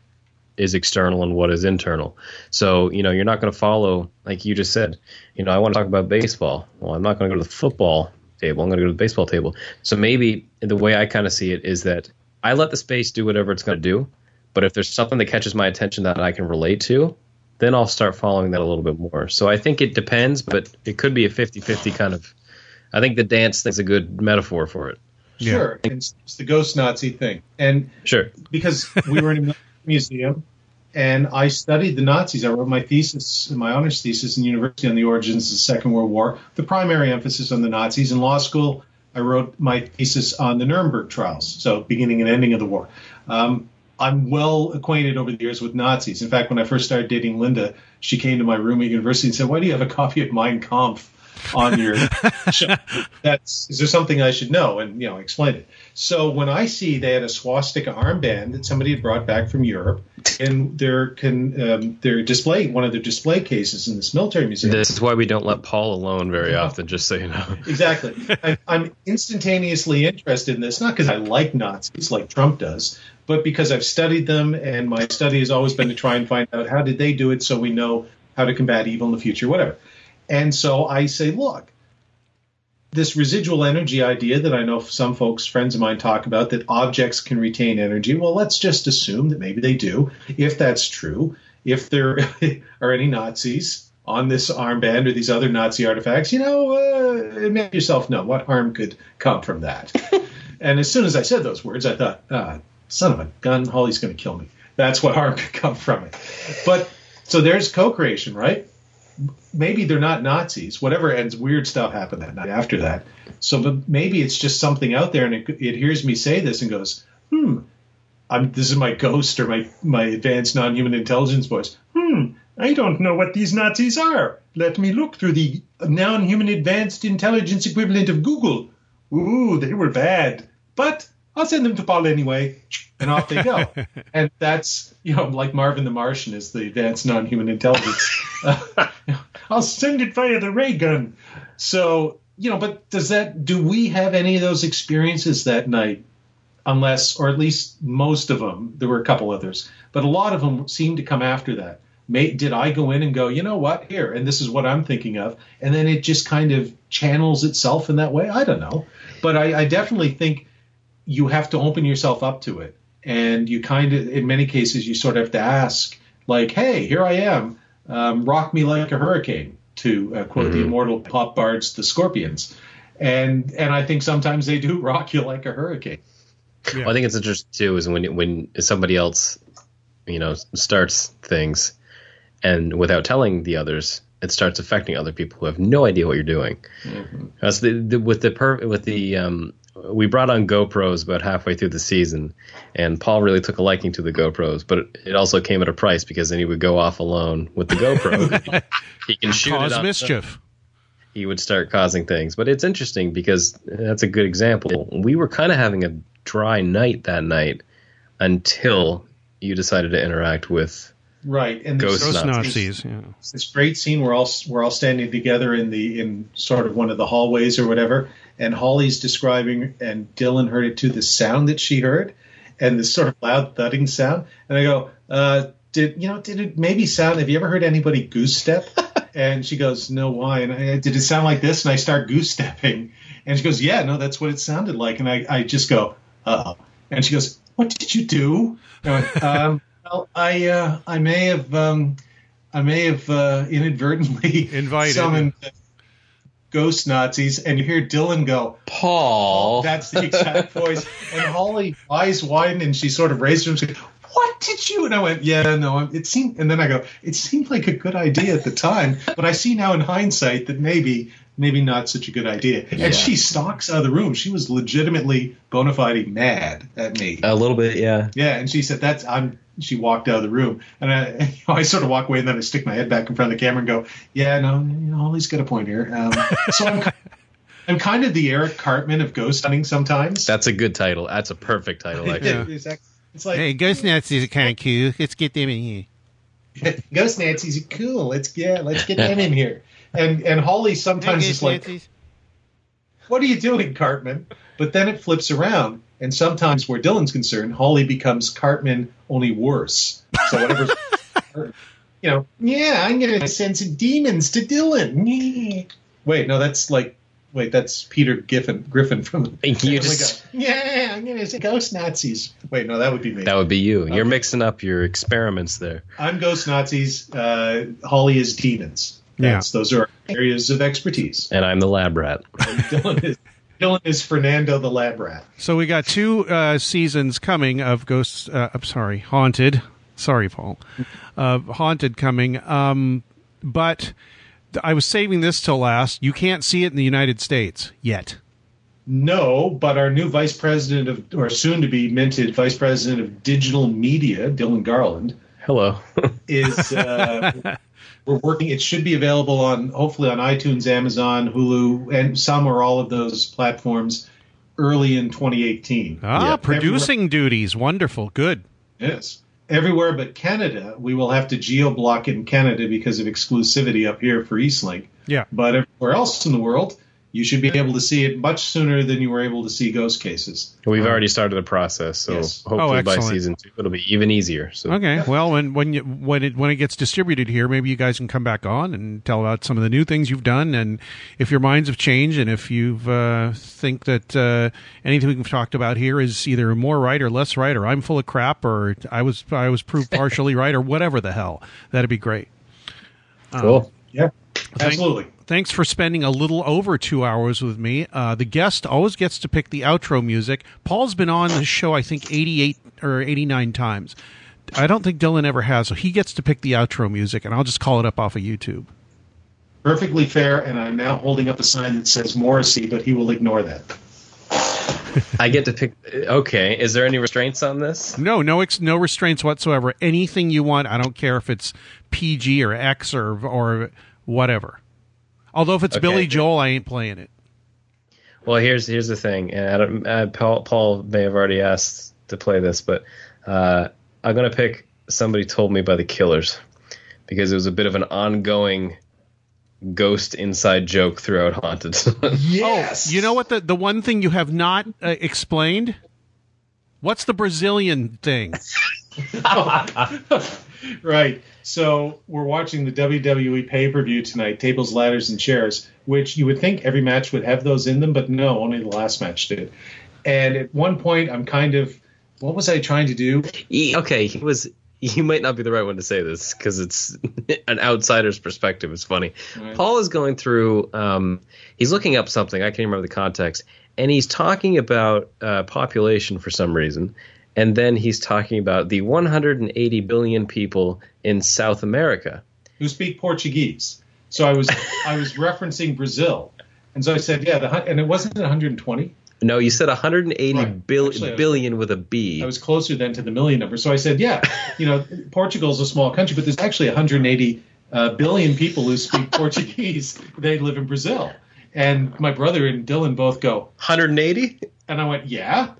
is external and what is internal. So, you know, you're not going to follow, like you just said, you know, I want to talk about baseball. Well, I'm not going to go to the football table. I'm going to go to the baseball table. So maybe the way I kind of see it is that I let the space do whatever it's going to do. But if there's something that catches my attention that I can relate to, then I'll start following that a little bit more. So I think it depends, but it could be a 50 50 kind of. I think the dance thing's a good metaphor for it. Sure, it's, it's the ghost Nazi thing, and Sure. because we were in a museum and I studied the Nazis. I wrote my thesis, my honors thesis in university on the origins of the Second World War, the primary emphasis on the Nazis. In law school, I wrote my thesis on the Nuremberg trials, so beginning and ending of the war. Um, I'm well acquainted over the years with Nazis. In fact, when I first started dating Linda, she came to my room at university and said, "Why do you have a copy of Mein Kampf?" On your show. That's is there something I should know? And you know, explain it. So when I see they had a swastika armband that somebody had brought back from Europe, in their can um, their display one of their display cases in this military museum. This is why we don't let Paul alone very often, just so you know. Exactly. I, I'm instantaneously interested in this, not because I like Nazis like Trump does, but because I've studied them, and my study has always been to try and find out how did they do it, so we know how to combat evil in the future, whatever. And so I say, look, this residual energy idea that I know some folks, friends of mine, talk about that objects can retain energy. Well, let's just assume that maybe they do. If that's true, if there are any Nazis on this armband or these other Nazi artifacts, you know, uh, make yourself know what harm could come from that. and as soon as I said those words, I thought, ah, son of a gun, Holly's going to kill me. That's what harm could come from it. But so there's co-creation, right? Maybe they're not Nazis. Whatever ends, weird stuff happened that night after that. So, but maybe it's just something out there, and it, it hears me say this and goes, "Hmm, I'm, this is my ghost or my my advanced non-human intelligence voice. Hmm, I don't know what these Nazis are. Let me look through the non-human advanced intelligence equivalent of Google. Ooh, they were bad, but I'll send them to Paul anyway, and off they go. and that's you know like Marvin the Martian is the advanced non-human intelligence. I'll send it via the ray gun. So you know, but does that do we have any of those experiences that night? Unless, or at least most of them, there were a couple others, but a lot of them seem to come after that. May, did I go in and go, you know what, here, and this is what I'm thinking of, and then it just kind of channels itself in that way? I don't know, but I, I definitely think you have to open yourself up to it. And you kind of, in many cases, you sort of have to ask, like, hey, here I am, um, rock me like a hurricane, to uh, quote the immortal pop bards, the Scorpions. And and I think sometimes they do rock you like a hurricane. Well, I think it's interesting too is when when somebody else, you know, starts things, and without telling the others, it starts affecting other people who have no idea what you're doing. That's the, the with the per, with the um, we brought on GoPros about halfway through the season, and Paul really took a liking to the GoPros, but it also came at a price because then he would go off alone with the GoPro. he can shoot Cause it on mischief. he would start causing things. But it's interesting because that's a good example. We were kind of having a dry night that night until you decided to interact with Right. And Ghost Those Nazis. Nazis. Yeah. This great scene where all we're all standing together in the in sort of one of the hallways or whatever, and Holly's describing, and Dylan heard it too, the sound that she heard, and this sort of loud thudding sound, and I go, uh, did you know? Did it maybe sound? Have you ever heard anybody goose step? and she goes, no, why? And I, did it sound like this? And I start goose stepping, and she goes, yeah, no, that's what it sounded like, and I, I just go, uh oh, and she goes, what did you do? Went, um, well, I uh, I may have um, I may have uh, inadvertently Invited. summoned ghost Nazis, and you hear Dylan go, Paul. Oh, "That's the exact voice." And Holly eyes widen, and she sort of raised her and she "What did you?" And I went, "Yeah, no, it seemed." And then I go, "It seemed like a good idea at the time, but I see now in hindsight that maybe." Maybe not such a good idea. Yeah. And she stalks out of the room. She was legitimately bona fide mad at me. a little bit, yeah. Yeah, and she said that's I'm. She walked out of the room, and I, you know, I sort of walk away, and then I stick my head back in front of the camera and go, "Yeah, no, you know, Holly's got a point here." Um, so I'm, I'm kind of the Eric Cartman of ghost hunting sometimes. That's a good title. That's a perfect title, actually. Yeah. it's, it's like Hey, ghost Nazis are kind of cool. Let's get them in here. ghost Nazis are cool. Let's yeah, let's get them in here. And and Holly sometimes is like, "What are you doing, Cartman?" But then it flips around, and sometimes where Dylan's concerned, Holly becomes Cartman only worse. So whatever's, you know, yeah, I'm gonna send some demons to Dylan. Wait, no, that's like, wait, that's Peter Giffen, Griffin from. You Family just- Guy. yeah, I'm gonna say ghost Nazis. Wait, no, that would be me. That would be you. You're Okay. mixing up your experiments there. I'm ghost Nazis. Uh, Holly is demons. That's, Those are areas of expertise. And I'm the lab rat. Dylan is, Dylan is Fernando the lab rat. So we got two uh, seasons coming of Ghosts. Uh, I'm sorry, Haunted. Sorry, Paul. Uh, Haunted coming. Um, but I was saving this till last. You can't see it in the United States yet. No, but our new vice president of, or soon to be minted vice president of digital media, Dylan Garland, Hello. is uh, we're working. It should be available on hopefully on iTunes, Amazon, Hulu, and some or all of those platforms early in 2018. Ah, Yeah. producing duties. Wonderful. Good. Yes. Everywhere but Canada, we will have to geo block in Canada because of exclusivity up here for Eastlink. Yeah. But everywhere else in the world, you should be able to see it much sooner than you were able to see Ghost Cases. We've already started the process, so Yes. hopefully Oh, by season two it'll be even easier. So Okay. Well, when when you when it when it gets distributed here, maybe you guys can come back on and tell about some of the new things you've done, and if your minds have changed, and if you uh, think that uh, anything we've talked about here is either more right or less right, or I'm full of crap, or I was I was proved partially right, or whatever the hell, that'd be great. cool. Yeah. Thank- Absolutely. Thanks for spending a little over two hours with me. Uh, the guest always gets to pick the outro music. Paul's been on the show, I think, 88 or 89 times. I don't think Dylan ever has, so he gets to pick the outro music, and I'll just call it up off of YouTube. Perfectly fair, and I'm now holding up a sign that says Morrissey, but he will ignore that. I get to pick. Okay, is there any restraints on this? No, no, ex- no restraints whatsoever. Anything you want. I don't care if it's PG or X or or whatever. Although if it's Okay. Billy Joel, I ain't playing it. Well, here's here's the thing, and I don't- uh, Paul, Paul may have already asked to play this, but uh, I'm gonna pick "Somebody Told Me" by the Killers because it was a bit of an ongoing ghost inside joke throughout Haunted. Yes. Oh, you know what? The the one thing you have not uh, explained. What's the Brazilian thing? Right. So we're watching the WWE pay per view tonight, tables, ladders, and chairs, which you would think every match would have those in them, but no, only the last match did. And at one point, I'm kind of, what was I trying to do? Okay, he was. You might not be the right one to say this because it's an outsider's perspective. It's funny. Right. Paul is going through. Um, he's looking up something. I can't remember the context, and he's talking about uh, population for some reason, and then he's talking about the 180 billion people in South America. Who speak Portuguese? So I was, I was referencing Brazil, and so I said, yeah, the, and it wasn't 120. No, you said 180 Right. bil- Actually, billion with a B. I was closer then to the million number. So I said, yeah, you know, Portugal is a small country, but there's actually 180 uh, billion people who speak Portuguese. They live in Brazil. And my brother and Dylan both go, 180 and I went, yeah,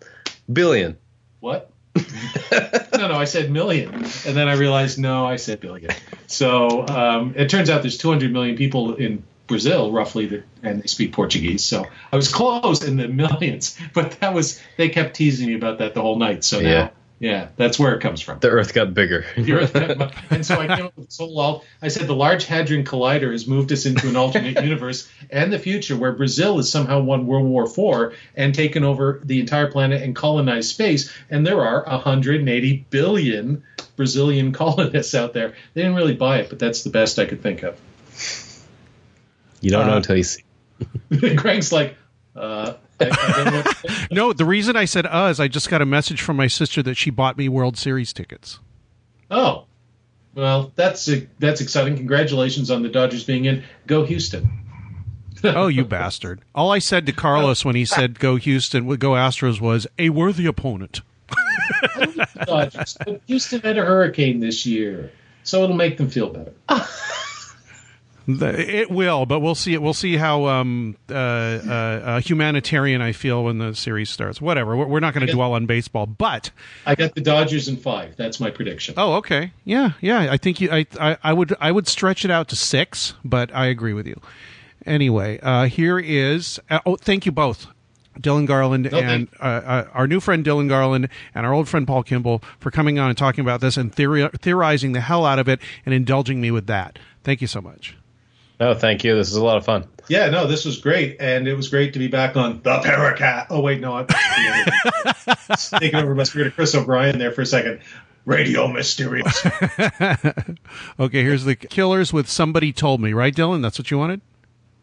billion. What? no, no, I said million. And then I realized, no, I said billion. So um, it turns out there's 200 million people in Brazil, roughly, that, and they speak Portuguese. So I was close in the millions, but that was, they kept teasing me about that the whole night. So now, Yeah. Yeah, that's where it comes from. The Earth got bigger. The Earth- and so I came up with this whole. al- I said the Large Hadron Collider has moved us into an alternate universe and the future where Brazil has somehow won World War IV and taken over the entire planet and colonized space. And there are 180 billion Brazilian colonists out there. They didn't really buy it, but that's the best I could think of. You don't know Uh, until you see. Greg's like, uh, I, I don't know what to think. No, the reason I said uh is I just got a message from my sister that she bought me World Series tickets. oh, well, that's that's exciting. Congratulations on the Dodgers being in. Go Houston. Oh, you bastard! All I said to Carlos when he said "Go Houston," "Go Astros" was a worthy opponent. Dodgers. But Houston had a hurricane this year, so it'll make them feel better. It will, but we'll see. We'll see how um, uh, uh, uh, humanitarian I feel when the series starts. Whatever. We're, we're not going to dwell on baseball, but I got the Dodgers in five. That's my prediction. oh, okay, yeah, yeah. I think you. I, I, I would. I would stretch it out to six, but I agree with you. Anyway, uh, here is. Uh, oh, thank you both. Dylan Garland No, and uh, uh, our new friend Dylan Garland and our old friend Paul Kimball for coming on and talking about this and theori- theorizing the hell out of it and indulging me with that. Thank you so much. Oh, thank you. This is a lot of fun. Yeah, no, this was great, and it was great to be back on the Paracast. Oh wait, no, I'm taking over my spirit of Chris O'Brien there for a second. Radio Mysterioso. Okay, here's the killers with somebody told me, right, Dylan? That's what you wanted?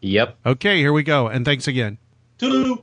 Yep. Okay, here we go. And thanks again. Toodaloo.